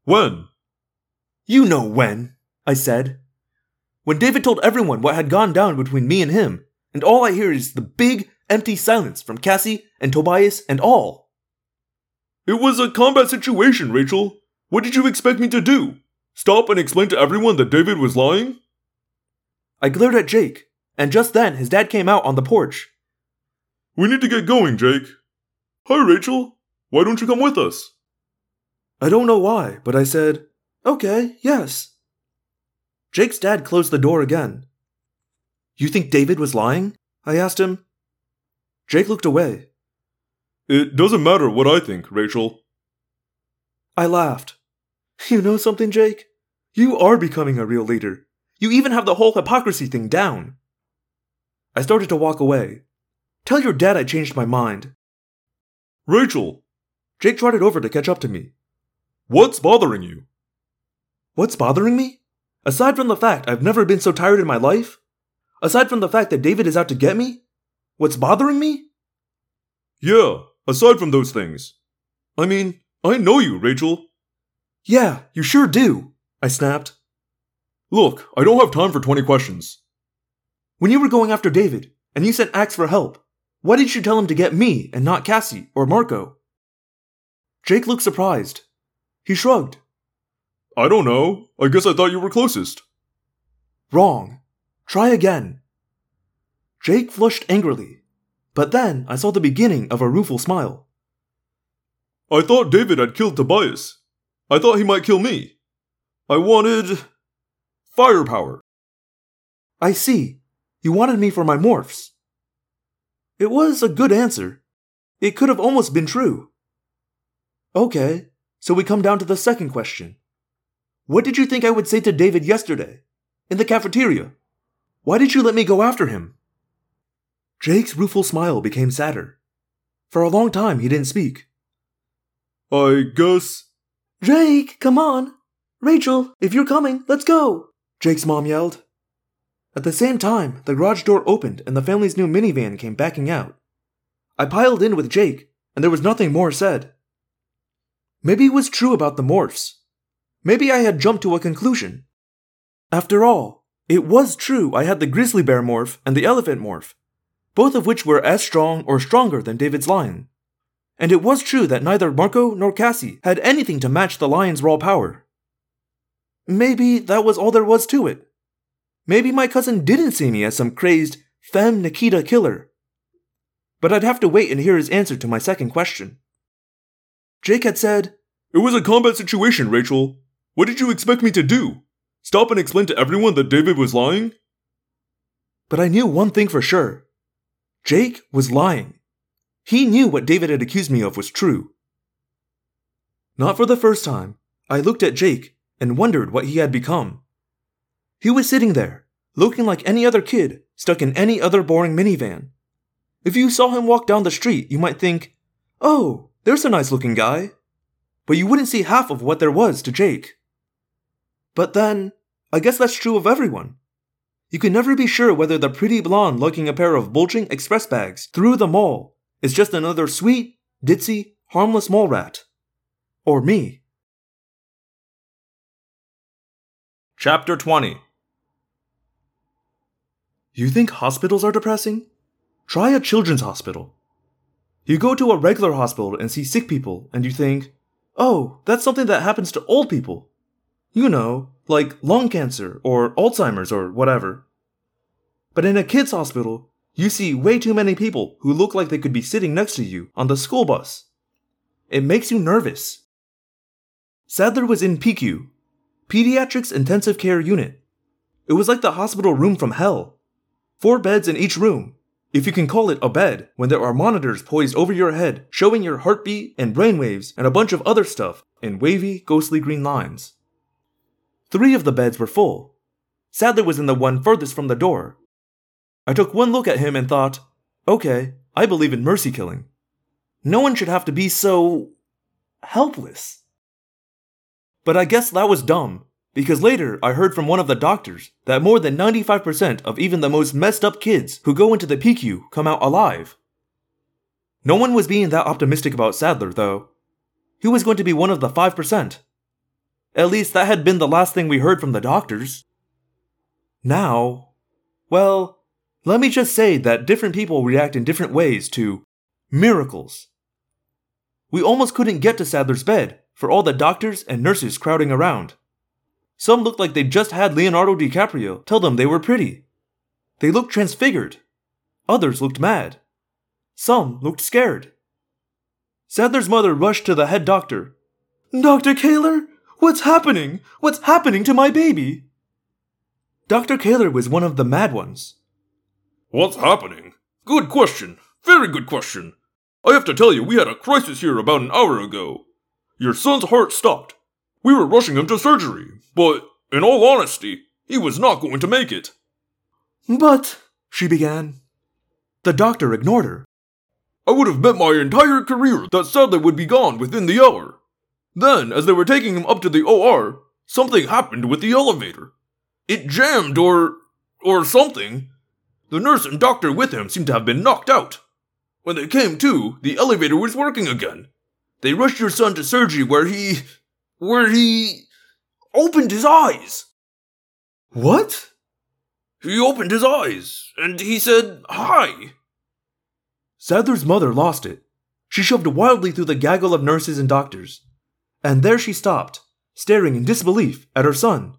When? You know when, I said. When David told everyone what had gone down between me and him, and all I hear is the big, empty silence from Cassie and Tobias and all. It was a combat situation, Rachel. What did you expect me to do? Stop and explain to everyone that David was lying? I glared at Jake, and just then his dad came out on the porch. We need to get going, Jake. Hi, Rachel. Why don't you come with us? I don't know why, but I said, Okay, yes. Jake's dad closed the door again. You think David was lying? I asked him. Jake looked away. It doesn't matter what I think, Rachel. I laughed. You know something, Jake? You are becoming a real leader. You even have the whole hypocrisy thing down. I started to walk away. Tell your dad I changed my mind. Rachel! Jake trotted over to catch up to me. What's bothering you? What's bothering me? Aside from the fact I've never been so tired in my life? Aside from the fact that David is out to get me? What's bothering me? Yeah, aside from those things. I mean, I know you, Rachel. Yeah, you sure do, I snapped. Look, I don't have time for 20 questions. When you were going after David, and you sent Ax for help, why did you tell him to get me and not Cassie or Marco? Jake looked surprised. He shrugged. I don't know. I guess I thought you were closest. Wrong. Try again. Jake flushed angrily, but then I saw the beginning of a rueful smile. I thought David had killed Tobias. I thought he might kill me. I wanted. firepower. I see. You wanted me for my morphs. It was a good answer. It could have almost been true. Okay, so we come down to the second question. What did you think I would say to David yesterday? In the cafeteria? Why did you let me go after him? Jake's rueful smile became sadder. For a long time, he didn't speak. I guess. Jake, come on! Rachel, if you're coming, let's go! Jake's mom yelled. At the same time, the garage door opened and the family's new minivan came backing out. I piled in with Jake, and there was nothing more said. Maybe it was true about the morphs. Maybe I had jumped to a conclusion. After all, it was true I had the grizzly bear morph and the elephant morph, both of which were as strong or stronger than David's lion. And it was true that neither Marco nor Cassie had anything to match the lion's raw power. Maybe that was all there was to it. Maybe my cousin didn't see me as some crazed femme Nikita killer. But I'd have to wait and hear his answer to my second question. Jake had said, It was a combat situation, Rachel. What did you expect me to do? Stop and explain to everyone that David was lying? But I knew one thing for sure Jake was lying. He knew what David had accused me of was true. Not for the first time, I looked at Jake and wondered what he had become. He was sitting there, looking like any other kid stuck in any other boring minivan. If you saw him walk down the street, you might think, oh, there's a nice looking guy. But you wouldn't see half of what there was to Jake. But then, I guess that's true of everyone. You can never be sure whether the pretty blonde lugging a pair of bulging express bags through the mall is just another sweet, ditzy, harmless mole rat. Or me. Chapter 20 You think hospitals are depressing? Try a children's hospital. You go to a regular hospital and see sick people, and you think, oh, that's something that happens to old people. You know, like lung cancer or Alzheimer's or whatever. But in a kid's hospital, you see way too many people who look like they could be sitting next to you on the school bus. It makes you nervous. Saddler was in PICU, Pediatrics Intensive Care Unit. It was like the hospital room from hell. Four beds in each room, if you can call it a bed, when there are monitors poised over your head showing your heartbeat and brainwaves and a bunch of other stuff in wavy, ghostly green lines. Three of the beds were full. Saddler was in the one furthest from the door. I took one look at him and thought, okay, I believe in mercy killing. No one should have to be so. helpless. But I guess that was dumb, because later I heard from one of the doctors that more than 95% of even the most messed up kids who go into the PICU come out alive. No one was being that optimistic about Saddler, though. He was going to be one of the 5%. At least that had been the last thing we heard from the doctors. Now, well, let me just say that different people react in different ways to miracles. We almost couldn't get to Saddler's bed for all the doctors and nurses crowding around. Some looked like they'd just had Leonardo DiCaprio tell them they were pretty. They looked transfigured. Others looked mad. Some looked scared. Saddler's mother rushed to the head doctor. Dr. Kaler, what's happening? What's happening to my baby? Dr. Kaler was one of the mad ones. What's happening? Good question. Very good question. I have to tell you, we had a crisis here about an hour ago. Your son's heart stopped. We were rushing him to surgery, but, in all honesty, he was not going to make it. But, she began. The doctor ignored her. I would have bet my entire career that Saddler would be gone within the hour. Then, as they were taking him up to the OR, something happened with the elevator. It jammed or. or something. The nurse and doctor with him seemed to have been knocked out. When they came to, the elevator was working again. They rushed your son to surgery where he. where he. opened his eyes. What? He opened his eyes, and he said, Hi. Saddler's mother lost it. She shoved wildly through the gaggle of nurses and doctors. And there she stopped, staring in disbelief at her son.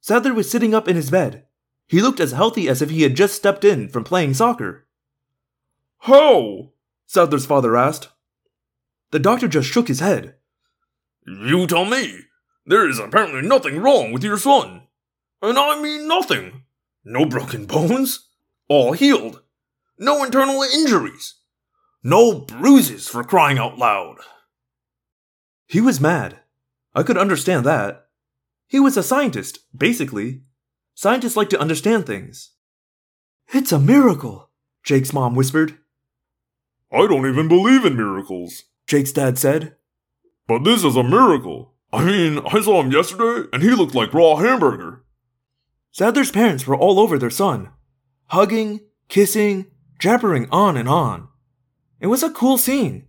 Saddler was sitting up in his bed. He looked as healthy as if he had just stepped in from playing soccer. How? Saddler's father asked. The doctor just shook his head. You tell me. There is apparently nothing wrong with your son. And I mean nothing. No broken bones. All healed. No internal injuries. No bruises for crying out loud. He was mad. I could understand that. He was a scientist, basically. Scientists like to understand things. It's a miracle, Jake's mom whispered. I don't even believe in miracles, Jake's dad said. But this is a miracle. I mean, I saw him yesterday, and he looked like raw hamburger. Saddler's parents were all over their son, hugging, kissing, jabbering on and on. It was a cool scene.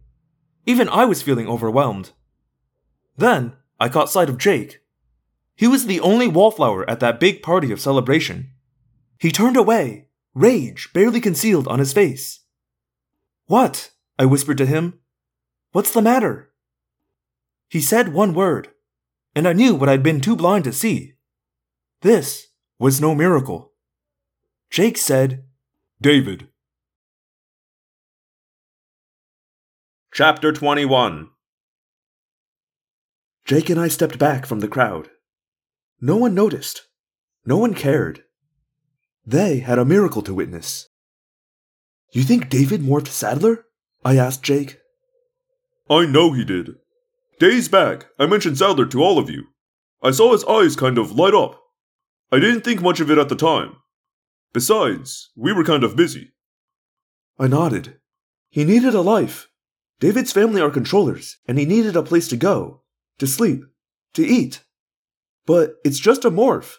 Even I was feeling overwhelmed. Then I caught sight of Jake. He was the only wallflower at that big party of celebration. He turned away, rage barely concealed on his face. What? I whispered to him. What's the matter? He said one word, and I knew what I'd been too blind to see. This was no miracle. Jake said, David. Chapter 21 Jake and I stepped back from the crowd. No one noticed. No one cared. They had a miracle to witness. You think David morphed Saddler? I asked Jake. I know he did. Days back, I mentioned Saddler to all of you. I saw his eyes kind of light up. I didn't think much of it at the time. Besides, we were kind of busy. I nodded. He needed a life. David's family are controllers, and he needed a place to go, to sleep, to eat. But it's just a morph.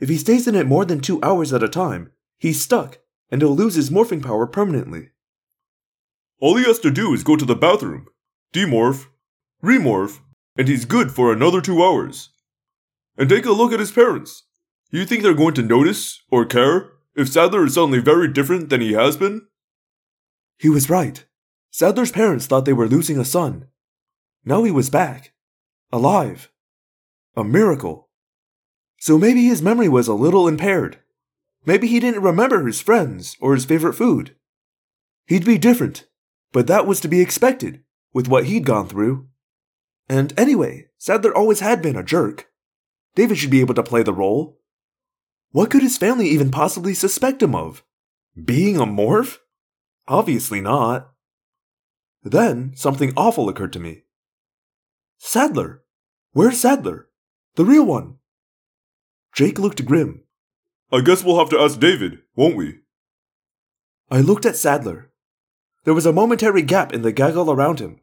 If he stays in it more than two hours at a time, he's stuck, and he'll lose his morphing power permanently. All he has to do is go to the bathroom, demorph, remorph, and he's good for another two hours. And take a look at his parents. You think they're going to notice or care if Saddler is suddenly very different than he has been? He was right. Saddler's parents thought they were losing a son. Now he was back. Alive. A miracle. So maybe his memory was a little impaired. Maybe he didn't remember his friends or his favorite food. He'd be different, but that was to be expected with what he'd gone through. And anyway, Saddler always had been a jerk. David should be able to play the role. What could his family even possibly suspect him of? Being a morph? Obviously not. Then something awful occurred to me. Saddler! Where's Saddler? The real one. Jake looked grim. I guess we'll have to ask David, won't we? I looked at Saddler. There was a momentary gap in the gaggle around him.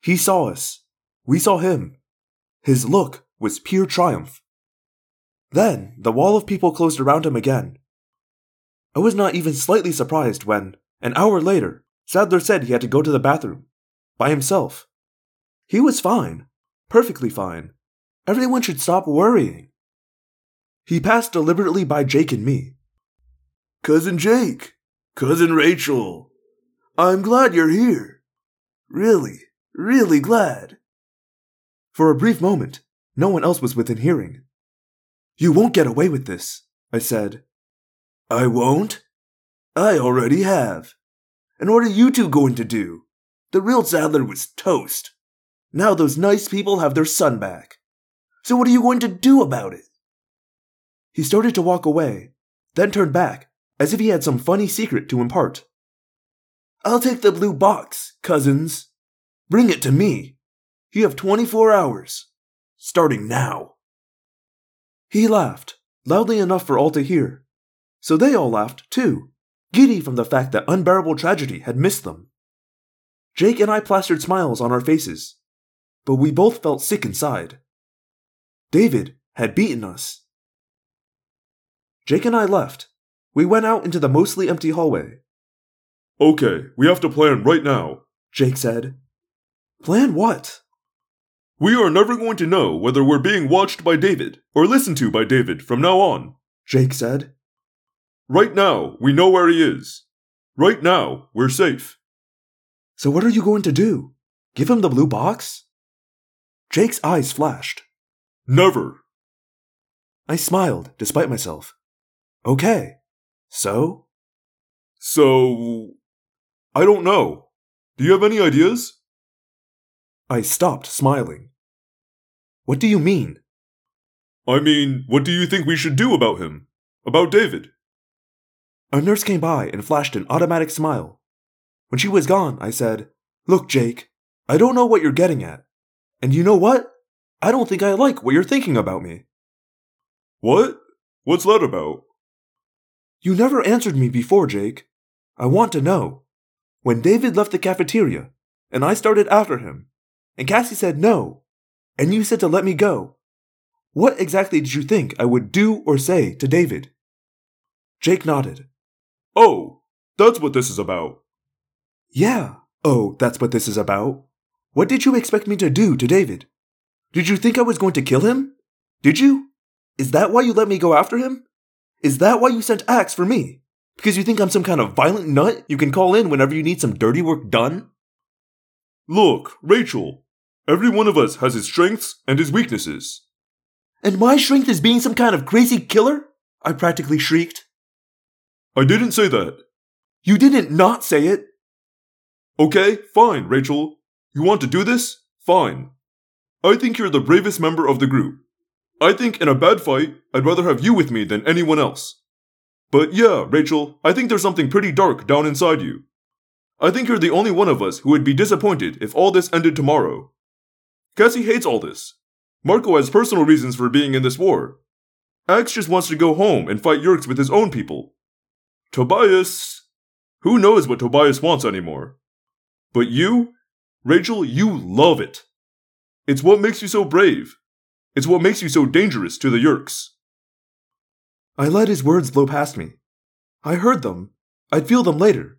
He saw us. We saw him. His look was pure triumph. Then the wall of people closed around him again. I was not even slightly surprised when, an hour later, Saddler said he had to go to the bathroom. By himself. He was fine. Perfectly fine. Everyone should stop worrying. He passed deliberately by Jake and me. Cousin Jake, Cousin Rachel, I'm glad you're here. Really, really glad. For a brief moment, no one else was within hearing. You won't get away with this, I said. I won't? I already have. And what are you two going to do? The real Saddler was toast. Now those nice people have their son back. So what are you going to do about it? He started to walk away, then turned back, as if he had some funny secret to impart. I'll take the blue box, cousins. Bring it to me. You have 24 hours. Starting now. He laughed, loudly enough for all to hear. So they all laughed, too, giddy from the fact that unbearable tragedy had missed them. Jake and I plastered smiles on our faces, but we both felt sick inside. David had beaten us. Jake and I left. We went out into the mostly empty hallway. Okay, we have to plan right now, Jake said. Plan what? We are never going to know whether we're being watched by David or listened to by David from now on, Jake said. Right now, we know where he is. Right now, we're safe. So what are you going to do? Give him the blue box? Jake's eyes flashed. Never. I smiled, despite myself. Okay. So? So. I don't know. Do you have any ideas? I stopped smiling. What do you mean? I mean, what do you think we should do about him? About David? A nurse came by and flashed an automatic smile. When she was gone, I said, Look, Jake, I don't know what you're getting at. And you know what? I don't think I like what you're thinking about me. What? What's that about? You never answered me before, Jake. I want to know. When David left the cafeteria, and I started after him, and Cassie said no, and you said to let me go, what exactly did you think I would do or say to David? Jake nodded. Oh, that's what this is about. Yeah. Oh, that's what this is about. What did you expect me to do to David? Did you think I was going to kill him? Did you? Is that why you let me go after him? Is that why you sent Ax for me? Because you think I'm some kind of violent nut you can call in whenever you need some dirty work done? Look, Rachel, every one of us has his strengths and his weaknesses. And my strength is being some kind of crazy killer? I practically shrieked. I didn't say that. You didn't not say it. Okay, fine, Rachel. You want to do this? Fine. I think you're the bravest member of the group. I think in a bad fight, I'd rather have you with me than anyone else. But yeah, Rachel, I think there's something pretty dark down inside you. I think you're the only one of us who would be disappointed if all this ended tomorrow. Cassie hates all this. Marco has personal reasons for being in this war. Ax just wants to go home and fight Yeerks with his own people. Tobias. Who knows what Tobias wants anymore? But you, Rachel, you love it. It's what makes you so brave. It's what makes you so dangerous to the Yeerks. I let his words blow past me. I heard them. I'd feel them later,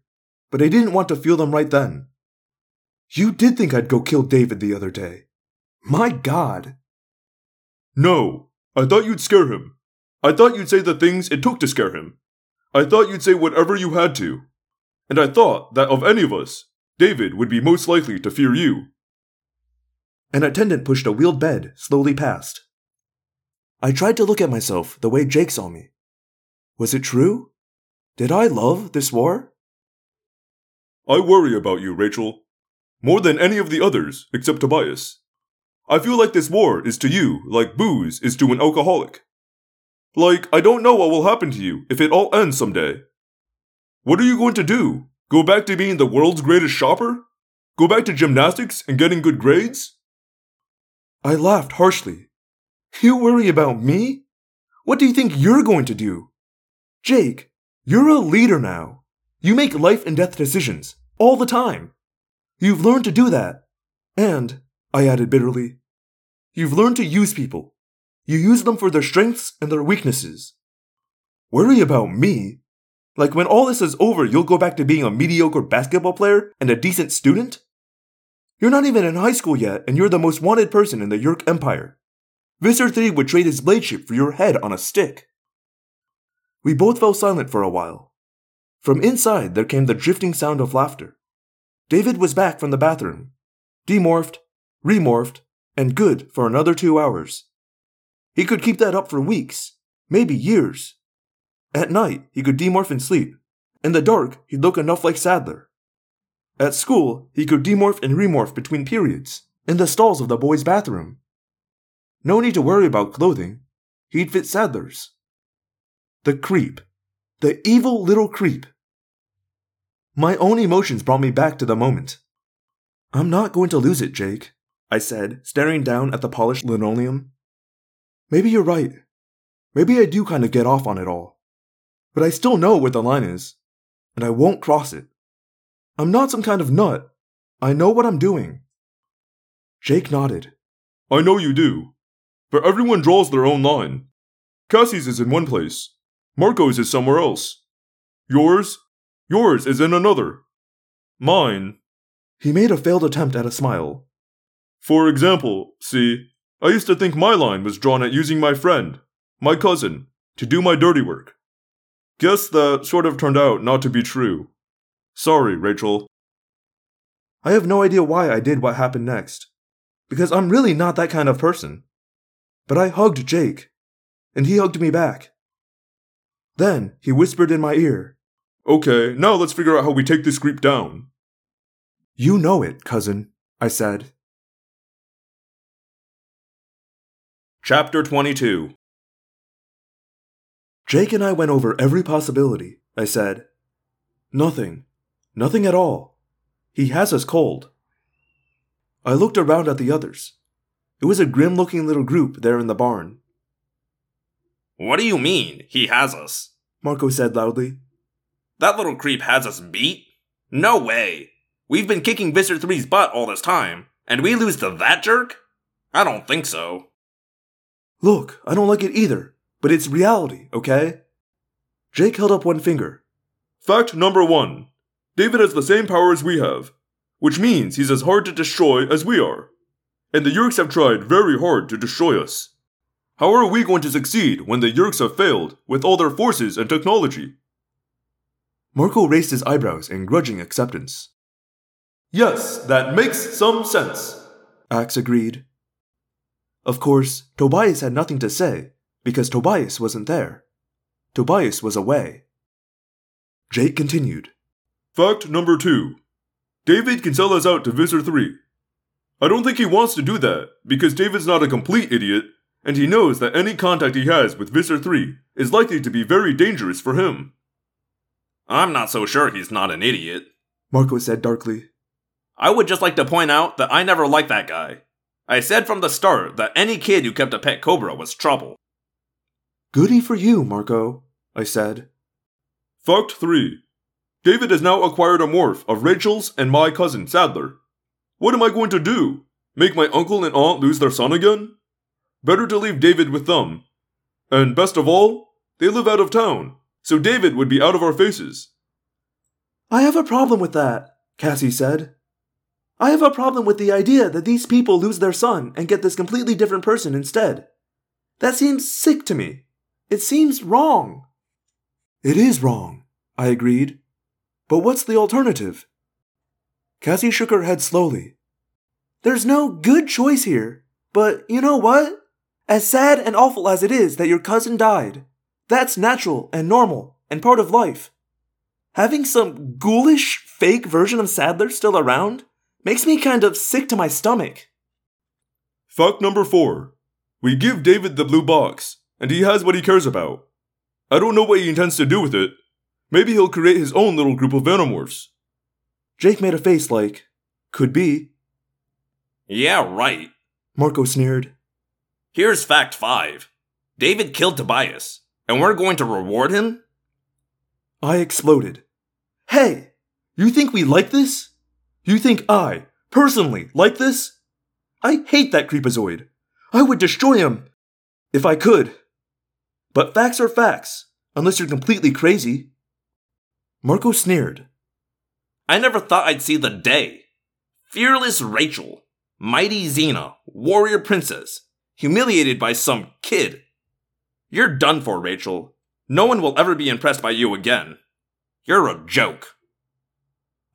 but I didn't want to feel them right then. You did think I'd go kill David the other day. My God. No, I thought you'd scare him. I thought you'd say the things it took to scare him. I thought you'd say whatever you had to. And I thought that of any of us, David would be most likely to fear you. An attendant pushed a wheeled bed slowly past. I tried to look at myself the way Jake saw me. Was it true? Did I love this war? I worry about you, Rachel. More than any of the others, except Tobias. I feel like this war is to you like booze is to an alcoholic. Like, I don't know what will happen to you if it all ends someday. What are you going to do? Go back to being the world's greatest shopper? Go back to gymnastics and getting good grades? I laughed harshly. You worry about me? What do you think you're going to do? Jake, you're a leader now. You make life and death decisions all the time. You've learned to do that. And, I added bitterly, You've learned to use people. You use them for their strengths and their weaknesses. Worry about me? Like when all this is over, you'll go back to being a mediocre basketball player and a decent student? You're not even in high school yet, and you're the most wanted person in the Yeerk Empire. Visser 3 would trade his blade ship for your head on a stick. We both fell silent for a while. From inside, there came the drifting sound of laughter. David was back from the bathroom, demorphed, remorphed, and good for another two hours. He could keep that up for weeks, maybe years. At night, he could demorph and sleep. In the dark, he'd look enough like Saddler. At school, he could demorph and remorph between periods, in the stalls of the boys' bathroom. No need to worry about clothing. He'd fit Saddler's. The creep. The evil little creep. My own emotions brought me back to the moment. I'm not going to lose it, Jake, I said, staring down at the polished linoleum. Maybe you're right. Maybe I do kind of get off on it all. But I still know where the line is, and I won't cross it. I'm not some kind of nut. I know what I'm doing. Jake nodded. I know you do. But everyone draws their own line. Cassie's is in one place. Marco's is somewhere else. Yours? Yours is in another. Mine. He made a failed attempt at a smile. For example, see, I used to think my line was drawn at using my friend, my cousin, to do my dirty work. Guess that sort of turned out not to be true. Sorry, Rachel. I have no idea why I did what happened next, because I'm really not that kind of person. But I hugged Jake, and he hugged me back. Then he whispered in my ear, Okay, now let's figure out how we take this creep down. You know it, cousin, I said. Chapter 22 Jake and I went over every possibility, I said. Nothing. Nothing at all. He has us cold. I looked around at the others. It was a grim looking little group there in the barn. What do you mean, he has us? Marco said loudly. That little creep has us beat? No way. We've been kicking Visser 3's butt all this time, and we lose to that jerk? I don't think so. Look, I don't like it either, but it's reality, okay? Jake held up one finger. Fact number one David has the same powers we have, which means he's as hard to destroy as we are. And the Yeerks have tried very hard to destroy us. How are we going to succeed when the Yeerks have failed with all their forces and technology? Marco raised his eyebrows in grudging acceptance. Yes, that makes some sense, Ax agreed. Of course, Tobias had nothing to say, because Tobias wasn't there. Tobias was away. Jake continued. Fact number two David can sell us out to Visser 3. I don't think he wants to do that, because David's not a complete idiot, and he knows that any contact he has with Visser 3 is likely to be very dangerous for him. I'm not so sure he's not an idiot. Marco said darkly. I would just like to point out that I never liked that guy. I said from the start that any kid who kept a pet cobra was trouble. Goody for you, Marco, I said. Fact 3. David has now acquired a morph of Rachel's and my cousin Saddler. What am I going to do? Make my uncle and aunt lose their son again? Better to leave David with them. And best of all, they live out of town, so David would be out of our faces. I have a problem with that, Cassie said. I have a problem with the idea that these people lose their son and get this completely different person instead. That seems sick to me. It seems wrong. It is wrong, I agreed. But what's the alternative? Cassie shook her head slowly. There's no good choice here, but you know what? As sad and awful as it is that your cousin died, that's natural and normal and part of life. Having some ghoulish, fake version of Saddler still around makes me kind of sick to my stomach. Fact number 4. We give David the blue box, and he has what he cares about. I don't know what he intends to do with it. Maybe he'll create his own little group of Animorphs. Jake made a face like, could be. Yeah, right. Marco sneered. Here's fact 5. David killed Tobias, and we're going to reward him? I exploded. Hey, you think we like this? You think I, personally, like this? I hate that creepazoid. I would destroy him. If I could. But facts are facts, unless you're completely crazy. Marco sneered. I never thought I'd see the day. Fearless Rachel, mighty Xena, warrior princess, humiliated by some kid. You're done for, Rachel. No one will ever be impressed by you again. You're a joke.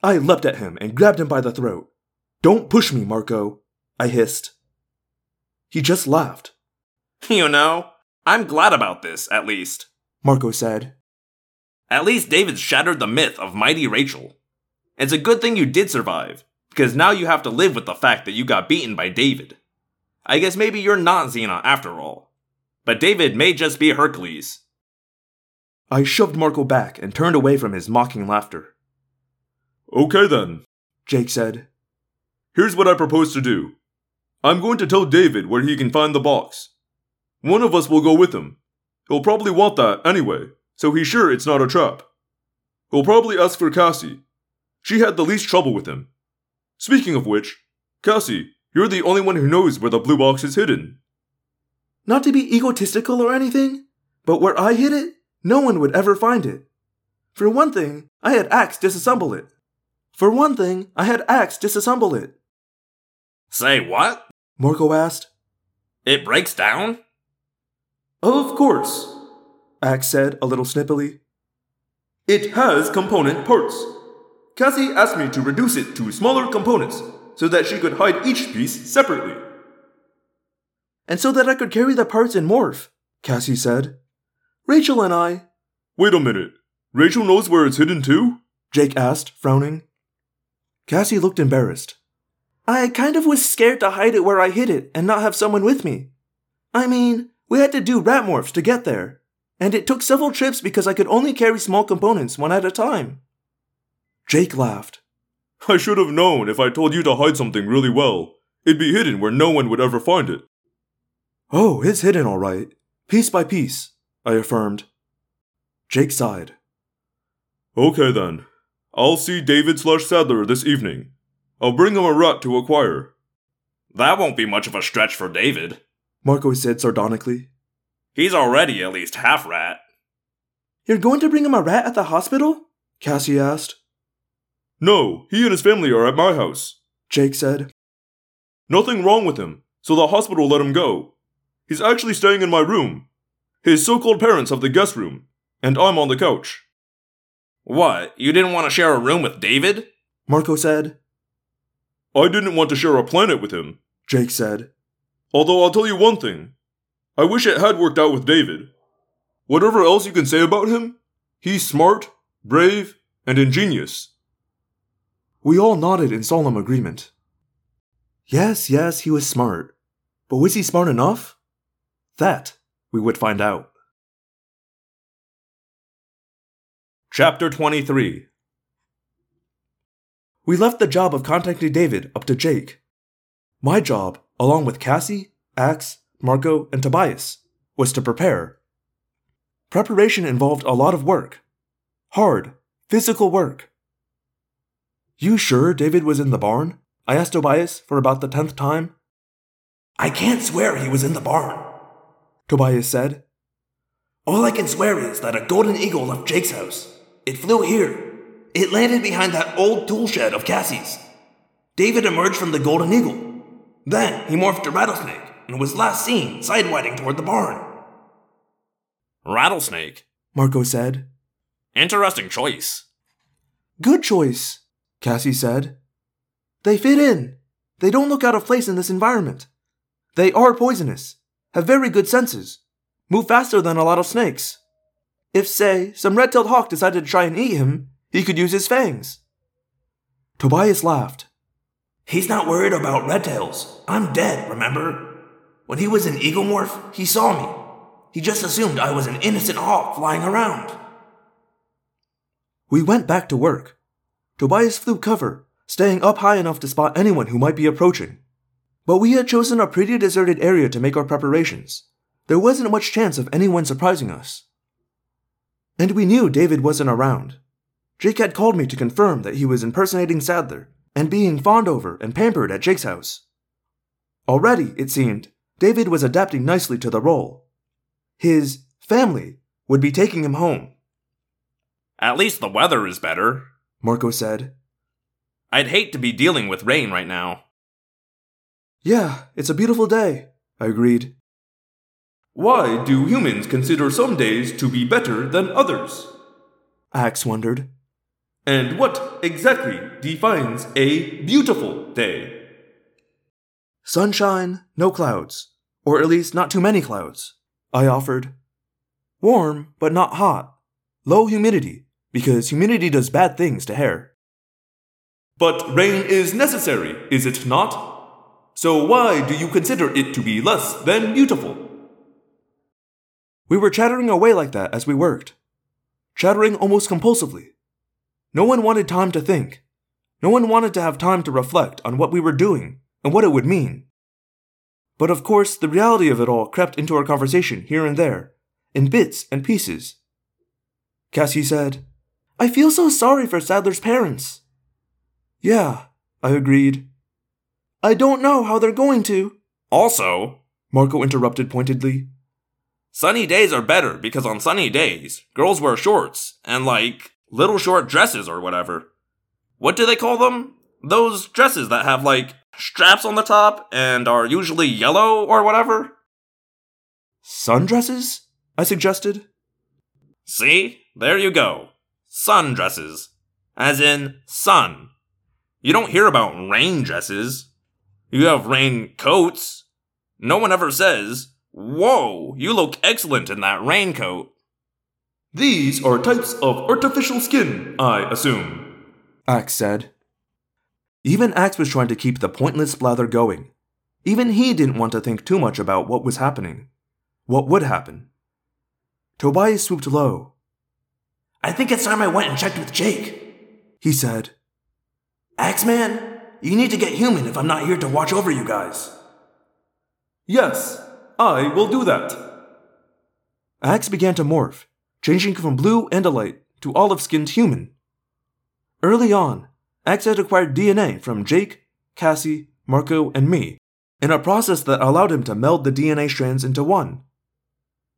I leapt at him and grabbed him by the throat. Don't push me, Marco, I hissed. He just laughed. You know, I'm glad about this, at least. Marco said. At least David shattered the myth of Mighty Rachel. It's a good thing you did survive, because now you have to live with the fact that you got beaten by David. I guess maybe you're not Xena after all. But David may just be Hercules. I shoved Marco back and turned away from his mocking laughter. Okay then, Jake said. Here's what I propose to do. I'm going to tell David where he can find the box. One of us will go with him. He'll probably want that anyway, so he's sure it's not a trap. He'll probably ask for Cassie. She had the least trouble with him. Speaking of which, Cassie, you're the only one who knows where the blue box is hidden. Not to be egotistical or anything, but where I hid it, no one would ever find it. For one thing, I had Ax disassemble it. For one thing, I had Ax disassemble it. Say what? Marco asked. It breaks down? Of course, Ax said a little snippily. It has component parts. Cassie asked me to reduce it to smaller components so that she could hide each piece separately. And so that I could carry the parts in morph, Cassie said. Rachel and I. Wait a minute. Rachel knows where it's hidden too? Jake asked, frowning. Cassie looked embarrassed. I kind of was scared to hide it where I hid it and not have someone with me. I mean, we had to do rat morphs to get there, and it took several trips because I could only carry small components one at a time. Jake laughed. I should have known if I told you to hide something really well. It'd be hidden where no one would ever find it. Oh, it's hidden all right. Piece by piece, I affirmed. Jake sighed. Okay then. I'll see David slash Saddler this evening. I'll bring him a rat to acquire. That won't be much of a stretch for David. Marco said sardonically. He's already at least half rat. You're going to bring him a rat at the hospital? Cassie asked. No, he and his family are at my house. Jake said. Nothing wrong with him, so the hospital let him go. He's actually staying in my room. His so called parents have the guest room, and I'm on the couch. What, you didn't want to share a room with David? Marco said. I didn't want to share a planet with him, Jake said. Although I'll tell you one thing I wish it had worked out with David. Whatever else you can say about him, he's smart, brave, and ingenious. We all nodded in solemn agreement. Yes, yes, he was smart. But was he smart enough? That we would find out. Chapter 23 We left the job of contacting David up to Jake. My job, along with Cassie, Ax, Marco, and Tobias, was to prepare. Preparation involved a lot of work. Hard, physical work. You sure David was in the barn? I asked Tobias for about the tenth time. I can't swear he was in the barn, Tobias said. All I can swear is that a golden eagle left Jake's house. It flew here. It landed behind that old tool shed of Cassie's. David emerged from the golden eagle. Then he morphed to rattlesnake and was last seen sidewinding toward the barn. Rattlesnake? Marco said. Interesting choice. Good choice, Cassie said. They fit in. They don't look out of place in this environment. They are poisonous, have very good senses, move faster than a lot of snakes. If, say, some red tailed hawk decided to try and eat him, he could use his fangs. Tobias laughed. He's not worried about red tails. I'm dead, remember? When he was in Eagle Morph, he saw me. He just assumed I was an innocent hawk flying around. We went back to work. Tobias flew cover, staying up high enough to spot anyone who might be approaching. But we had chosen a pretty deserted area to make our preparations. There wasn't much chance of anyone surprising us. And we knew David wasn't around. Jake had called me to confirm that he was impersonating Saddler and being fawned over and pampered at Jake's house. Already, it seemed, David was adapting nicely to the role. His family would be taking him home, At least the weather is better. Marco said. I'd hate to be dealing with rain right now. Yeah, it's a beautiful day, I agreed. Why do humans consider some days to be better than others? Ax wondered. And what exactly defines a beautiful day? Sunshine, no clouds. Or at least not too many clouds, I offered. Warm, but not hot. Low humidity, because humidity does bad things to hair. But rain is necessary, is it not? So why do you consider it to be less than beautiful? We were chattering away like that as we worked. Chattering almost compulsively. No one wanted time to think. No one wanted to have time to reflect on what we were doing and what it would mean. But of course, the reality of it all crept into our conversation here and there, in bits and pieces. Cassie said, I feel so sorry for Saddler's parents. Yeah, I agreed. I don't know how they're going to, Also, Marco interrupted pointedly. sunny days are better because on sunny days, girls wear shorts and like little short dresses or whatever. What do they call them? Those dresses that have like straps on the top and are usually yellow or whatever? Sundresses? I suggested. See? There you go. Sundresses. As in sun. You don't hear about rain dresses. You have rain coats. No one ever says, Whoa, you look excellent in that raincoat. These are types of artificial skin, I assume. Ax said. Even Ax was trying to keep the pointless blather going. Even he didn't want to think too much about what was happening. What would happen. Tobias swooped low. I think it's time I went and checked with Jake, he said. Axeman, you need to get human if I'm not here to watch over you guys. Yes, I will do that. Ax began to morph, changing from blue Andalite to olive skinned human. Early on, Ax had acquired DNA from Jake, Cassie, Marco, and me, in a process that allowed him to meld the DNA strands into one.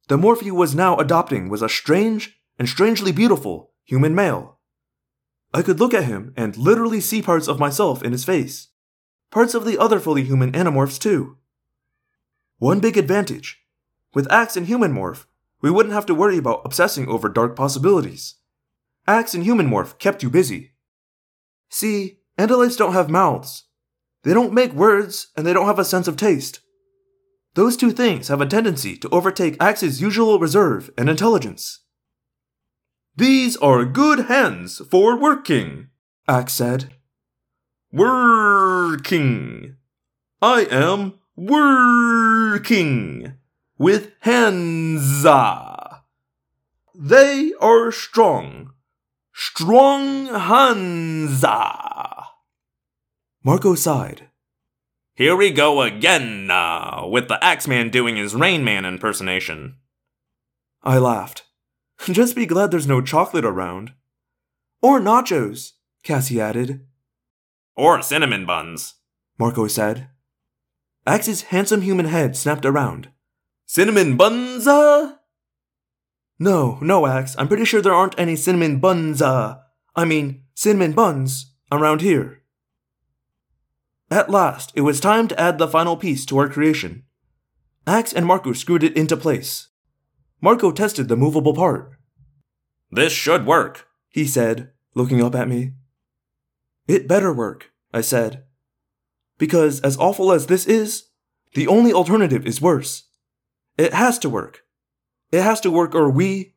The morph he was now adopting was a strange and strangely beautiful human male. I could look at him and literally see parts of myself in his face, parts of the other fully human animorphs too. One big advantage with Ax and Human Morph, we wouldn't have to worry about obsessing over dark possibilities. Ax and Human Morph kept you busy. See, Andalites don't have mouths. They don't make words, and they don't have a sense of taste. Those two things have a tendency to overtake Ax's usual reserve and intelligence. These are good hands for working. Ax said. Working. I am working with hands. They are strong. Strong hands. Marco sighed. Here we go again, uh, with the Axeman doing his Rain Man impersonation. I laughed. Just be glad there's no chocolate around. Or nachos, Cassie added. Or cinnamon buns. Marco said. Ax's handsome human head snapped around. Cinnamon buns. uh? No, no, Ax, I'm pretty sure there aren't any cinnamon buns, uh, I mean, cinnamon buns around here. At last, it was time to add the final piece to our creation. Ax and Marco screwed it into place. Marco tested the movable part. This should work. He said, looking up at me. It better work, I said. Because as awful as this is, the only alternative is worse. It has to work. It has to work or we,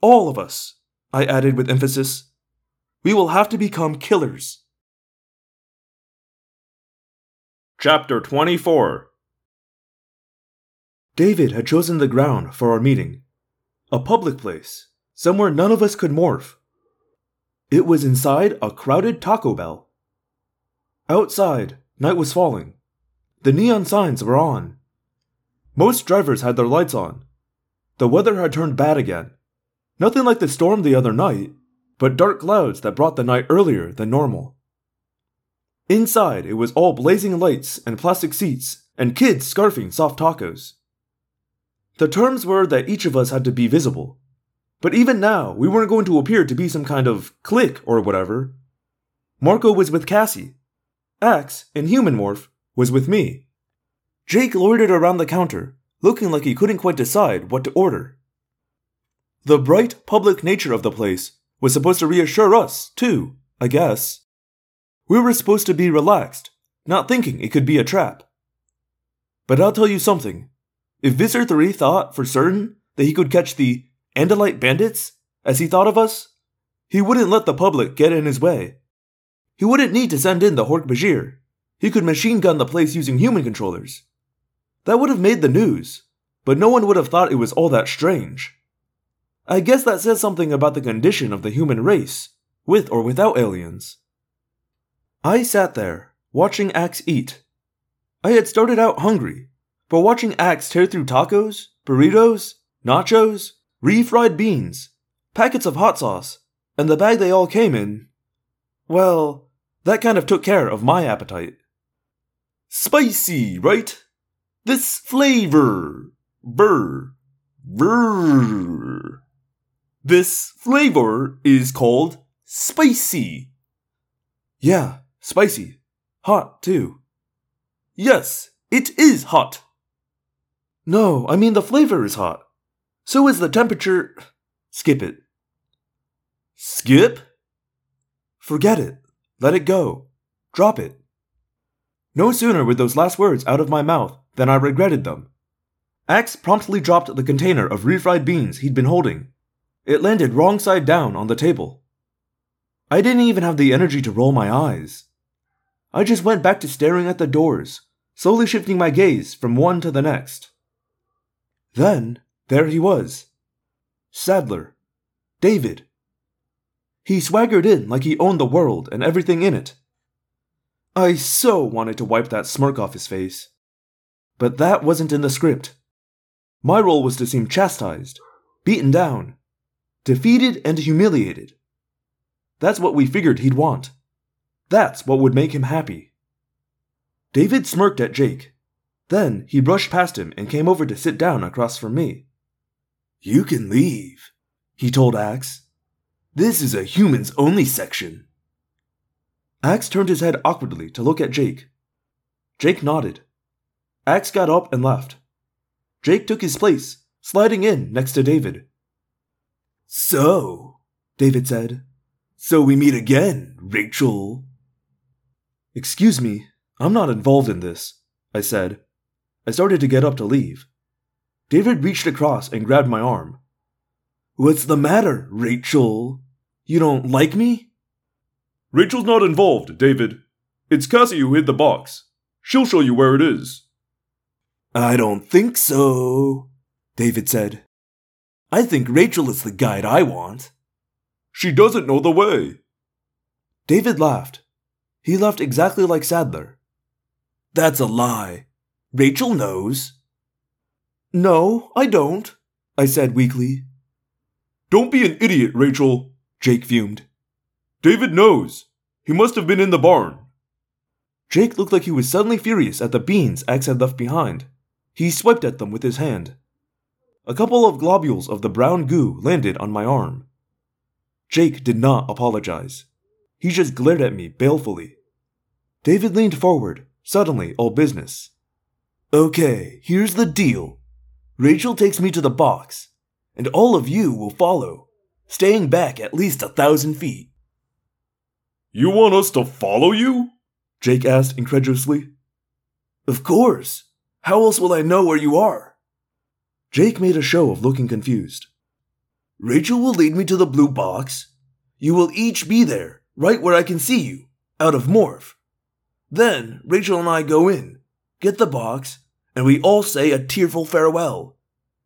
all of us, I added with emphasis, we will have to become killers. Chapter 24 David had chosen the ground for our meeting. A public place, somewhere none of us could morph. It was inside a crowded Taco Bell. Outside, night was falling. The neon signs were on. Most drivers had their lights on. The weather had turned bad again. Nothing like the storm the other night, but dark clouds that brought the night earlier than normal. Inside, it was all blazing lights and plastic seats and kids scarfing soft tacos. The terms were that each of us had to be visible. But even now, we weren't going to appear to be some kind of clique or whatever. Marco was with Cassie. Ax, in human morph, was with me. Jake loitered around the counter, looking like he couldn't quite decide what to order. The bright, public nature of the place was supposed to reassure us, too, I guess. We were supposed to be relaxed, not thinking it could be a trap. But I'll tell you something. If Visser 3 thought for certain that he could catch the Andalite bandits, as he thought of us, he wouldn't let the public get in his way. He wouldn't need to send in the Hork Bajir. He could machine gun the place using human controllers. That would have made the news, but no one would have thought it was all that strange. I guess that says something about the condition of the human race, with or without aliens. I sat there, watching Ax eat. I had started out hungry, but watching Ax tear through tacos, burritos, nachos, refried beans, packets of hot sauce, and the bag they all came in, well, that kind of took care of my appetite. Spicy, right? This flavor. Brr. Brr. This flavor is called spicy. Yeah, spicy. Hot, too. Yes, it is hot. No, I mean the flavor is hot. So is the temperature. Skip it. Skip? Forget it. Let it go. Drop it. No sooner were those last words out of my mouth than I regretted them. Ax promptly dropped the container of refried beans he'd been holding. It landed wrong side down on the table. I didn't even have the energy to roll my eyes. I just went back to staring at the doors, slowly shifting my gaze from one to the next. Then, there he was. Saddler. David. He swaggered in like he owned the world and everything in it. I so wanted to wipe that smirk off his face. But that wasn't in the script. My role was to seem chastised, beaten down, defeated and humiliated. That's what we figured he'd want. That's what would make him happy. David smirked at Jake. Then he brushed past him and came over to sit down across from me. You can leave, he told Ax. This is a humans only section. Ax turned his head awkwardly to look at Jake. Jake nodded. Ax got up and left. Jake took his place, sliding in next to David. So, David said, so we meet again, Rachel. Excuse me, I'm not involved in this, I said. I started to get up to leave. David reached across and grabbed my arm. What's the matter, Rachel? You don't like me? Rachel's not involved, David. It's Cassie who hid the box. She'll show you where it is. I don't think so, David said. I think Rachel is the guide I want. She doesn't know the way. David laughed. He laughed exactly like Saddler. That's a lie. Rachel knows. No, I don't, I said weakly. Don't be an idiot, Rachel, Jake fumed. David knows. He must have been in the barn. Jake looked like he was suddenly furious at the beans Ax had left behind. He swiped at them with his hand. A couple of globules of the brown goo landed on my arm. Jake did not apologize. He just glared at me balefully. David leaned forward, suddenly all business. Okay, here's the deal. Rachel takes me to the box, and all of you will follow, staying back at least a thousand feet. You want us to follow you? Jake asked incredulously. Of course. How else will I know where you are? Jake made a show of looking confused. Rachel will lead me to the blue box. You will each be there, right where I can see you, out of morph. Then Rachel and I go in, get the box, and we all say a tearful farewell.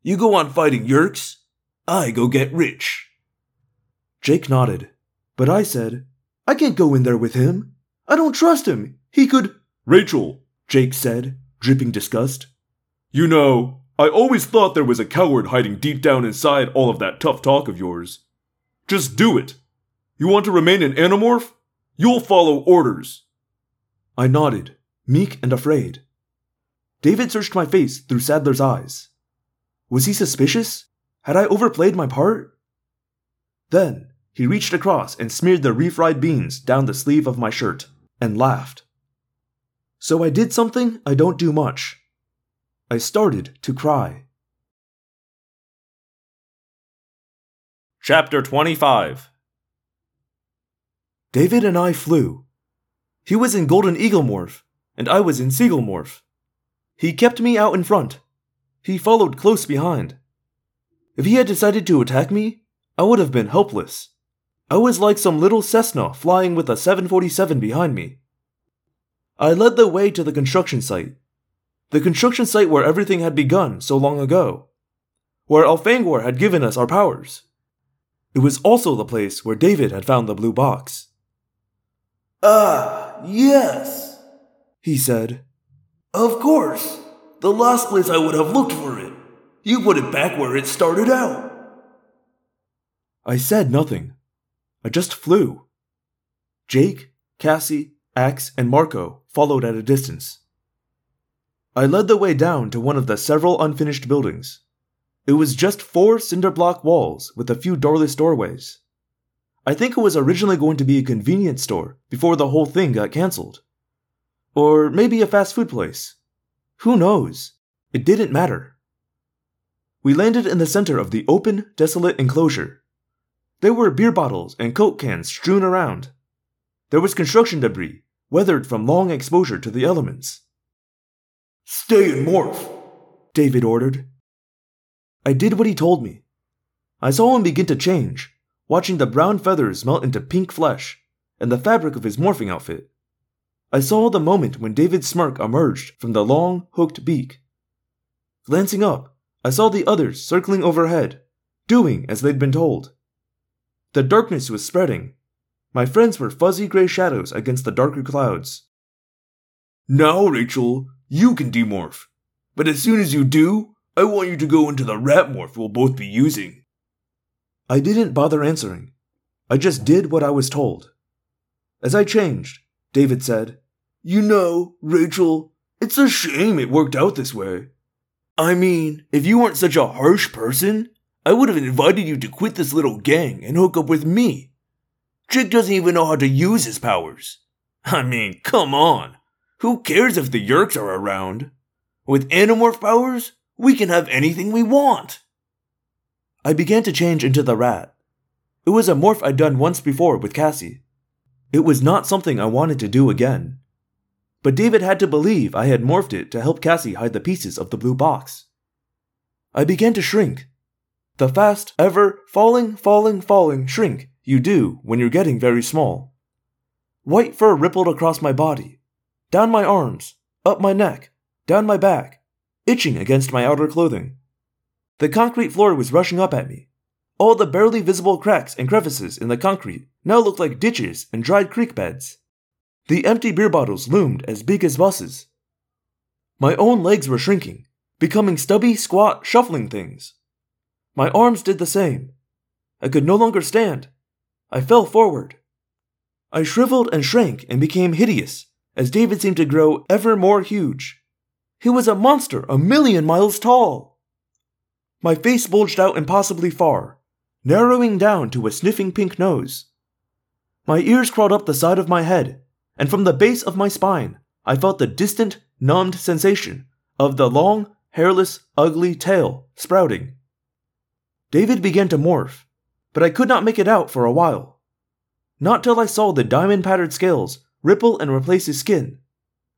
You go on fighting Yeerks, I go get rich. Jake nodded, but I said, I can't go in there with him. I don't trust him. He could. Rachel, Jake said, dripping disgust. You know, I always thought there was a coward hiding deep down inside all of that tough talk of yours. Just do it. You want to remain an animorph? You'll follow orders. I nodded, meek and afraid. David searched my face through Saddler's eyes. Was he suspicious? Had I overplayed my part? Then he reached across and smeared the refried beans down the sleeve of my shirt and laughed. So I did something I don't do much. I started to cry. Chapter 25 David and I flew. He was in Golden Eagle morph, and I was in Seagull morph. He kept me out in front. He followed close behind. If he had decided to attack me, I would have been helpless. I was like some little Cessna flying with a 747 behind me. I led the way to the construction site. The construction site where everything had begun so long ago. Where Elfangor had given us our powers. It was also the place where David had found the blue box. Ah, yes, He said, of course. The last place I would have looked for it. You put it back where it started out. I said nothing. I just flew. Jake, Cassie, Ax, and Marco followed at a distance. I led the way down to one of the several unfinished buildings. It was just four cinder block walls with a few doorless doorways. I think it was originally going to be a convenience store before the whole thing got cancelled. Or maybe a fast food place. Who knows? It didn't matter. We landed in the center of the open, desolate enclosure. There were beer bottles and Coke cans strewn around. There was construction debris, weathered from long exposure to the elements. Stay in morph. David ordered. I did what he told me. I saw him begin to change, watching the brown feathers melt into pink flesh and the fabric of his morphing outfit. I saw the moment when David's smirk emerged from the long, hooked beak. Glancing up, I saw the others circling overhead, doing as they'd been told. The darkness was spreading. My friends were fuzzy gray shadows against the darker clouds. Now, Rachel, you can demorph. But as soon as you do, I want you to go into the rat morph we'll both be using. I didn't bother answering. I just did what I was told. As I changed, David said, You know, Rachel, it's a shame it worked out this way. I mean, if you weren't such a harsh person, I would have invited you to quit this little gang and hook up with me. Jake doesn't even know how to use his powers. I mean, come on. Who cares if the Yeerks are around? With Animorph powers, we can have anything we want. I began to change into the rat. It was a morph I'd done once before with Cassie. It was not something I wanted to do again. But David had to believe I had morphed it to help Cassie hide the pieces of the blue box. I began to shrink. The fast, ever falling, falling, falling shrink you do when you're getting very small. White fur rippled across my body, down my arms, up my neck, down my back, itching against my outer clothing. The concrete floor was rushing up at me. All the barely visible cracks and crevices in the concrete now looked like ditches and dried creek beds. The empty beer bottles loomed as big as buses. My own legs were shrinking, becoming stubby, squat, shuffling things. My arms did the same. I could no longer stand. I fell forward. I shriveled and shrank and became hideous as David seemed to grow ever more huge. He was a monster a million miles tall. My face bulged out impossibly far, narrowing down to a sniffing pink nose. My ears crawled up the side of my head, and from the base of my spine, I felt the distant, numbed sensation of the long, hairless, ugly tail sprouting. David began to morph, but I could not make it out for a while. Not till I saw the diamond patterned scales ripple and replace his skin.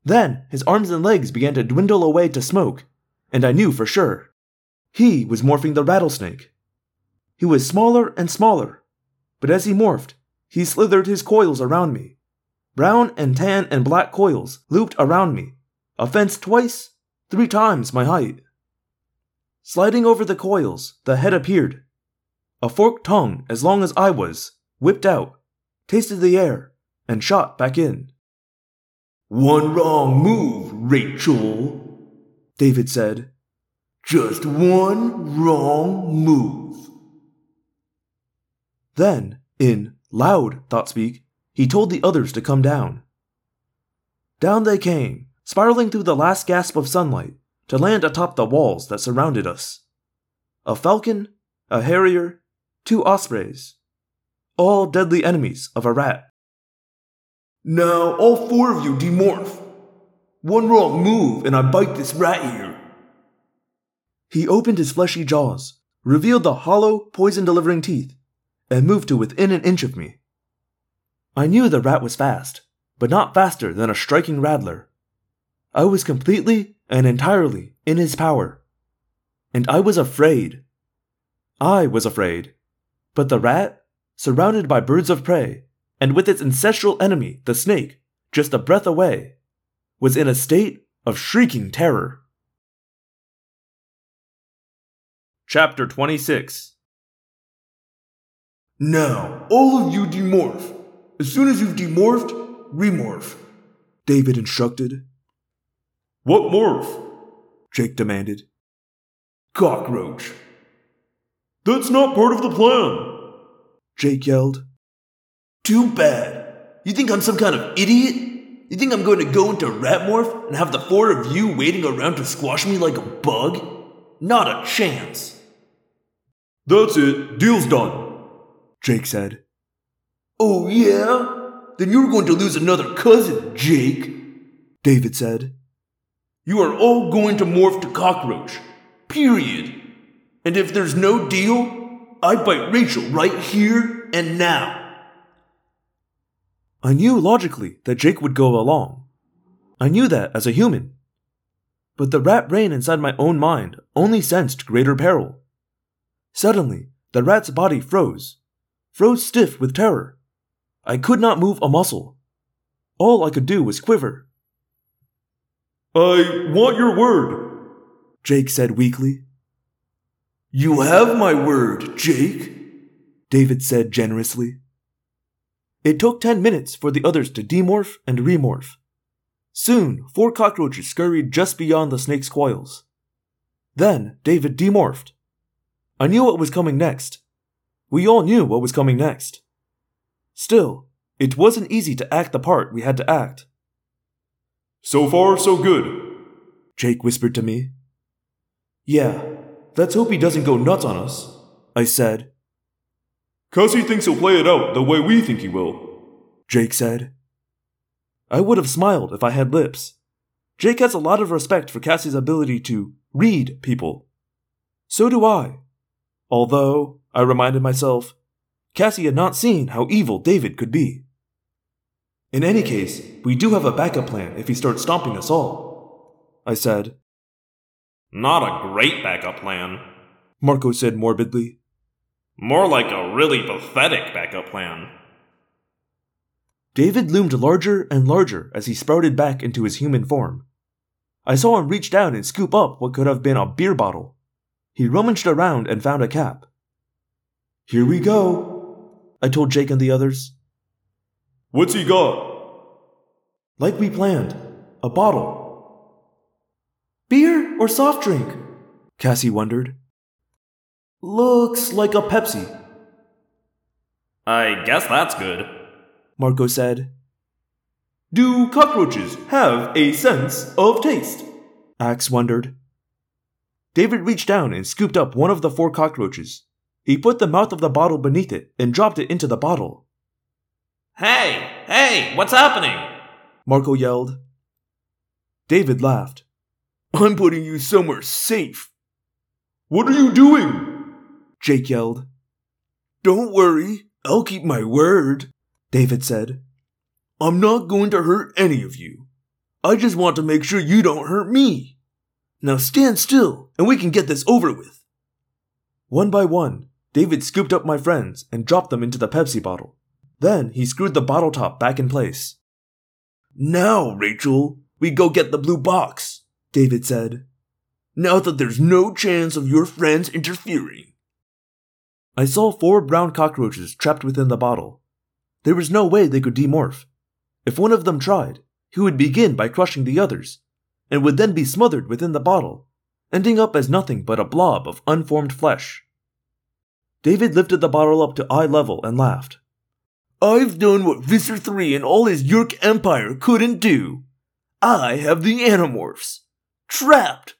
Then his arms and legs began to dwindle away to smoke, and I knew for sure. He was morphing the rattlesnake. He was smaller and smaller, but as he morphed, he slithered his coils around me. Brown and tan and black coils looped around me, a fence twice, three times my height. Sliding over the coils, the head appeared. A forked tongue, as long as I was, whipped out, tasted the air, and shot back in. One wrong move, Rachel, David said. Just one wrong move. Then, in loud thought speak, he told the others to come down. Down they came, spiraling through the last gasp of sunlight to land atop the walls that surrounded us. A falcon, a harrier, two ospreys, all deadly enemies of a rat. Now, all four of you demorph. One wrong move, and I bite this rat here. He opened his fleshy jaws, revealed the hollow, poison delivering teeth, and moved to within an inch of me. I knew the rat was fast, but not faster than a striking rattler. I was completely and entirely in his power. And I was afraid. I was afraid. But the rat, surrounded by birds of prey, and with its ancestral enemy, the snake, just a breath away, was in a state of shrieking terror. Chapter 26 Now, all of you demorph. As soon as you've demorphed, remorph. David instructed. What morph? Jake demanded. Cockroach. That's not part of the plan. Jake yelled. Too bad. You think I'm some kind of idiot? You think I'm going to go into rat morph and have the four of you waiting around to squash me like a bug? Not a chance. That's it. Deal's done. Jake said. Oh, yeah? Then you're going to lose another cousin, Jake. David said. You are all going to morph to cockroach. Period. And if there's no deal, I bite Rachel right here and now. I knew logically that Jake would go along. I knew that as a human. But the rat brain inside my own mind only sensed greater peril. Suddenly, the rat's body froze, froze stiff with terror. I could not move a muscle. All I could do was quiver. I want your word, Jake said weakly. You have my word, Jake, David said generously. It took ten minutes for the others to demorph and remorph. Soon, four cockroaches scurried just beyond the snake's coils. Then, David demorphed. I knew what was coming next. We all knew what was coming next. Still, it wasn't easy to act the part we had to act. So far, so good. Jake whispered to me. Yeah, let's hope he doesn't go nuts on us, I said. Cassie thinks he'll play it out the way we think he will. Jake said. I would have smiled if I had lips. Jake has a lot of respect for Cassie's ability to read people. So do I. Although, I reminded myself, Cassie had not seen how evil David could be. In any case, we do have a backup plan if he starts stomping us all. I said. Not a great backup plan. Marco said morbidly. More like a really pathetic backup plan. David loomed larger and larger as he sprouted back into his human form. I saw him reach down and scoop up what could have been a beer bottle. He rummaged around and found a cap. Here we go, I told Jake and the others. What's he got? Like we planned, a bottle. Beer or soft drink? Cassie wondered. Looks like a Pepsi, I guess that's good. Marco said. Do cockroaches have a sense of taste? Ax wondered. David reached down and scooped up one of the four cockroaches. He put the mouth of the bottle beneath it and dropped it into the bottle. Hey, hey, what's happening? Marco yelled. David laughed. I'm putting you somewhere safe. What are you doing? Jake yelled. Don't worry, I'll keep my word, David said. I'm not going to hurt any of you. I just want to make sure you don't hurt me. Now stand still and we can get this over with. One by one, David scooped up my friends and dropped them into the Pepsi bottle. Then he screwed the bottle top back in place. Now, Rachel, we go get the blue box, David said. Now that there's no chance of your friends interfering. I saw four brown cockroaches trapped within the bottle. There was no way they could demorph. If one of them tried, he would begin by crushing the others, and would then be smothered within the bottle, ending up as nothing but a blob of unformed flesh. David lifted the bottle up to eye level and laughed. I've done what Visser 3 and all his Yeerk Empire couldn't do. I have the Animorphs. Trapped.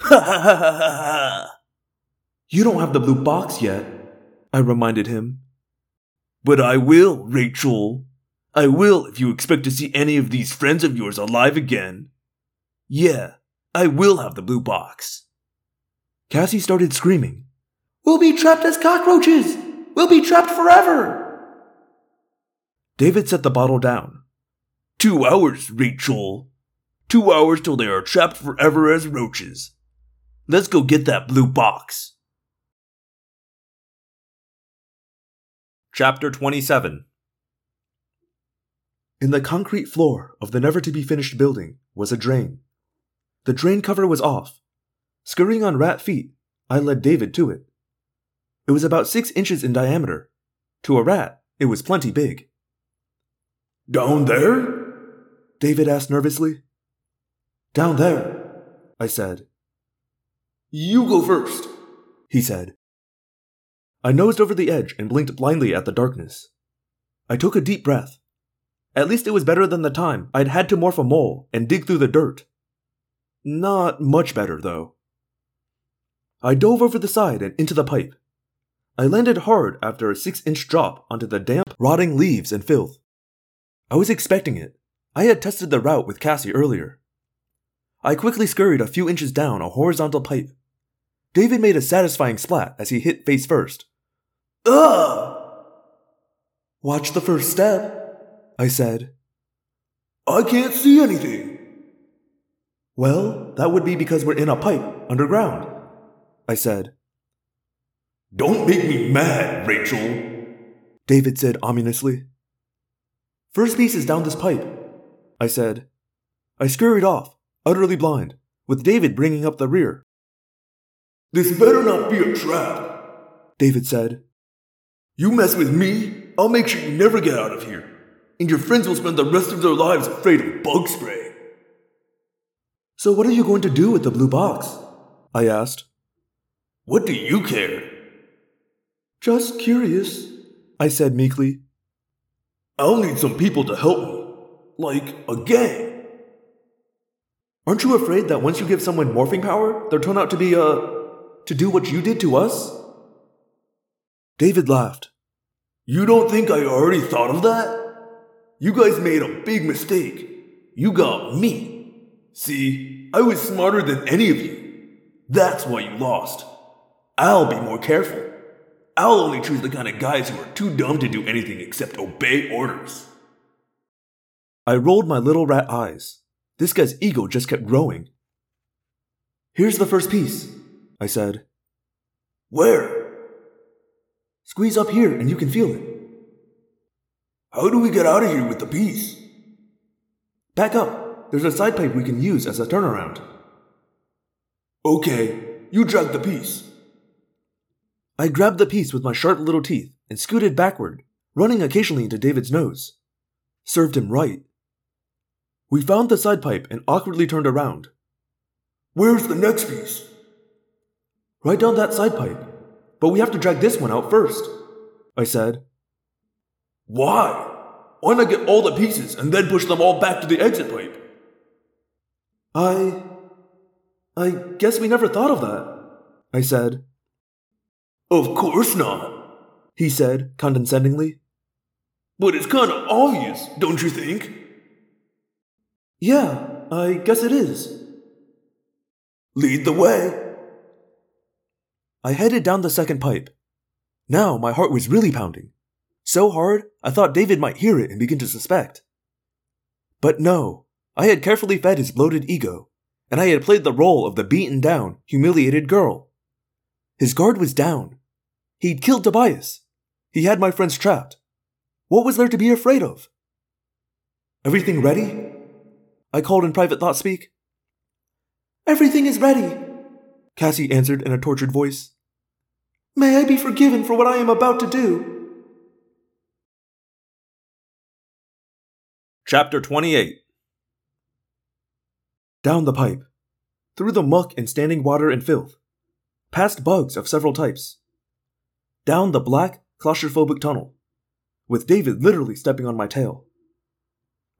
Ha ha ha ha ha. You don't have the blue box yet, I reminded him. But I will, Rachel. I will if you expect to see any of these friends of yours alive again. Yeah, I will have the blue box. Cassie started screaming. We'll be trapped as cockroaches! We'll be trapped forever! David set the bottle down. Two hours, Rachel. Two hours till they are trapped forever as roaches. Let's go get that blue box. Chapter 27 In the concrete floor of the never to be finished building was a drain. The drain cover was off. Scurrying on rat feet, I led David to it. It was about six inches in diameter. To a rat, it was plenty big. Down there? David asked nervously. Down there, I said. You go first, he said. I nosed over the edge and blinked blindly at the darkness. I took a deep breath. At least it was better than the time I'd had to morph a mole and dig through the dirt. Not much better, though. I dove over the side and into the pipe. I landed hard after a six inch drop onto the damp, rotting leaves and filth. I was expecting it. I had tested the route with Cassie earlier. I quickly scurried a few inches down a horizontal pipe. David made a satisfying splat as he hit face first. Ugh! Watch the first step, I said. I can't see anything. Well, that would be because we're in a pipe underground, I said. Don't make me mad, Rachel, David said ominously. First piece is down this pipe, I said. I scurried off, utterly blind, with David bringing up the rear. This better not be a trap, David said. You mess with me, I'll make sure you never get out of here, and your friends will spend the rest of their lives afraid of bug spray. So, what are you going to do with the blue box? I asked. What do you care? Just curious, I said meekly. I'll need some people to help me, like a gang. Aren't you afraid that once you give someone morphing power, they'll turn out to be, uh, to do what you did to us? David laughed. You don't think I already thought of that? You guys made a big mistake. You got me. See, I was smarter than any of you. That's why you lost. I'll be more careful. I'll only choose the kind of guys who are too dumb to do anything except obey orders. I rolled my little rat eyes. This guy's ego just kept growing. Here's the first piece, I said. Where? Squeeze up here and you can feel it. How do we get out of here with the piece? Back up. There's a side pipe we can use as a turnaround. Okay, you drag the piece. I grabbed the piece with my sharp little teeth and scooted backward, running occasionally into David's nose. Served him right. We found the side pipe and awkwardly turned around. Where's the next piece? Right down that side pipe. But we have to drag this one out first, I said. Why? Why not get all the pieces and then push them all back to the exit pipe? I. I guess we never thought of that, I said. Of course not, he said condescendingly. But it's kind of obvious, don't you think? Yeah, I guess it is. Lead the way. I headed down the second pipe. Now my heart was really pounding. So hard, I thought David might hear it and begin to suspect. But no, I had carefully fed his bloated ego, and I had played the role of the beaten down, humiliated girl. His guard was down. He'd killed Tobias. He had my friends trapped. What was there to be afraid of? Everything ready? I called in private thought speak. Everything is ready, Cassie answered in a tortured voice. May I be forgiven for what I am about to do? Chapter 28 Down the pipe, through the muck and standing water and filth, past bugs of several types, down the black, claustrophobic tunnel, with David literally stepping on my tail.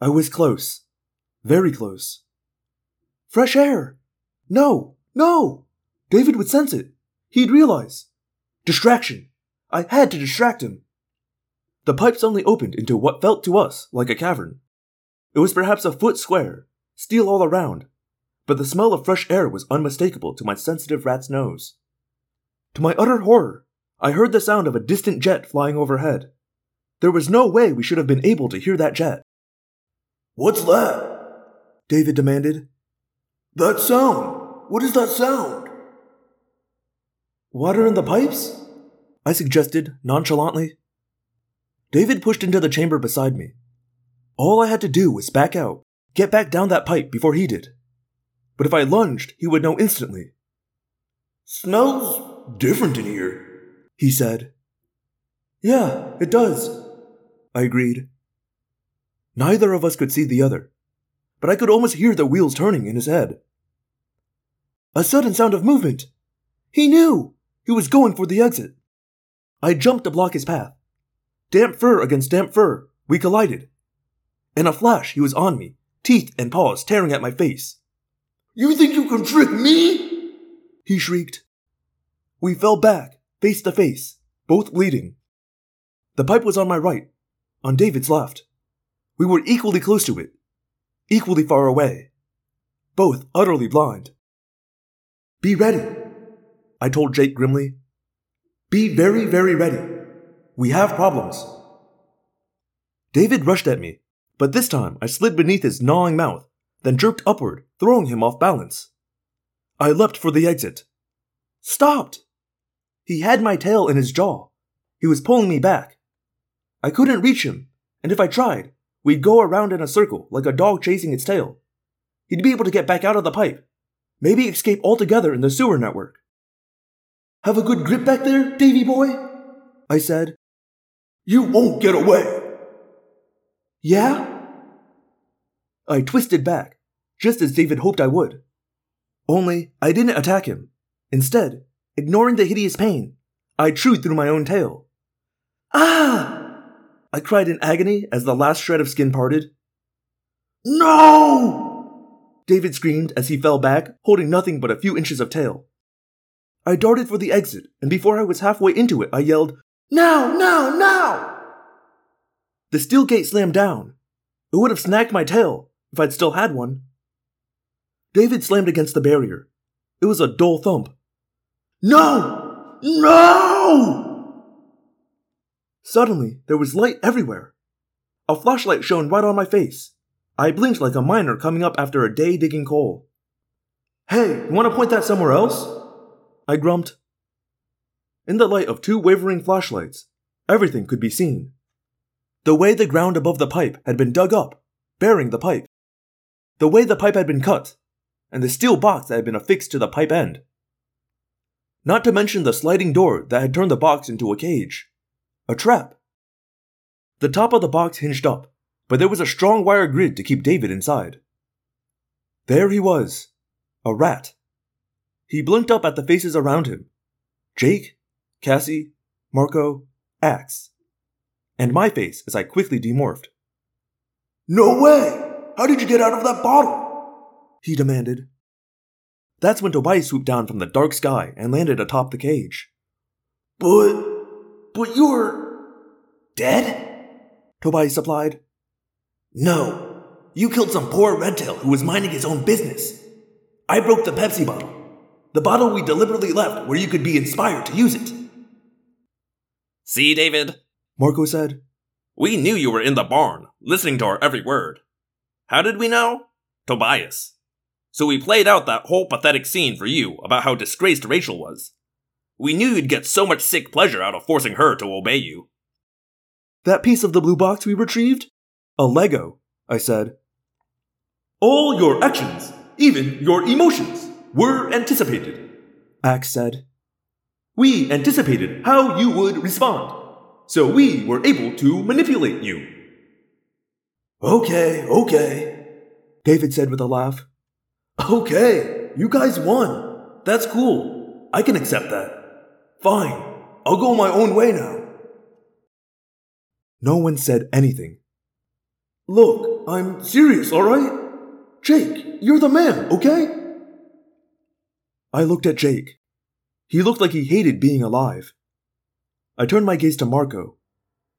I was close, Very close. Fresh air! No! No! David would sense it. He'd realize. Distraction. I had to distract him. The pipe suddenly opened into what felt to us like a cavern. It was perhaps a foot square, steel all around, but the smell of fresh air was unmistakable to my sensitive rat's nose. To my utter horror, I heard the sound of a distant jet flying overhead. There was no way we should have been able to hear that jet. What's that? David demanded. That sound. What is that sound? Water in the pipes? I suggested nonchalantly. David pushed into the chamber beside me. All I had to do was back out, get back down that pipe before he did. But if I lunged, he would know instantly. Smells different in here, he said. Yeah, it does, I agreed. Neither of us could see the other, but I could almost hear the wheels turning in his head. A sudden sound of movement. He knew! He was going for the exit. I jumped to block his path. Damp fur against damp fur, we collided. In a flash, he was on me, teeth and paws tearing at my face. You think you can trick me? He shrieked. We fell back, face to face, both bleeding. The pipe was on my right, on David's left. We were equally close to it, equally far away, both utterly blind. Be ready, I told Jake grimly. Be very, very ready. We have problems. David rushed at me, but this time I slid beneath his gnawing mouth, then jerked upward, throwing him off balance. I leapt for the exit. Stopped! He had my tail in his jaw. He was pulling me back. I couldn't reach him, and if I tried, we'd go around in a circle like a dog chasing its tail. He'd be able to get back out of the pipe, maybe escape altogether in the sewer network. Have a good grip back there, Davy boy? I said. You won't get away. Yeah? I twisted back, just as David hoped I would. Only I didn't attack him. Instead, ignoring the hideous pain, I chewed through my own tail. Ah! I cried in agony as the last shred of skin parted. No! David screamed as he fell back, holding nothing but a few inches of tail. I darted for the exit, and before I was halfway into it, I yelled, Now, now, now! The steel gate slammed down. It would have snagged my tail if I'd still had one. David slammed against the barrier. It was a dull thump. No! No! Suddenly, there was light everywhere. A flashlight shone right on my face. I blinked like a miner coming up after a day digging coal. Hey, you want to point that somewhere else? I grumped. In the light of two wavering flashlights, everything could be seen. The way the ground above the pipe had been dug up, bearing the pipe. The way the pipe had been cut, and the steel box that had been affixed to the pipe end. Not to mention the sliding door that had turned the box into a cage. A trap. The top of the box hinged up, but there was a strong wire grid to keep David inside. There he was, a rat. He blinked up at the faces around him Jake, Cassie, Marco, Ax, and my face as I quickly demorphed. No way! How did you get out of that bottle? He demanded. That's when Tobias swooped down from the dark sky and landed atop the cage. But. But you're. dead? Tobias supplied. No. You killed some poor redtail who was minding his own business. I broke the Pepsi bottle. The bottle we deliberately left where you could be inspired to use it. See, David? Marco said. We knew you were in the barn, listening to our every word. How did we know? Tobias. So we played out that whole pathetic scene for you about how disgraced Rachel was. We knew you'd get so much sick pleasure out of forcing her to obey you. That piece of the blue box we retrieved? A Lego, I said. All your actions, even your emotions, were anticipated, Ax said. We anticipated how you would respond, so we were able to manipulate you. Okay, okay, David said with a laugh. Okay, you guys won. That's cool. I can accept that. Fine, I'll go my own way now. No one said anything. Look, I'm serious, alright? Jake, you're the man, okay? I looked at Jake. He looked like he hated being alive. I turned my gaze to Marco.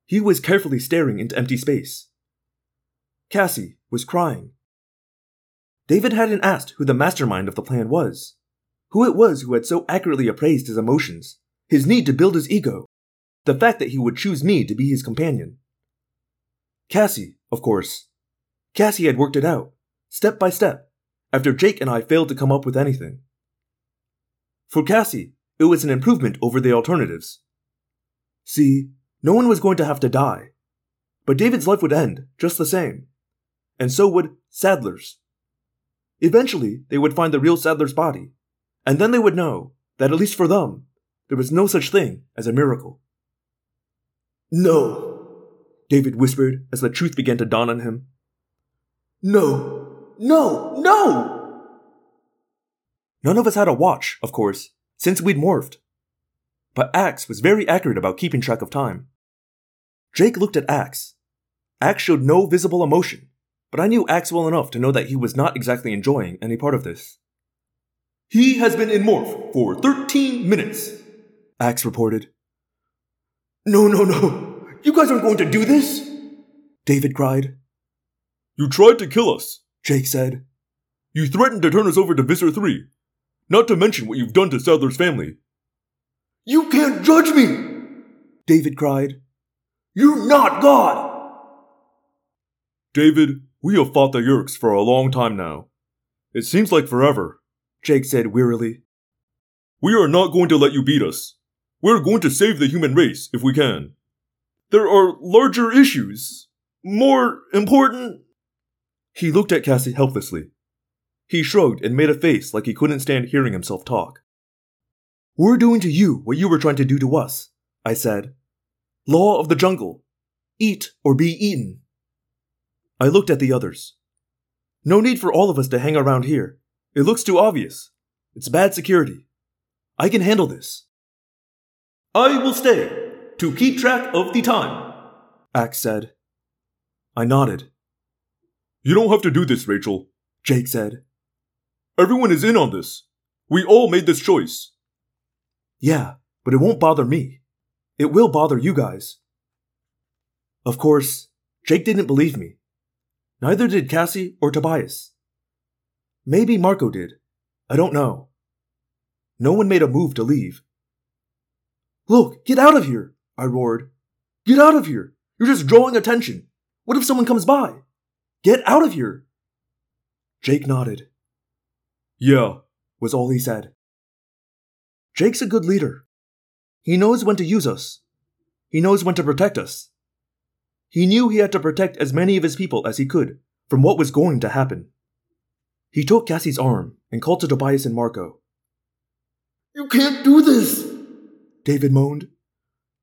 He was carefully staring into empty space. Cassie was crying. David hadn't asked who the mastermind of the plan was, who it was who had so accurately appraised his emotions, his need to build his ego, the fact that he would choose me to be his companion. Cassie, of course. Cassie had worked it out, step by step, after Jake and I failed to come up with anything. For Cassie, it was an improvement over the alternatives. See, no one was going to have to die, but David's life would end just the same, and so would Saddler's. Eventually, they would find the real Saddler's body, and then they would know that at least for them, there was no such thing as a miracle. No, David whispered as the truth began to dawn on him. No, no, no! None of us had a watch, of course, since we'd morphed. But Ax was very accurate about keeping track of time. Jake looked at Ax. Ax showed no visible emotion, but I knew Ax well enough to know that he was not exactly enjoying any part of this. He has been in morph for 13 minutes, Ax reported. No, no, no. You guys aren't going to do this? David cried. You tried to kill us, Jake said. You threatened to turn us over to Visser 3, not to mention what you've done to Saddler's family. You can't judge me! David cried. You're not God! David, we have fought the Yeerks for a long time now. It seems like forever, Jake said wearily. We are not going to let you beat us. We're going to save the human race if we can. There are larger issues. More important. He looked at Cassie helplessly. He shrugged and made a face like he couldn't stand hearing himself talk. We're doing to you what you were trying to do to us, I said. Law of the jungle. Eat or be eaten. I looked at the others. No need for all of us to hang around here. It looks too obvious. It's bad security. I can handle this. I will stay to keep track of the time, Ax said. I nodded. You don't have to do this, Rachel, Jake said. Everyone is in on this. We all made this choice. Yeah, but it won't bother me. It will bother you guys. Of course, Jake didn't believe me. Neither did Cassie or Tobias. Maybe Marco did. I don't know. No one made a move to leave. Look, get out of here! I roared. Get out of here! You're just drawing attention. What if someone comes by? Get out of here! Jake nodded. Yeah, was all he said. Jake's a good leader. He knows when to use us. He knows when to protect us. He knew he had to protect as many of his people as he could from what was going to happen. He took Cassie's arm and called to Tobias and Marco. You can't do this! David moaned.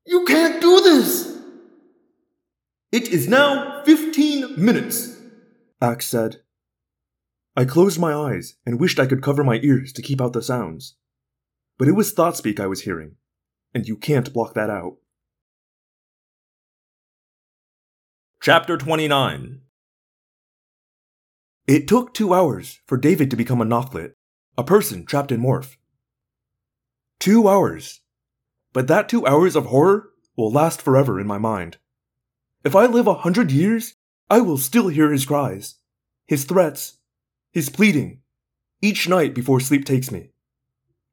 You can't do this! It is now 15 minutes, Ax said. I closed my eyes and wished I could cover my ears to keep out the sounds. But it was thought speak I was hearing, and you can't block that out. Chapter 29 It took two hours for David to become a Nothlit, a person trapped in Morph. Two hours. But that two hours of horror will last forever in my mind. If I live a hundred years, I will still hear his cries, his threats, his pleading, each night before sleep takes me.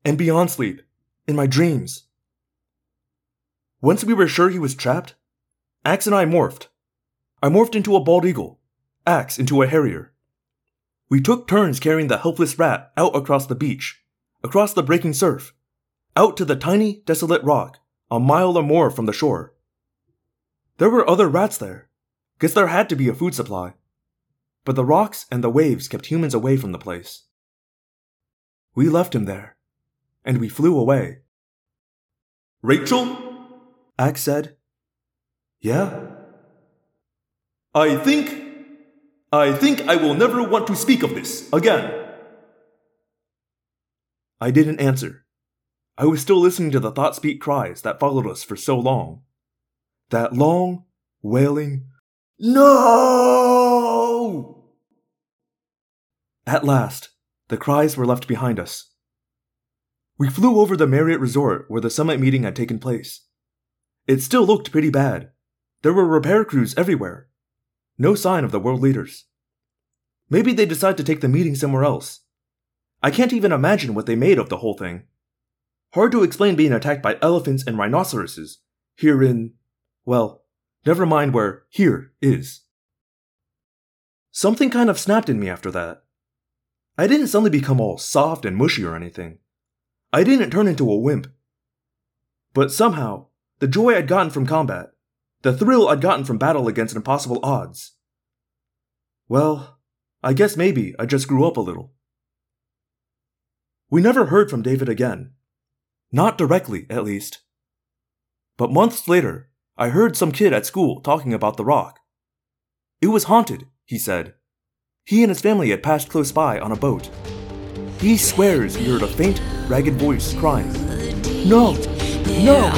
And beyond sleep, in my dreams. Once we were sure he was trapped, Ax and I morphed. I morphed into a bald eagle, Ax into a harrier. We took turns carrying the helpless rat out across the beach, across the breaking surf, out to the tiny, desolate rock, a mile or more from the shore. There were other rats there. Guess there had to be a food supply. But the rocks and the waves kept humans away from the place. We left him there, and we flew away. Rachel? Ax said. Yeah? I think. I think I will never want to speak of this again. I didn't answer. I was still listening to the thought speak cries that followed us for so long. That long, wailing, No! At last, the cries were left behind us. We flew over the Marriott Resort where the summit meeting had taken place. It still looked pretty bad. There were repair crews everywhere. No sign of the world leaders. Maybe they decided to take the meeting somewhere else. I can't even imagine what they made of the whole thing. Hard to explain being attacked by elephants and rhinoceroses here in, well, never mind where here is. Something kind of snapped in me after that. I didn't suddenly become all soft and mushy or anything. I didn't turn into a wimp. But somehow, the joy I'd gotten from combat, the thrill I'd gotten from battle against impossible odds. Well, I guess maybe I just grew up a little. We never heard from David again. Not directly, at least. But months later, I heard some kid at school talking about the rock. It was haunted, he said. He and his family had passed close by on a boat. He swears he heard a faint, ragged voice crying, No! No!